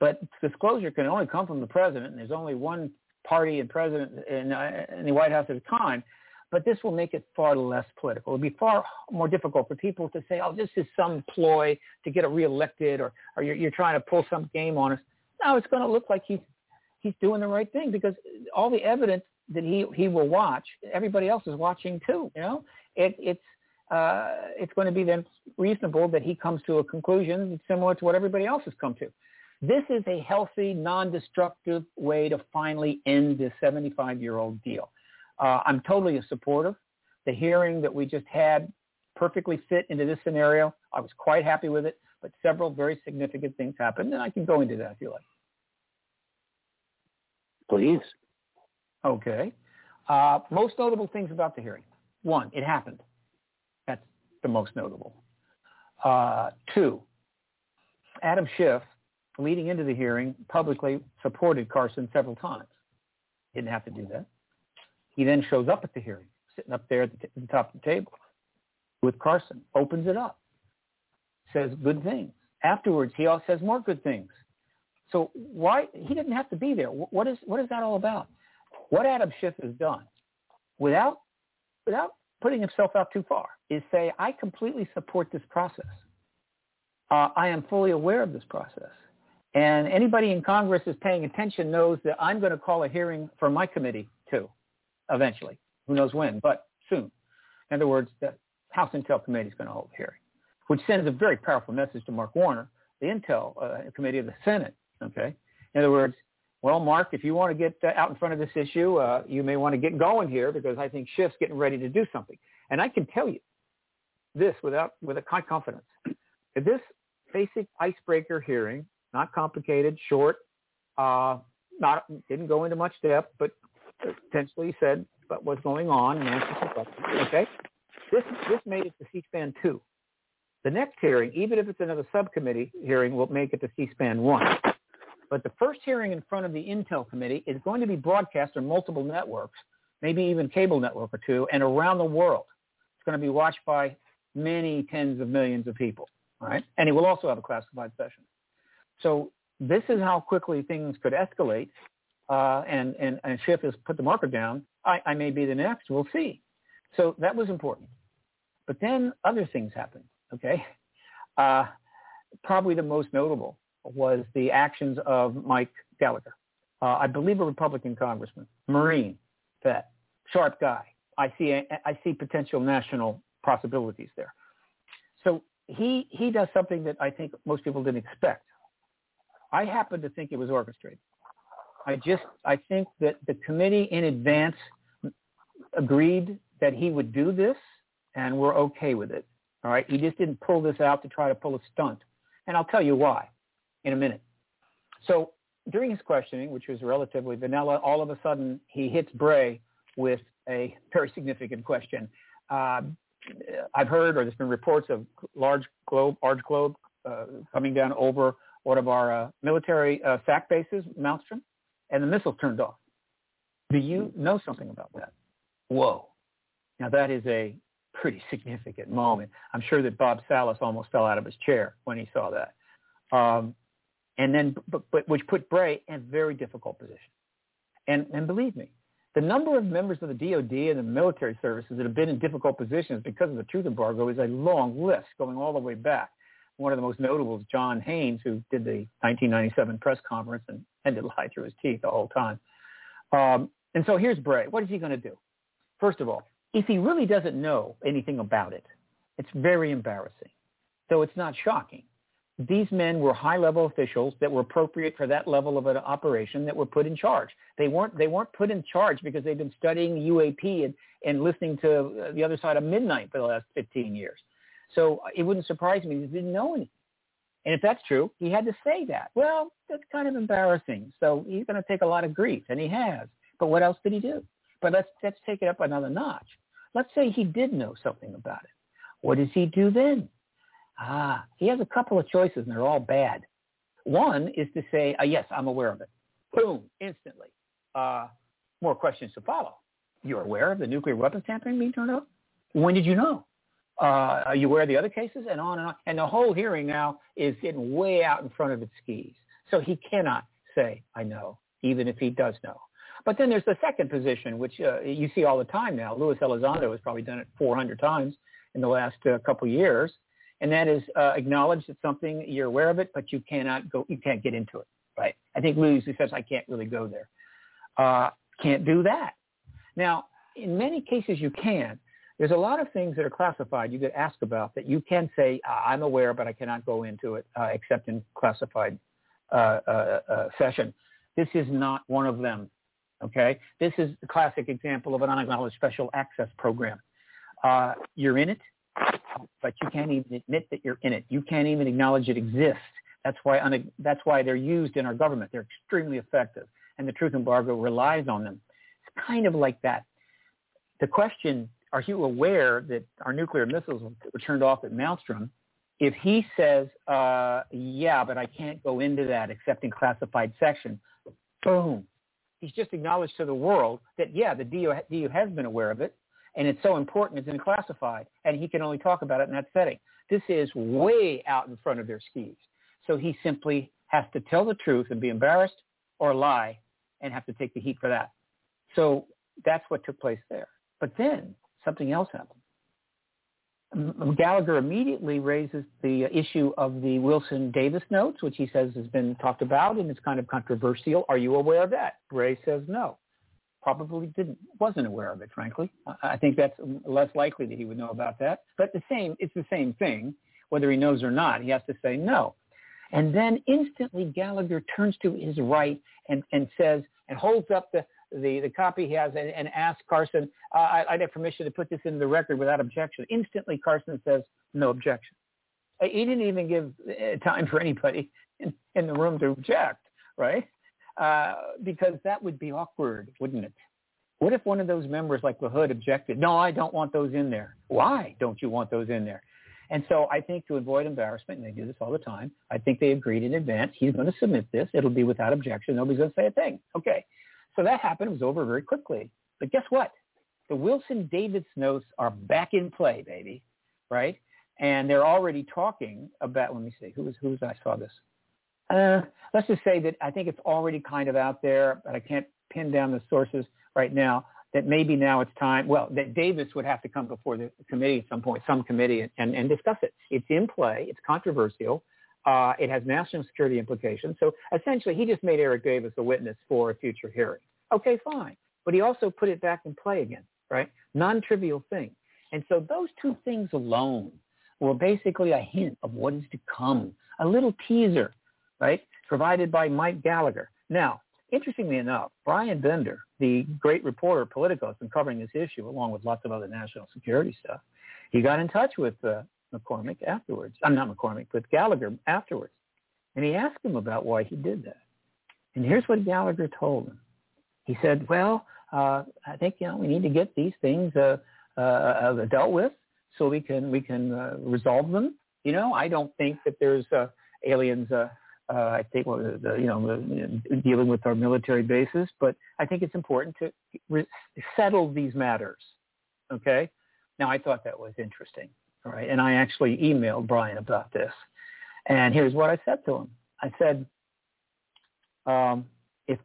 But disclosure can only come from the president, and there's only one party and president in, uh, in the White House at a time. But this will make it far less political. It'll be far more difficult for people to say, oh, this is some ploy to get a reelected or, or you're, you're trying to pull some game on us. No, it's going to look like he's, he's doing the right thing because all the evidence that he, he will watch, everybody else is watching too. You know, it, it's, uh, it's going to be then reasonable that he comes to a conclusion similar to what everybody else has come to. This is a healthy, non-destructive way to finally end this 75-year-old deal. Uh, I'm totally a supportive. The hearing that we just had perfectly fit into this scenario. I was quite happy with it, but several very significant things happened, and I can go into that if you like. Please. Okay. Uh, most notable things about the hearing. One, it happened. That's the most notable. Uh, two, Adam Schiff, leading into the hearing, publicly supported Carson several times. Didn't have to do that. He then shows up at the hearing, sitting up there at the, t- the top of the table with Carson, opens it up, says good things. Afterwards, he also says more good things. So why he didn't have to be there? What is what is that all about? What Adam Schiff has done, without without putting himself out too far, is say I completely support this process. Uh, I am fully aware of this process. And anybody in Congress is paying attention knows that I'm going to call a hearing for my committee too eventually. Who knows when, but soon. In other words, the House Intel Committee is going to hold a hearing, which sends a very powerful message to Mark Warner, the Intel uh, Committee of the Senate. Okay. In other words, well, Mark, if you want to get uh, out in front of this issue, uh, you may want to get going here because I think Schiff's getting ready to do something. And I can tell you this without with a high confidence. This basic icebreaker hearing, not complicated, short, uh, not didn't go into much depth, but potentially said what was going on and answered some questions. Okay, this this made it to C-SPAN two. The next hearing, even if it's another subcommittee hearing, will make it to C-SPAN one. But the first hearing in front of the Intel Committee is going to be broadcast on multiple networks, maybe even cable network or two, and around the world. It's going to be watched by many tens of millions of people, right? And it will also have a classified session. So this is how quickly things could escalate uh, and, and, and Schiff has put the marker down, I, I may be the next. We'll see. So that was important. But then other things happened, okay? Uh, probably the most notable was the actions of Mike Gallagher. Uh, I believe a Republican congressman, Marine, vet, sharp guy. I see, I see potential national possibilities there. So he, he does something that I think most people didn't expect. I happen to think it was orchestrated. I just I think that the committee in advance agreed that he would do this, and we're okay with it. All right, he just didn't pull this out to try to pull a stunt, and I'll tell you why in a minute. So during his questioning, which was relatively vanilla, all of a sudden he hits Bray with a very significant question. Uh, I've heard, or there's been reports of large globe, large globe uh, coming down over one of our uh, military uh, bases, Malmstrom and the missile turned off. Do you know something about that? Whoa. Now that is a pretty significant moment. I'm sure that Bob Salas almost fell out of his chair when he saw that. Um, and then, but, but which put Bray in a very difficult position. And, and believe me, the number of members of the DOD and the military services that have been in difficult positions because of the truth embargo is a long list going all the way back. One of the most notable is John Haynes, who did the 1997 press conference and had to lie through his teeth the whole time. Um, and so here's Bray. What is he going to do? First of all, if he really doesn't know anything about it, it's very embarrassing. So it's not shocking. These men were high-level officials that were appropriate for that level of an operation that were put in charge. They weren't they weren't put in charge because they've been studying UAP and, and listening to the other side of midnight for the last 15 years. So it wouldn't surprise me he didn't know anything. And if that's true, he had to say that. Well, that's kind of embarrassing. So he's going to take a lot of grief, and he has. But what else did he do? But let's let's take it up another notch. Let's say he did know something about it. What does he do then? Ah, he has a couple of choices, and they're all bad. One is to say, uh, yes, I'm aware of it. Boom, instantly. Uh, more questions to follow. You're aware of the nuclear weapons tampering being turned off? When did you know? Uh, are you aware of the other cases? And on and on. And the whole hearing now is getting way out in front of its skis. So he cannot say, I know, even if he does know. But then there's the second position, which uh, you see all the time now. Luis Elizondo has probably done it 400 times in the last uh, couple years, and that is uh, acknowledge that something you're aware of it, but you cannot go, you can't get into it, right? I think Luis says I can't really go there. Uh, can't do that. Now, in many cases you can. There's a lot of things that are classified you get asked about that you can say I'm aware, but I cannot go into it uh, except in classified uh, uh, uh session. This is not one of them. Okay, this is a classic example of an unacknowledged special access program. Uh, you're in it, but you can't even admit that you're in it. You can't even acknowledge it exists. That's why un- that's why they're used in our government. They're extremely effective, and the truth embargo relies on them. It's kind of like that. The question: Are you aware that our nuclear missiles were turned off at Malmstrom? If he says, uh, "Yeah, but I can't go into that except in classified section," boom, he's just acknowledged to the world that, yeah, the DO, has been aware of it, and it's so important it's in classified, and he can only talk about it in that setting. This is way out in front of their skis. So he simply has to tell the truth and be embarrassed or lie and have to take the heat for that. So that's what took place there. But then something else happened. Gallagher immediately raises the issue of the Wilson Davis notes, which he says has been talked about and it's kind of controversial. Are you aware of that? Bray says no. Probably didn't, wasn't aware of it, frankly. I think that's less likely that he would know about that. But the same, it's the same thing, whether he knows or not. He has to say no. And then instantly Gallagher turns to his right and, and says, and holds up the, the, the copy he has and, and Carson, uh, I, I'd have permission to put this in the record without objection. Instantly, Carson says, no objection. Uh, he didn't even give uh, time for anybody in, in the room to object, right? Uh, because that would be awkward, wouldn't it? What if one of those members like LaHood objected, no, I don't want those in there. Why don't you want those in there? And so I think to avoid embarrassment, and they do this all the time, I think they agreed in advance. He's going to submit this. It'll be without objection. Nobody's going to say a thing. Okay. So that happened. It was over very quickly. But guess what? The Wilson Davis notes are back in play, baby, right? And they're already talking about. Let me see. Who was who was I saw this? Uh, let's just say that I think it's already kind of out there, but I can't pin down the sources right now. That maybe now it's time. Well, that Davis would have to come before the committee at some point, some committee, and, and discuss it. It's in play. It's controversial. Uh, it has national security implications. So essentially, he just made Eric Davis a witness for a future hearing. Okay, fine. But he also put it back in play again, right? Non-trivial thing. And so those two things alone were basically a hint of what is to come, a little teaser, right, provided by Mike Gallagher. Now, interestingly enough, Bryan Bender, the great reporter Politico, has been covering this issue along with lots of other national security stuff. He got in touch with uh, McCormick afterwards. I'm not McCormick, but Gallagher afterwards. And he asked him about why he did that. And here's what Gallagher told him. He said, well, uh, I think, you know, we need to get these things uh, uh, uh, dealt with so we can, we can uh, resolve them. You know, I don't think that there's uh, aliens, uh, uh, I think, well, the, you know, dealing with our military bases, but I think it's important to re- settle these matters. Okay. Now, I thought that was interesting, all right? And I actually emailed Brian about this. And here's what I said to him. I said, um, if,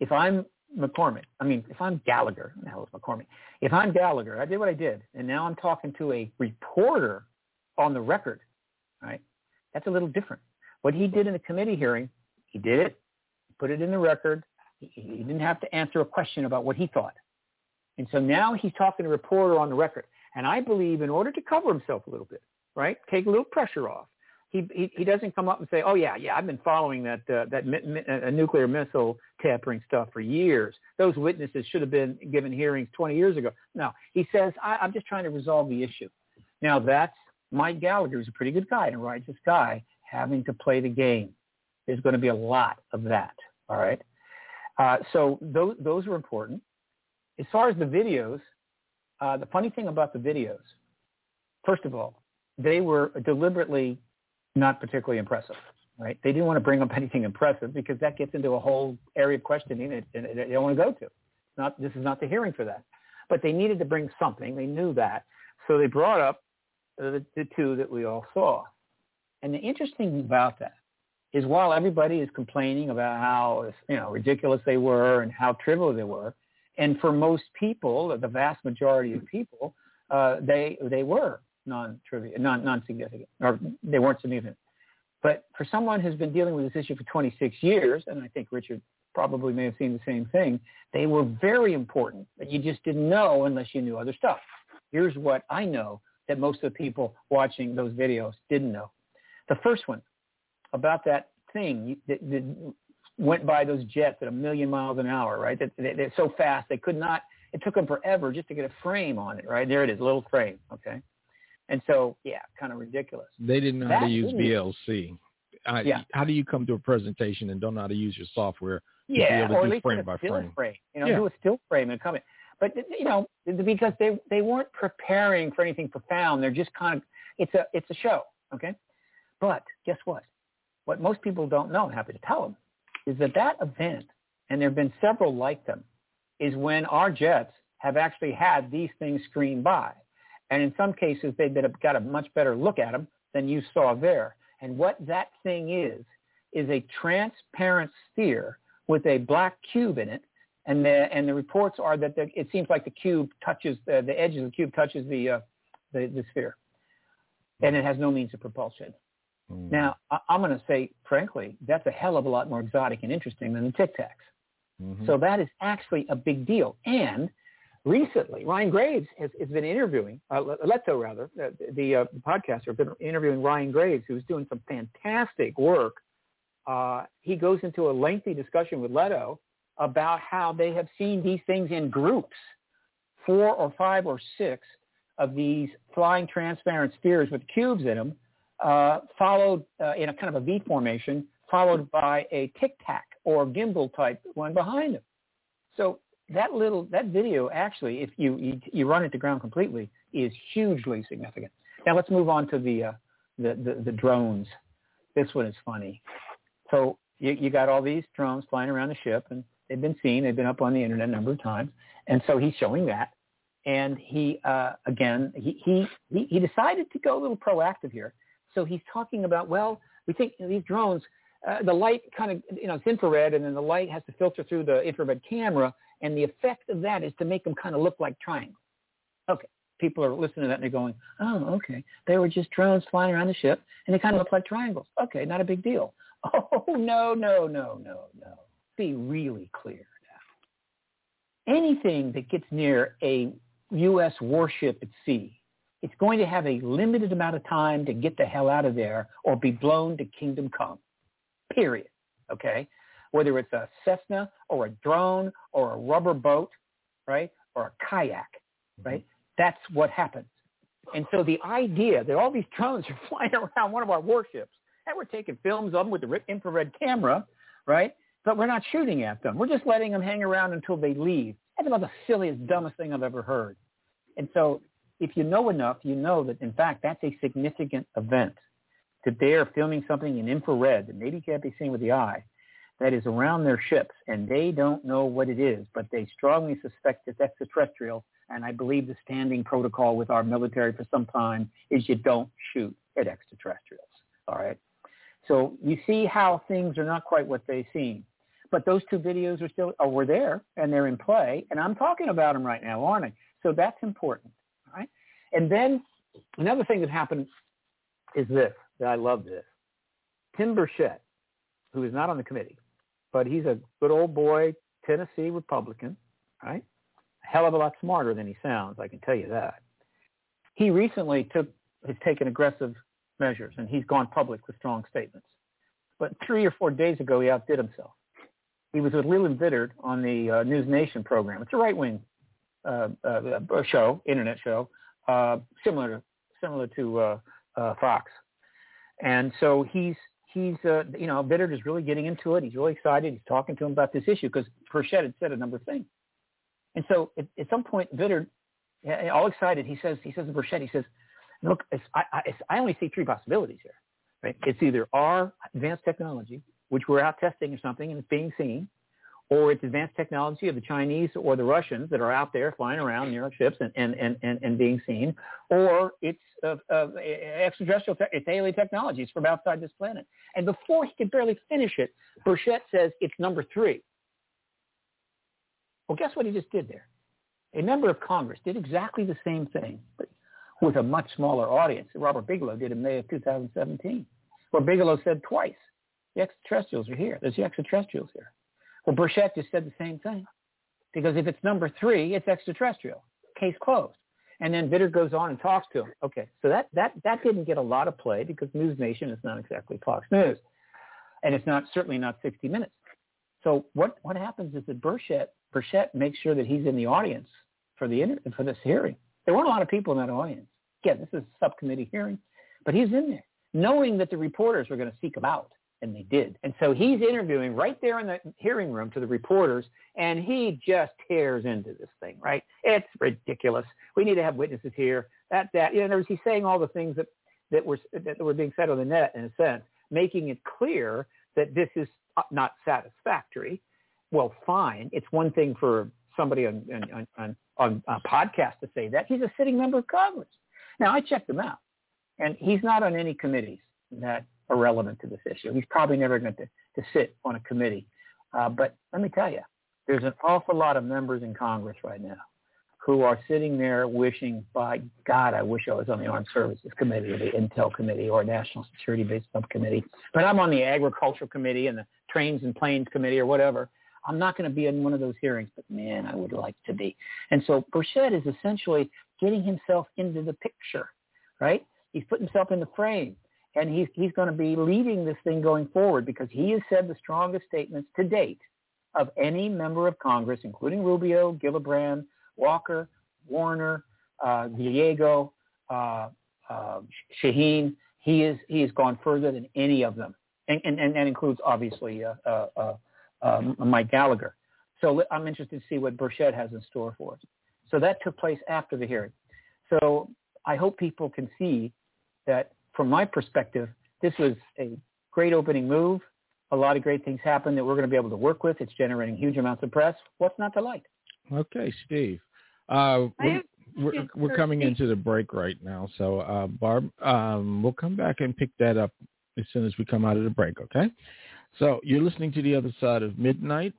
if I'm McCormick, I mean, if I'm Gallagher, now it's McCormick, if I'm Gallagher, I did what I did, and now I'm talking to a reporter on the record, right? That's a little different. What he did in the committee hearing, he did it, put it in the record. He didn't have to answer a question about what he thought. And so now he's talking to a reporter on the record. And I believe in order to cover himself a little bit, right, take a little pressure off, he, he, he doesn't come up and say, oh, yeah, yeah, I've been following that, uh, that mi- mi- uh, nuclear missile tampering stuff for years. Those witnesses should have been given hearings 20 years ago. No, he says, I, I'm just trying to resolve the issue. Now, that's Mike Gallagher, who's a pretty good guy and a righteous guy, having to play the game. There's going to be a lot of that, all right? Uh, so those, those are important. As far as the videos, uh, the funny thing about the videos, first of all, they were deliberately not particularly impressive, right? They didn't want to bring up anything impressive because that gets into a whole area of questioning that they don't want to go to. Not, this is not the hearing for that. But they needed to bring something. They knew that. So they brought up the, the two that we all saw. And the interesting thing about that is while everybody is complaining about how you know ridiculous they were and how trivial they were, and for most people, the vast majority of people, uh, they they were non-trivial, non non-significant, or they weren't significant. But for someone who's been dealing with this issue for 26 years, and I think Richard probably may have seen the same thing, they were very important that you just didn't know unless you knew other stuff. Here's what I know that most of the people watching those videos didn't know. The first one about that thing that, went by those jets at a million miles an hour, right? That, they, they're so fast they could not. It took them forever just to get a frame on it, right? There it is, a little frame, okay. And so, yeah, kind of ridiculous. They didn't know that how to use VLC. I, Yeah. How do you come to a presentation and don't know how to use your software to Yeah, be or able at to do least frame by a still frame? frame. You know, Yeah. do a still frame and come in. But you know, because they they weren't preparing for anything profound. They're just kind of it's a it's a show, okay? But guess what? What most people don't know, I'm happy to tell them, is that that event, and there have been several like them, is when our jets have actually had these things screened by. And in some cases, they've been, got a much better look at them than you saw there. And what that thing is, is a transparent sphere with a black cube in it. And the, and the reports are that the, it seems like the cube touches, the, the of the cube touches the, uh, the, the sphere. And it has no means of propulsion. Now, I, I'm going to say, frankly, that's a hell of a lot more exotic and interesting than the Tic Tacs. Mm-hmm. So that is actually a big deal. And recently, Ryan Graves has, has been interviewing, uh, Leto rather, the, the, uh, the podcaster, has been interviewing Ryan Graves, who's doing some fantastic work. Uh, he goes into a lengthy discussion with Leto about how they have seen these things in groups, four or five or six of these flying transparent spheres with cubes in them, uh, followed uh, in a kind of a V formation, followed by a tic tac or gimbal type one behind them. So that little that video actually, if you, you you run it to ground completely, is hugely significant. Now let's move on to the uh, the, the the drones. This one is funny. So you, you got all these drones flying around the ship, and they've been seen. They've been up on the internet a number of times, and so he's showing that. And he uh, again he, he he he decided to go a little proactive here. So he's talking about well, we think these drones uh, the light kind of, you know, it's infrared, and then the light has to filter through the infrared camera, and the effect of that is to make them kind of look like triangles. Okay, people are listening to that and they're going, oh, okay, they were just drones flying around the ship, and they kind of look like triangles. Okay, not a big deal. Oh, no, no, no, no, no. Be really clear now. Anything that gets near a U.S. warship at sea, it's going to have a limited amount of time to get the hell out of there or be blown to kingdom come period. Okay? Whether it's a Cessna or a drone or a rubber boat, right? Or a kayak, mm-hmm. right? That's what happens. And so the idea that all these drones are flying around one of our warships and we're taking films of them with the infrared camera, right? But we're not shooting at them. We're just letting them hang around until they leave. That's about the silliest, dumbest thing I've ever heard. And so if you know enough, you know that in fact that's a significant event that they are filming something in infrared that maybe can't be seen with the eye, that is around their ships, and they don't know what it is, but they strongly suspect it's extraterrestrial. And I believe the standing protocol with our military for some time is you don't shoot at extraterrestrials. All right. So you see how things are not quite what they seem. But those two videos are still, oh, were there and they're in play. And I'm talking about them right now, aren't I? So that's important. And then another thing that happened is this, that I love this. Tim Burchett, who is not on the committee, but he's a good old boy, Tennessee Republican, right? A hell of a lot smarter than he sounds, I can tell you that. He recently took has taken aggressive measures, and he's gone public with strong statements. But three or four days ago, he outdid himself. He was with Leland Vittert on the uh, News Nation program. It's a right-wing uh, uh, show, internet show, uh, similar similar to uh, uh, Fox. And so he's he's uh, you know Vittert is really getting into it. He's really excited. He's talking to him about this issue because Burchett had said a number of things. And so at, at some point, Vittert, all excited, he says he says to Burchett, he says, look, it's, I, I, it's, I only see three possibilities here. Right? It's either our advanced technology, which we're out testing or something and it's being seen, or it's advanced technology of the Chinese or the Russians that are out there flying around near our ships and, and, and, and, and being seen, or it's uh, uh, extraterrestrial, te- it's alien technology. It's from outside this planet. And before he could barely finish it, Burchett says it's number three. Well, guess what he just did there? A member of Congress did exactly the same thing, but with a much smaller audience. Robert Bigelow did in May of 2017, where Bigelow said twice, the extraterrestrials are here. There's the extraterrestrials here. Well, Burchett just said the same thing. Because if it's number three, it's extraterrestrial. Case closed. And then Vittert goes on and talks to him. Okay, so that, that, that didn't get a lot of play because News Nation is not exactly Fox News. And it's not certainly not 60 Minutes. So what, what happens is that Burchett, Burchett makes sure that he's in the audience for, the inter- for this hearing. There weren't a lot of people in that audience. Again, this is a subcommittee hearing, but he's in there, knowing that the reporters were going to seek him out, and they did. And so he's interviewing right there in the hearing room to the reporters, and he just tears into this thing, right? It's ridiculous. We need to have witnesses here. That, that, you know, in other words, he's saying all the things that, that were, that were being said on the net, in a sense, making it clear that this is not satisfactory. Well, fine. It's one thing for somebody on, on, on, on a podcast to say that. He's a sitting member of Congress. Now, I checked him out, and he's not on any committees that are relevant to this issue. He's probably never going to, to sit on a committee. Uh, but let me tell you, there's an awful lot of members in Congress right now who are sitting there wishing, by God, I wish I was on the Armed Services Committee or the Intel Committee or National Security-based subcommittee. But I'm on the Agricultural Committee and the Trains and Planes Committee or whatever. I'm not going to be in one of those hearings, but man, I would like to be. And so Burchett is essentially getting himself into the picture, right? He's put himself in the frame, and he's he's going to be leading this thing going forward because he has said the strongest statements to date of any member of Congress, including Rubio, Gillibrand, Walker, Warner, uh, Diego, uh, uh, Shaheen. He is he has gone further than any of them, and and, and that includes obviously uh, uh, uh, um, Mike Gallagher. So I'm interested to see what Burchett has in store for us. So that took place after the hearing. So I hope people can see that from my perspective, this was a great opening move. A lot of great things happened that we're going to be able to work with. It's generating huge amounts of press. What's not to like? Okay, Steve. Uh, we're, we're, we're coming into the break right now. So, uh, Barb, um, we'll come back and pick that up as soon as we come out of the break, okay? So you're listening to The Other Side of Midnight.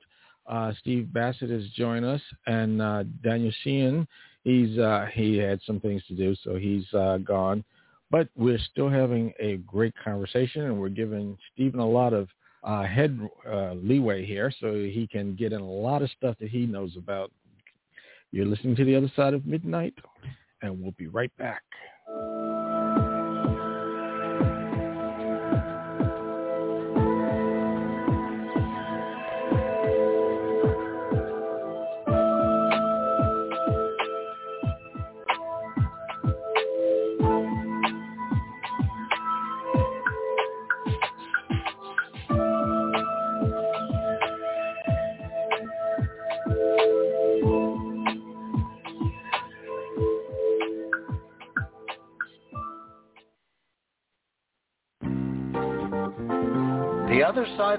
Uh, Steve Bassett has joined us, and uh, Daniel Sheehan, he's uh, he had some things to do, so he's uh, gone. But we're still having a great conversation, and we're giving Stephen a lot of uh, head uh, leeway here, so he can get in a lot of stuff that he knows about. You're listening to The Other Side of Midnight, and we'll be right back.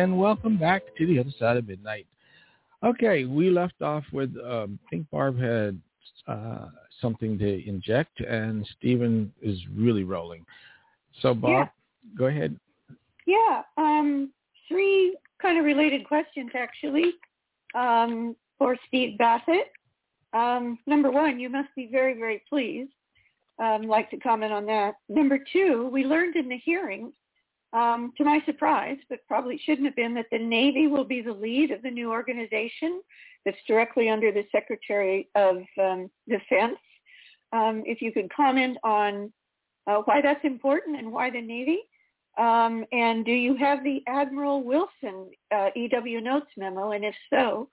And welcome back to the other side of midnight. Okay, we left off with um, I think Barb had uh, something to inject, and Stephen is really rolling. So Barb, Yeah. go ahead. Yeah, um, three kind of related questions actually um, for Steve Bassett. Um, number one, you must be very, very pleased. Um, like to comment on that. Number two, we learned in the hearing, um, to my surprise, but probably shouldn't have been, that the Navy will be the lead of the new organization that's directly under the Secretary of um, Defense. Um, if you could comment on uh, why that's important and why the Navy. Um, and do you have the Admiral Wilson uh, EW Notes memo? And if so,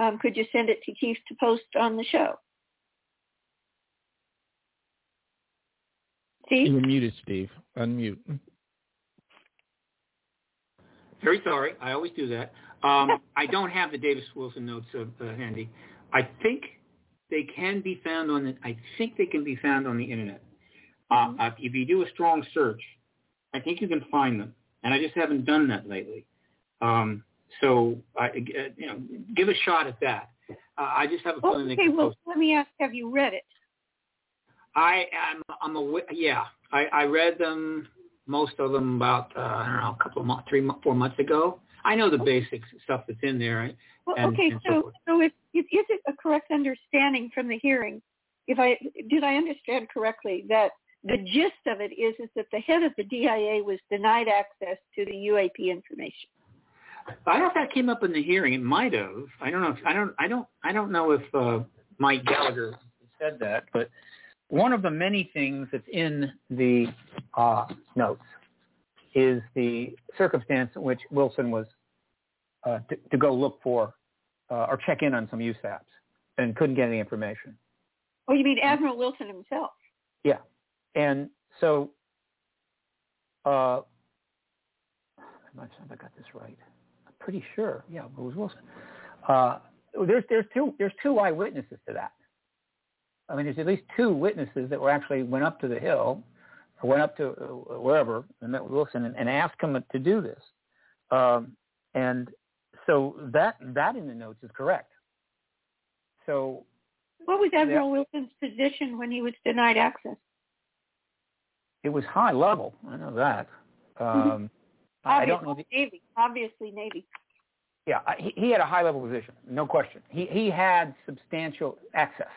um, could you send it to Keith to post on the show? Steve? You're muted, Steve. Unmute. Very sorry. I always do that. Um, I don't have the Davis Wilson notes uh, uh, handy. I think they can be found on the. I think they can be found on the internet. Uh, uh, if you do a strong search, I think you can find them. And I just haven't done that lately. Um, so I, uh, you know, give a shot at that. Uh, I just have a feeling they Okay, well, post. let me ask, have you read it? I am. I'm a. Yeah, I, I read them. Most of them about uh, I don't know a couple of months, three, four months ago. I know the basic stuff that's in there. Right? Well, and, okay, and so so if, if is it a correct understanding from the hearing? If I did I understand correctly that the gist of it is is that the head of the DIA was denied access to the UAP information. I don't know if that came up in the hearing. It might have. I don't know. If, I don't. I don't. I don't know if uh, Mike Gallagher said that, but one of the many things that's in the uh, notes is the circumstance in which Wilson was uh, to, to go look for uh, or check in on some USAPs and couldn't get any information. Oh, you mean Admiral Wilson himself? Yeah, and so uh, I'm not sure if I got this right. I'm pretty sure. Yeah, it was Wilson. Uh, there's there's two there's two eyewitnesses to that. I mean, there's at least two witnesses that were actually went up to the hill or went up to uh, wherever and met with Wilson and, and asked him to do this. Um, and so that that in the notes is correct. So What was Admiral Wilson's position when he was denied access? it was high level. I know that. Um, I don't know. The, Navy, obviously Navy. Yeah, he, he had a high level position, no question. He he had substantial access,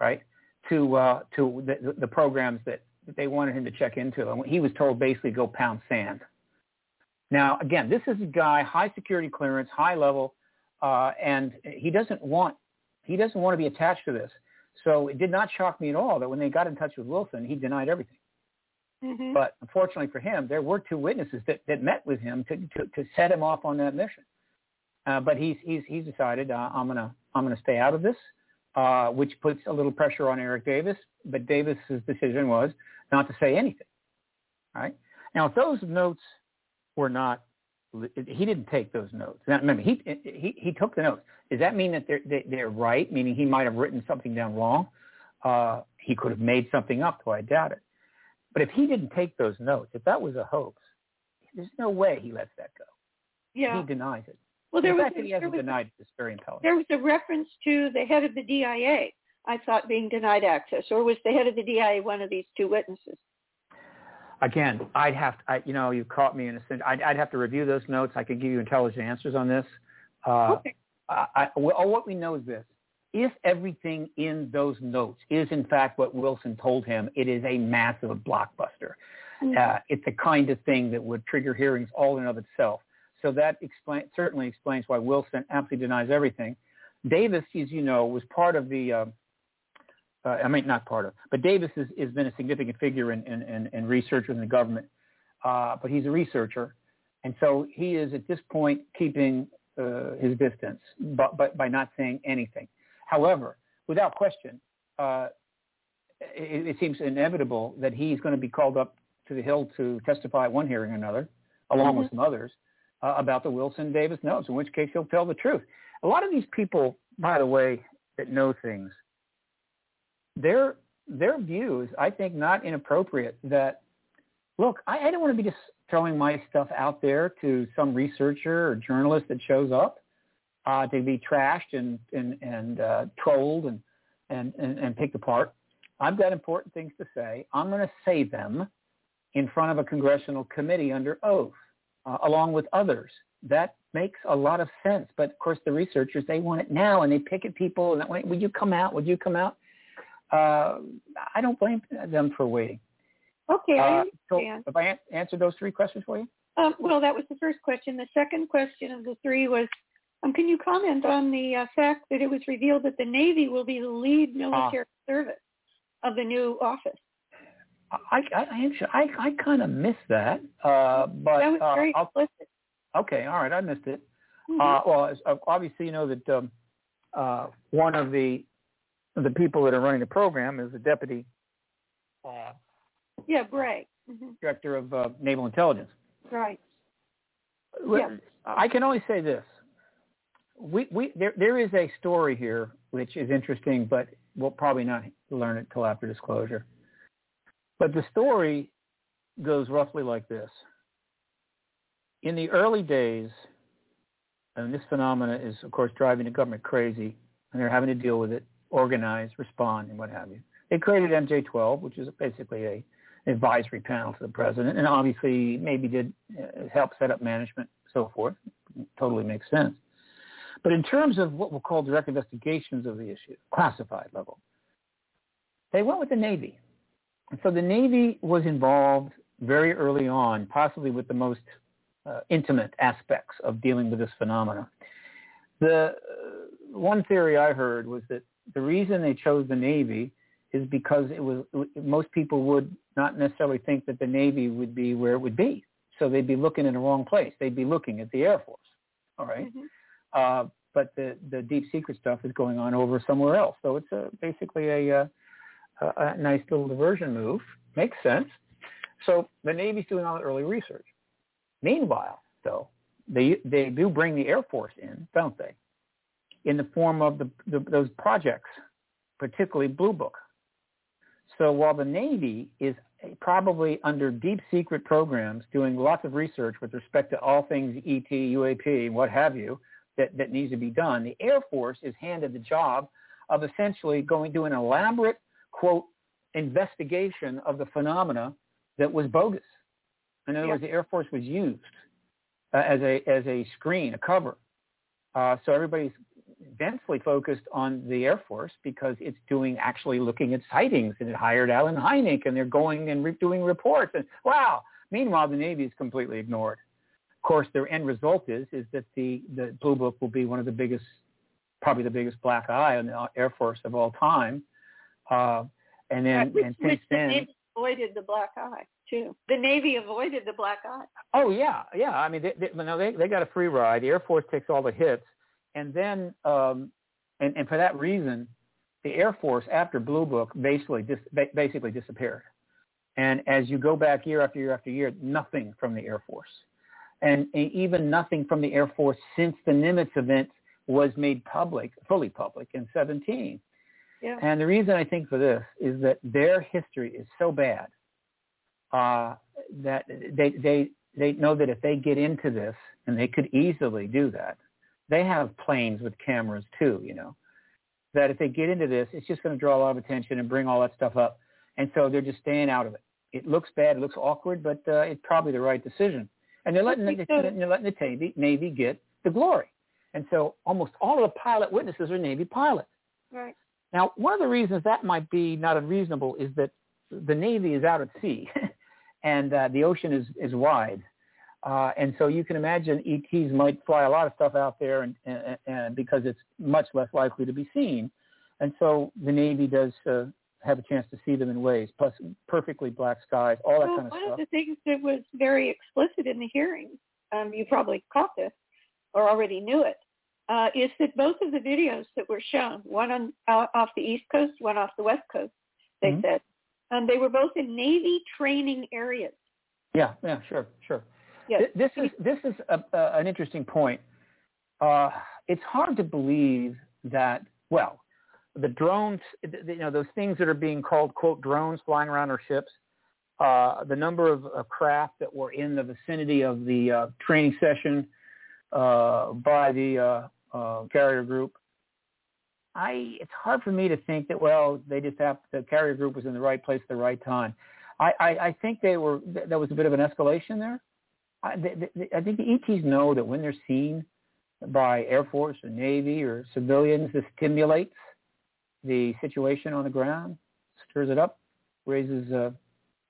right, to uh, to the, the programs that that they wanted him to check into, and he was told basically go pound sand. Now, again, this is a guy high security clearance, high level, uh, and he doesn't want he doesn't want to be attached to this. So it did not shock me at all that when they got in touch with Wilson, he denied everything. Mm-hmm. But unfortunately for him, there were two witnesses that, that met with him to, to, to set him off on that mission. Uh, but he's he's he's decided uh, I'm gonna I'm gonna stay out of this, uh, which puts a little pressure on Eric Davis. But Davis's decision was not to say anything. Right now, if those notes were not, he didn't take those notes. Now, remember, he he he took the notes. Does that mean that they're they, they're right? Meaning he might have written something down wrong. Uh, he could have made something up, though I doubt it. But if he didn't take those notes, if that was a hoax, there's no way he lets that go. Yeah. He denies it. Well, there the was fact that he there hasn't was, denied very there was a reference to the head of the DIA. I thought being denied access, or was the head of the DIA one of these two witnesses? Again, I'd have to, I, you know, you caught me in a sense. I'd, I'd have to review those notes. I could give you intelligent answers on this. Uh, okay. I, I, well, what we know is this. If everything in those notes is in fact what Wilson told him, it is a massive blockbuster. Mm-hmm. Uh, it's the kind of thing that would trigger hearings all in of itself. So that explain, certainly explains why Wilson absolutely denies everything. Davis, as you know, was part of the, uh, uh, I mean, not part of, but Davis has, has been a significant figure in, in, in, in research in the government. Uh, but he's a researcher. And so he is at this point keeping uh, his distance, but, but by not saying anything. However, without question, uh, it, it seems inevitable that he's going to be called up to the Hill to testify at one hearing or another, along Mm-hmm. with some others, uh, about the Wilson Davis notes, in which case he'll tell the truth. A lot of these people, by the way, that know things, their their view is, I think, not inappropriate. That look, I, I don't want to be just throwing my stuff out there to some researcher or journalist that shows up uh, to be trashed and and and uh, trolled and, and and and picked apart. I've got important things to say. I'm going to say them in front of a congressional committee under oath, uh, along with others. That makes a lot of sense. But of course, the researchers they want it now, and they pick at people. And that way, would you come out? Would you come out? Uh, I don't blame them for waiting. Okay, I Uh, so, have I an- answered those three questions for you? Um, well, that was the first question. The second question of the three was, um, can you comment on the uh, fact that it was revealed that the Navy will be the lead military service of the new office? I I I, I, I kind of missed that, uh, but that was uh, very explicit. okay, all right, I missed it. Uh, well, uh, obviously, you know that um, uh, one of the the people that are running the program is the deputy uh, yeah, Bray. hmm director of uh, naval intelligence. Right. Well, Yeah. I can only say this: we we there there is a story here which is interesting, but we'll probably not learn it till after disclosure. But the story goes roughly like this: in the early days, and this phenomena is of course driving the government crazy, and they're having to deal with it, organize, respond, and what have you. They created MJ12, which is basically a advisory panel to the president, and obviously maybe did uh, help set up management, so forth. Totally makes sense. But in terms of what we'll call direct investigations of the issue, classified level, they went with the Navy. So the Navy was involved very early on, possibly with the most uh, intimate aspects of dealing with this phenomena. The uh, one theory I heard was that the reason they chose the Navy is because it was most people would not necessarily think that the Navy would be where it would be. So they'd be looking in the wrong place. They'd be looking at the Air Force. All right? Mhm. Uh, but the, the deep secret stuff is going on over somewhere else. So it's a, basically a, uh, a, nice little diversion move. Makes sense. So the Navy's doing all the early research. Meanwhile, though, they they do bring the Air Force in, don't they? In the form of the, the those projects, particularly Blue Book. So while the Navy is probably under deep secret programs doing lots of research with respect to all things ET, UAP, what have you, that, that needs to be done, the Air Force is handed the job of essentially going to an elaborate, quote, investigation of the phenomena that was bogus. In other Yeah. words, the Air Force was used uh, as a as a screen, a cover Uh, so everybody's densely focused on the Air Force because it's doing actually looking at sightings and it hired Allen Hynek and they're going and re- doing reports and wow. Meanwhile, the Navy is completely ignored. Of course, their end result is is that the the Blue Book will be one of the biggest, probably the biggest black eye on the Air Force of all time. Uh, and then which, and since the then, Navy avoided the black eye too. The Navy avoided the black eye. Oh yeah, yeah. I mean, they, they, no, they they got a free ride. The Air Force takes all the hits, and then um, and and for that reason, the Air Force after Blue Book basically dis, basically disappeared. And as you go back year after year after year, nothing from the Air Force, and, and even nothing from the Air Force since the Nimitz event was made public, fully public in 17. Yeah. And the reason I think for this is that their history is so bad uh, that they they they know that if they get into this, and they could easily do that, they have planes with cameras too, you know. That if they get into this, it's just going to draw a lot of attention and bring all that stuff up, and so they're just staying out of it. It looks bad, it looks awkward, but uh, it's probably the right decision. And they're letting the, they're letting the Navy, Navy get the glory. And so almost all of the pilot witnesses are Navy pilots. Right. Now, one of the reasons that might be not unreasonable is that the Navy is out at sea and uh, the ocean is, is wide. Uh, and so you can imagine ETs might fly a lot of stuff out there and, and, and because it's much less likely to be seen. And so the Navy does uh, have a chance to see them in ways, plus perfectly black skies, all that well, kind of one stuff. One of the things that was very explicit in the hearing, um, you probably caught this or already knew it, uh, is that both of the videos that were shown, one on uh, off the East Coast, one off the West Coast, they Mhm. said, um, they were both in Navy training areas. Yeah, yeah, sure, sure. Yes. Th- This is this is a, a, an interesting point. Uh, it's hard to believe that. Well, the drones, th- you know, those things that are being called quote drones flying around our ships. Uh, the number of craft that were in the vicinity of the uh, training session by the uh, uh, carrier group. I it's hard for me to think that well they just have the carrier group was in the right place at the right time. I, I, I think they were th- there was a bit of an escalation there. I, th- th- I think the ETs know that when they're seen by Air Force or Navy or civilians, this stimulates the situation on the ground, stirs it up, raises uh,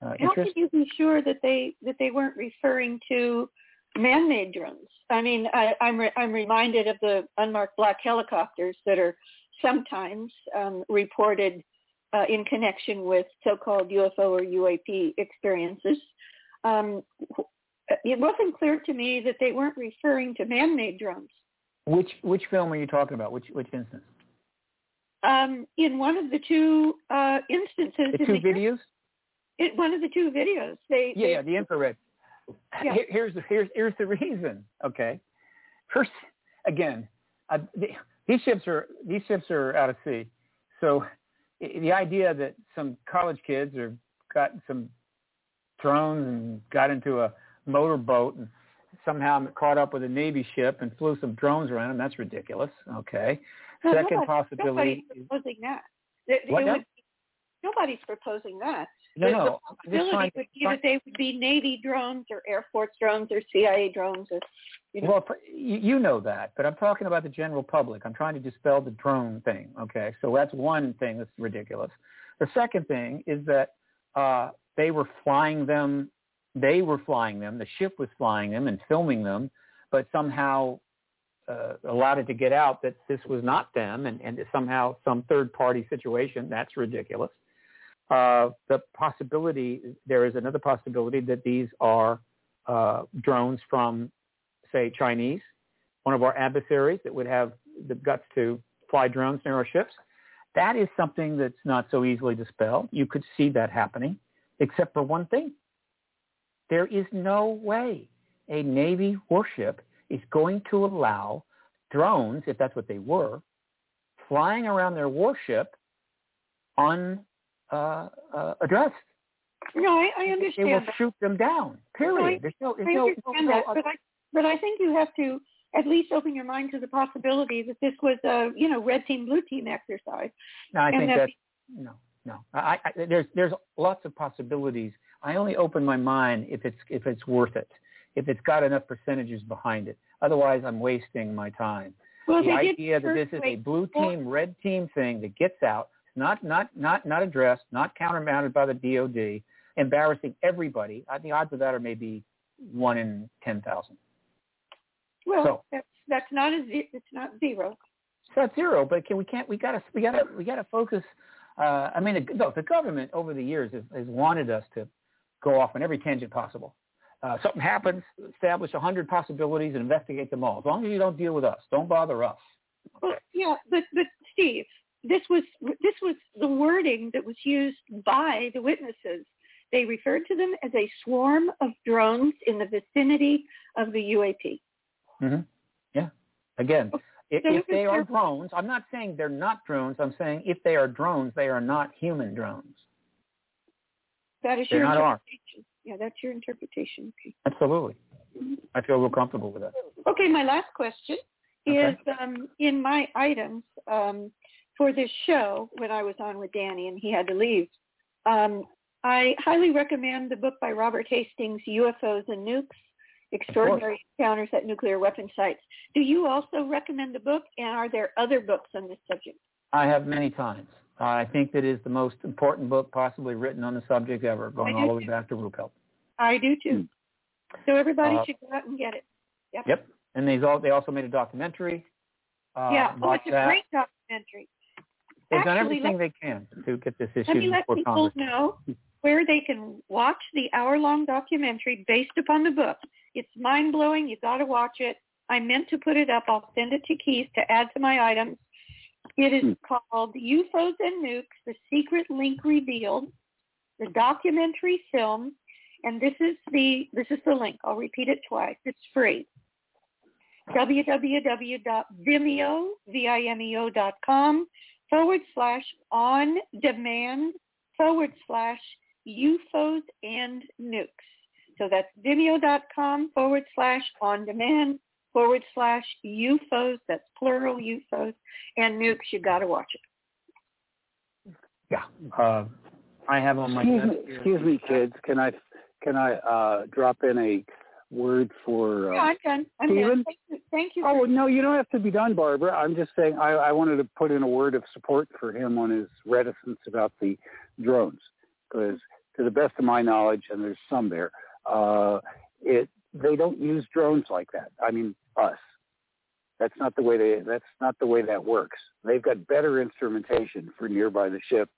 uh, How interest. can you be sure that they that they weren't referring to man-made drones? I mean, I, I'm re- I'm reminded of the unmarked black helicopters that are sometimes um, reported uh, in connection with so-called UFO or UAP experiences. Um, it wasn't clear to me that they weren't referring to man-made drones. Which which film are you talking about? Which which instance? Um, in one of the two uh, instances, The in two videos? in one of the two videos, they Yeah, they- yeah, the infrared. Yeah. Here- Here's the here's here's the reason. Okay, first again, uh, the, these ships are these ships are out of sea, so the idea that some college kids or got some drones and got into a motorboat and somehow caught up with a navy ship and flew some drones around them that's ridiculous. Okay, No, second nobody- possibility. Nobody's proposing that. It- it nobody's proposing that. No, no, the possibility would be that they would be Navy drones or Air Force drones or CIA drones or, you know. Well, you you know that, but I'm talking about the general public. I'm trying to dispel the drone thing. Okay, so that's one thing that's ridiculous. The second thing is that uh, they were flying them. They were flying them. The ship was flying them and filming them, but somehow uh, allowed it to get out that this was not them, and, and somehow some third party situation. That's ridiculous. Uh, the possibility there is another possibility that these are uh, drones from say Chinese, one of our adversaries that would have the guts to fly drones near our ships. That is something that's not so easily dispelled. You could see that happening, except for one thing. There is no way a Navy warship is going to allow drones, if that's what they were, flying around their warship unaddressed. Uh, uh, addressed. No, I, I understand. They will that. shoot them down. Period. There's no, there's I no, understand no, that, no but I but I think you have to at least open your mind to the possibility that this was a you know red team blue team exercise. No, I And think that- that's no, no. I, I, there's there's lots of possibilities. I only open my mind if it's if it's worth it, if it's got enough percentages behind it. Otherwise, I'm wasting my time. Well, the idea that this is a blue team, red team thing that gets out, not not not not addressed, not countermounted by the DoD, embarrassing everybody. I, the odds of that are maybe one in ten thousand. Well, So- that's that's not a it's not zero. It's not zero, but can we can't we gotta we gotta we gotta focus. Uh, I mean, the, the government over the years has, has wanted us to go off on every tangent possible. Uh, something happens, establish a hundred possibilities and investigate them all. As long as you don't deal with us, don't bother us. Well, yeah, but but Steve, this was this was the wording that was used by the witnesses. They referred to them as a swarm of drones in the vicinity of the UAP. hmm Yeah. Again, if, So if if they are drones, I'm not saying they're not drones. I'm saying if they are drones, they are not human drones. That is They're your interpretation. Yeah, that's your interpretation. Okay. Absolutely. I feel real comfortable with that. Okay, my last question Okay. is um, in my items um, for this show when I was on with Danny and he had to leave. Um, I highly recommend the book by Robert Hastings, UFOs and Nukes, Extraordinary Encounters at Nuclear Weapon Sites. Do you also recommend the book and are there other books on this subject? I have many times. I think that is the most important book possibly written on the subject ever, going all the way back to Ruppelt. I do too. So everybody Uh, should go out and get it. Yep. Yep. And they all they also made a documentary. Uh, yeah. Oh, it's a that. great documentary. They've done everything they can to get this issue Let me let people Congress. know where they can watch the hour-long documentary based upon the book. It's mind-blowing. You've got to watch it. I meant to put it up. I'll send it to Keith to add to my items. It is hmm. called UFOs and Nukes, The Secret Link Revealed, the documentary film. And this is the this is the link. I'll repeat it twice. It's free. www.vimeo, V-I-M-E-O dot com forward slash on demand forward slash UFOs and nukes. So that's vimeo.com forward slash on demand forward slash UFOs. That's plural UFOs and nukes. You got to watch it. Yeah. Uh, I have on my Excuse me, desk here- excuse me, kids. Can I can I uh, drop in a word for uh, yeah, I'm done. I'm Stephen? done. Thank you. Thank you. Oh no, you don't have to be done, Barbara. I'm just saying I, I wanted to put in a word of support for him on his reticence about the drones, because to the best of my knowledge, and there's some there, uh, it they don't use drones like that. I mean us. That's not the way they. That's not the way that works. They've got better instrumentation for nearby the ship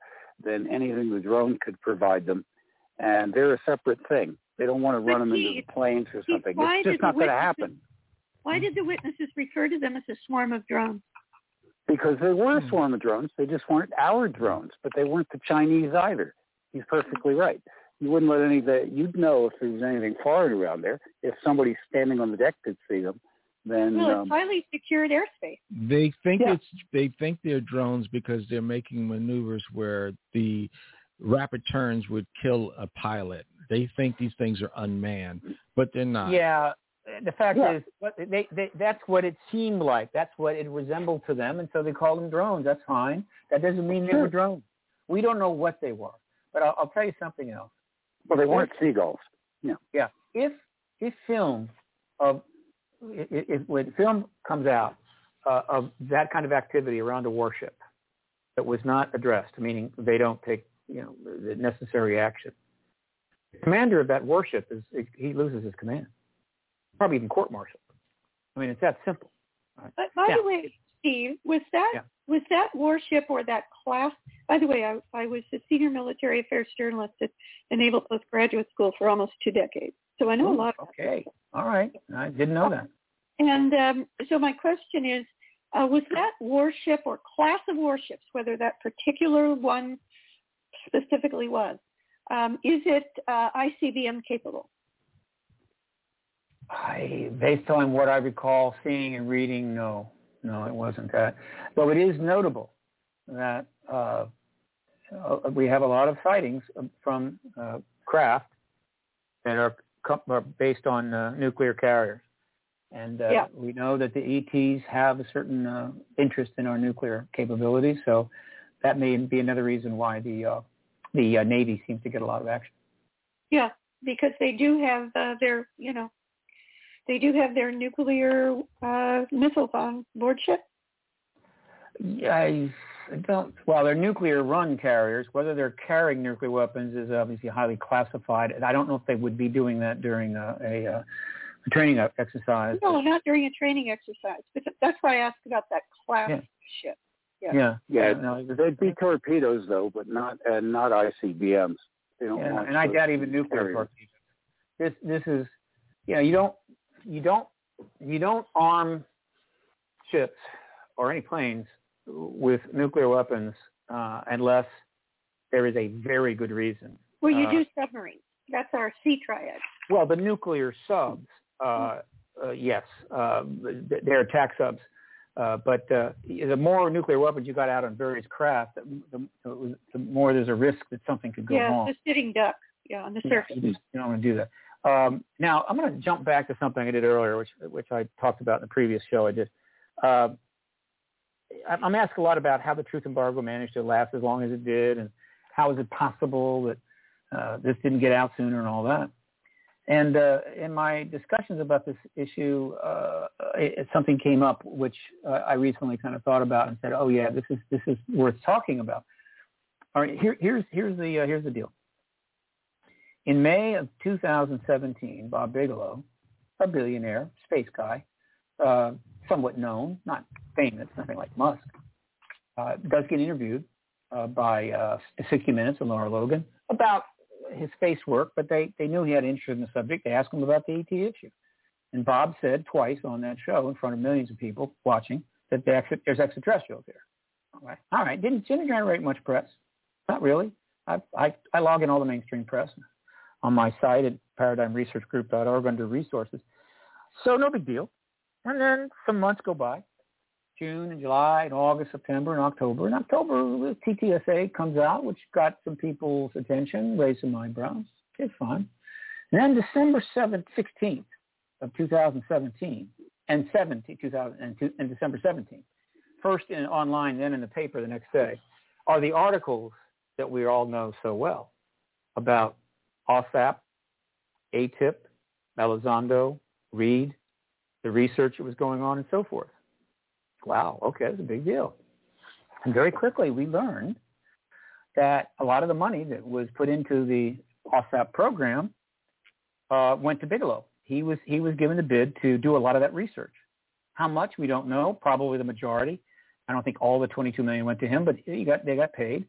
than anything the drone could provide them, and they're a separate thing. They don't want to run them into the planes or something. why It's just not going to happen. Why did the witnesses refer to them as a swarm of drones? because they were Hmm. a swarm of drones. They just weren't our drones, but they weren't the Chinese either. He's perfectly right. You wouldn't let any that you'd know if there was anything foreign around there. If somebody standing on the deck could see them, then Well, it's um, highly secured airspace. They think Yeah. it's they think they're drones because they're making maneuvers where the rapid turns would kill a pilot. They think these things are unmanned, but they're not. Yeah. The fact Yeah. is, what they, they, that's what it seemed like. That's what it resembled to them, and so they called them drones. That's fine. That doesn't mean they were drones. We don't know what they were. But I'll, I'll tell you something else. well, they weren't seagulls. Yeah. Yeah. If if film of if, if when film comes out uh, of that kind of activity around a warship that was not addressed, meaning they don't take you know the necessary action, the commander of that warship is he loses his command, probably even court-martialed. I mean, it's that simple. But by the way, Steve, was that Yeah. was that warship or that class? By the way, I, I was a senior military affairs journalist at the Naval Postgraduate School for almost two decades, so I know a Ooh, lot. About Okay. All right. I didn't know that. And um, so my question is, uh, was that warship or class of warships, whether that particular one specifically was, um, is it uh, ICBM capable? I, based on what I recall seeing and reading, no, no, it wasn't that. Though it is notable that uh, uh, we have a lot of sightings from uh, craft that are, are based on uh, nuclear carriers. And uh, Yeah. we know that the ETs have a certain uh, interest in our nuclear capabilities, so that may be another reason why the uh, the uh, Navy seems to get a lot of action. Yeah, because they do have uh, their, you know, they do have their nuclear uh, missiles on board ship. I don't. Well, they're nuclear run carriers. Whether they're carrying nuclear weapons is obviously highly classified. And I don't know if they would be doing that during a, a, a training exercise. No, not during a training exercise. But that's why I asked about that class Yeah. ship. Yeah. Yeah, Yeah, no, they'd be torpedoes though, but not and not ICBMs. They don't Yeah, and I those doubt even nuclear carriers. torpedoes. This this is, you know, you don't you don't you don't arm ships or any planes with nuclear weapons uh, unless there is a very good reason. Well, you Uh, do submarines. That's our sea triad. Well, the nuclear subs, uh, uh, yes, uh, they're attack subs. Uh, but uh, the more nuclear weapons you got out on various craft, the, the, the more there's a risk that something could go yeah, wrong. the sitting duck. Yeah, on the surface. you, don't want to do that. Um, now, I'm going to jump back to something I did earlier, which which I talked about in the previous show I did. Uh, I'm asked a lot about how the truth embargo managed to last as long as it did, and how is it possible that uh, this didn't get out sooner and all that. And uh, in my discussions about this issue, uh, it, something came up which uh, I recently kind of thought about and said, "Oh yeah, this is this is worth talking about." All right, here, here's here's the uh, here's the deal. In May of 2017, Bob Bigelow, a billionaire space guy, uh, somewhat known, not famous, nothing like Musk, uh, does get interviewed by uh, 60 Minutes and Lara Logan about his face work, but they, they knew he had interest in the subject. They asked him about the ET issue. And Bob said twice on that show in front of millions of people watching that the there's extraterrestrials here. All right. All right. Didn't, didn't generate much press. Not really. I, I, I log in all the mainstream press on my site at paradigmresearchgroup.org under resources. So no big deal. And then some months go by, June and July and August, September and October. In October, the TTSA comes out, which got some people's attention, raised some eyebrows. Okay, fine. And then December 7th, 16th of 2017 and 17, 2000, and, and December 17th, first in online, then in the paper the next day, are the articles that we all know so well about AAWSAP, AATIP, Elizondo, Reid, the research that was going on, and so forth. Wow, okay, that's a big deal. And very quickly we learned that a lot of the money that was put into the AAWSAP program uh, went to Bigelow. He was he was given the bid to do a lot of that research. How much we don't know. Probably the majority. I don't think all the 22 million went to him, but he got they got paid.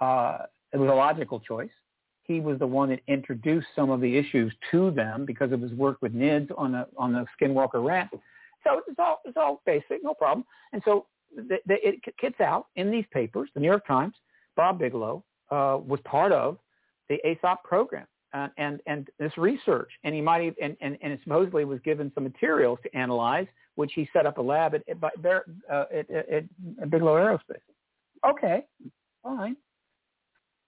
Uh, it was a logical choice. He was the one that introduced some of the issues to them because of his work with NIDS on the on the Skinwalker Ranch. So it's all it's all basic, no problem. And so the, the, it gets out in these papers. The New York Times. Bob Bigelow uh, was part of the AAWSAP program uh, and and this research, and he might have, and, and and supposedly was given some materials to analyze, which he set up a lab at at, uh, at, at, at Bigelow Aerospace. Okay, fine.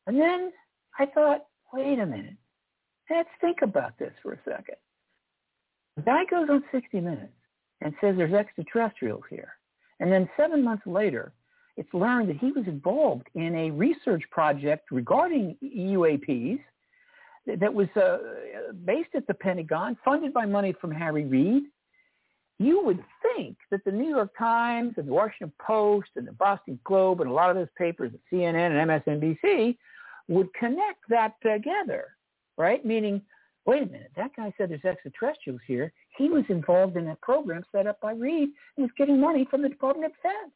And then I thought, wait a minute, let's think about this for a second. The guy goes on 60 Minutes and says there's extraterrestrials here, and then seven months later, it's learned that he was involved in a research project regarding UAPs that was uh, based at the Pentagon, funded by money from Harry Reid. You would think that the New York Times and the Washington Post and the Boston Globe and a lot of those papers, CNN and MSNBC, would connect that together, right? Meaning, wait a minute, that guy said there's extraterrestrials here. He was involved in a program set up by Reid and was getting money from the Department of Defense.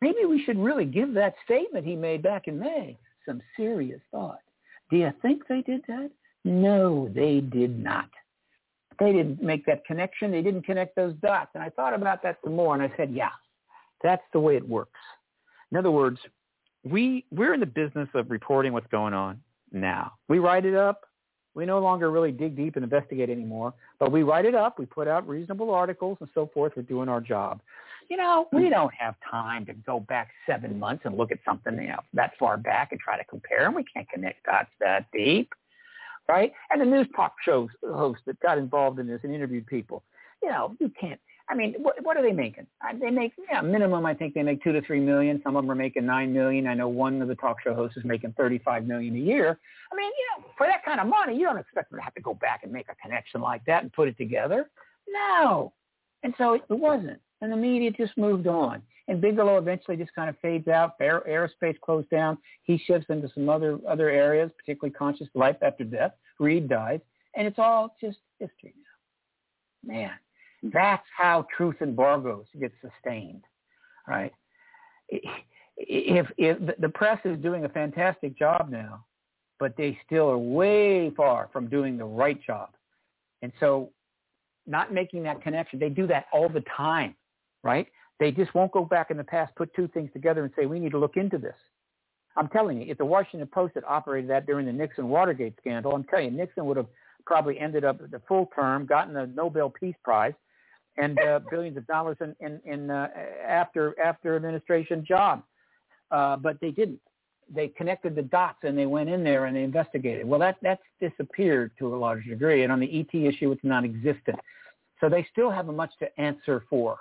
Maybe we should really give that statement he made back in May some serious thought. Do you think they did that? No, they did not. They didn't make that connection. They didn't connect those dots. And I thought about that some more, and I said, yeah, that's the way it works. In other words, we we're in the business of reporting what's going on now. We write it up. We no longer really dig deep and investigate anymore, but we write it up. We put out reasonable articles and so forth. We're doing our job. You know, we hmm. don't have time to go back seven months and look at something you know that far back and try to compare them. We can't connect dots that deep, right? And the news talk shows hosts that got involved in this and interviewed people. You know, you can't. I mean, what, what are they making? They make yeah, minimum. I think they make two to three million. Some of them are making nine million. I know one of the talk show hosts is making thirty-five million a year. I mean, you know, for that kind of money, you don't expect them to have to go back and make a connection like that and put it together. No. And so it wasn't. And the media just moved on. And Bigelow eventually just kind of fades out. Aer- aerospace closed down. He shifts into some other other areas, particularly conscious life after death. Reid dies. And it's all just history now. Man, that's how truth embargoes get sustained, right? If, if the press is doing a fantastic job now, but they still are way far from doing the right job. And so not making that connection, they do that all the time, right? They just won't go back in the past, put two things together and say, we need to look into this. I'm telling you, if the Washington Post had operated that during the Nixon Watergate scandal, I'm telling you, Nixon would have probably ended up the full term, gotten the Nobel Peace Prize, and uh, billions of dollars in in, in uh, after after administration job. Uh, but they didn't. They connected the dots and they went in there and they investigated. Well, that that's disappeared to a large degree, and on the ET issue, it's non-existent. So they still have much to answer for.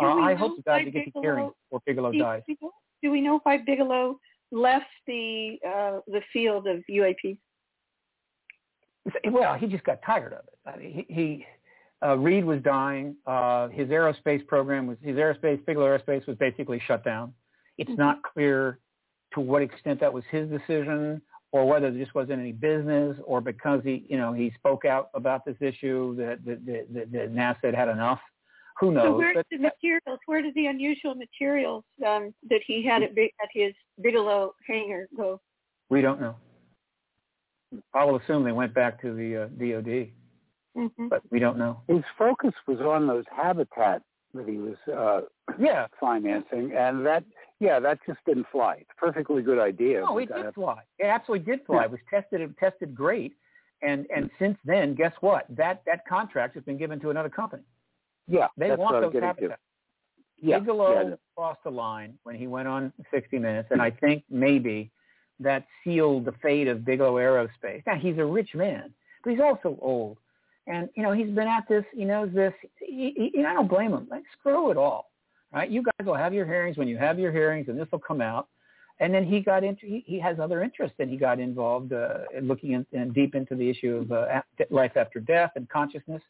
Uh, I hope to God they get the hearing before Bigelow dies. Do we know why Bigelow left the uh, the field of UAP? Well, he just got tired of it. I mean, he, he uh, Reid was dying. Uh, his aerospace program was his aerospace Bigelow Aerospace was basically shut down. It's mm-hmm. not clear to what extent that was his decision or whether there just wasn't any business or because he you know he spoke out about this issue that that, that, that NASA had had enough. Who knows? So where's but, the materials? Where did the unusual materials um, that he had at, at his Bigelow hangar go? We don't know. I will assume they went back to the uh, DoD, mm-hmm. but we don't know. His focus was on those habitat that he was uh, yeah financing, and that yeah that just didn't fly. It's a perfectly good idea. No, it did fly. It absolutely did fly. Yeah. It was tested. It tested great, and and since then, guess what? That that contract has been given to another company. Yeah, they want those habitats. To. Yeah, Bigelow yeah. crossed the line when he went on 60 Minutes, and I think maybe that sealed the fate of Bigelow Aerospace. Now he's a rich man, but he's also old, and you know he's been at this. He knows this. He, he, I don't blame him. Like screw it all, right? You guys will have your hearings when you have your hearings, and this will come out. And then he got into he, he has other interests, and he got involved uh, in looking in, in deep into the issue of uh, life after death and consciousness,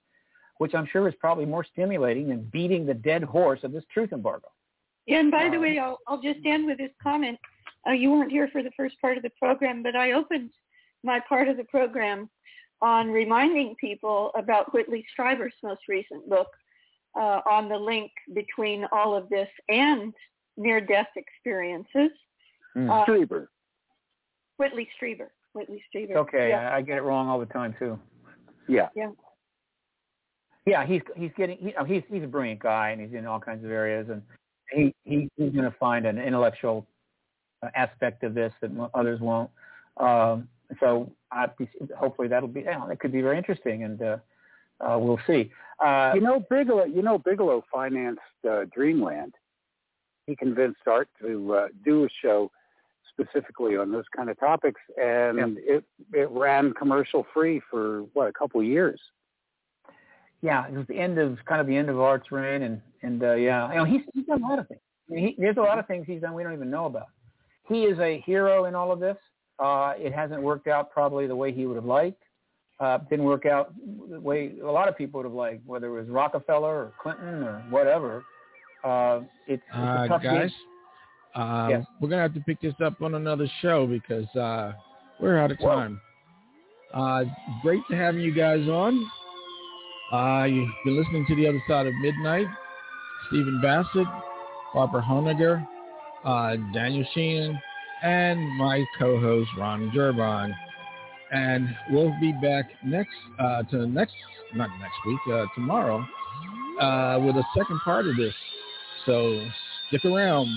which I'm sure is probably more stimulating than beating the dead horse of this truth embargo. Yeah, and by the way, I'll, I'll just end with this comment. Uh, you weren't here for the first part of the program, but I opened my part of the program on reminding people about Whitley Strieber's most recent book uh, on the link between all of this and near-death experiences. Mm. Uh, Strieber. Whitley Strieber. Whitley Strieber. Okay, yeah. I get it wrong all the time too. Yeah. Yeah. Yeah, he's he's getting you know, he's he's a brilliant guy and he's in all kinds of areas and he, he he's going to find an intellectual aspect of this that others won't. Um, so I, hopefully that'll be yeah, that could be very interesting, and uh, uh, we'll see. Uh, you know, Bigelow. You know, Bigelow financed uh, Dreamland. He convinced Art to uh, do a show specifically on those kind of topics, and yeah. it it ran commercial free for what a couple of years. Yeah, it was the end of kind of the end of Art's reign, and and uh, yeah, you know, he's he's done a lot of things. I mean, he, there's a lot of things he's done we don't even know about he is a hero in all of this. Uh, it hasn't worked out probably the way he would have liked. Uh, didn't work out the way a lot of people would have liked, whether it was Rockefeller or Clinton or whatever. Uh, it's, it's a uh, tough guys. Um, yes. We're gonna have to pick this up on another show because uh, we're out of time. Uh, great to have you guys on. Uh, you've been listening to the other side of midnight. Stephen Bassett, Barbara Honegger, uh, Daniel Sheehan, and my co-host Ron Gerbon. And we'll be back next uh, to next not next week uh, tomorrow uh, with a second part of this. So stick around.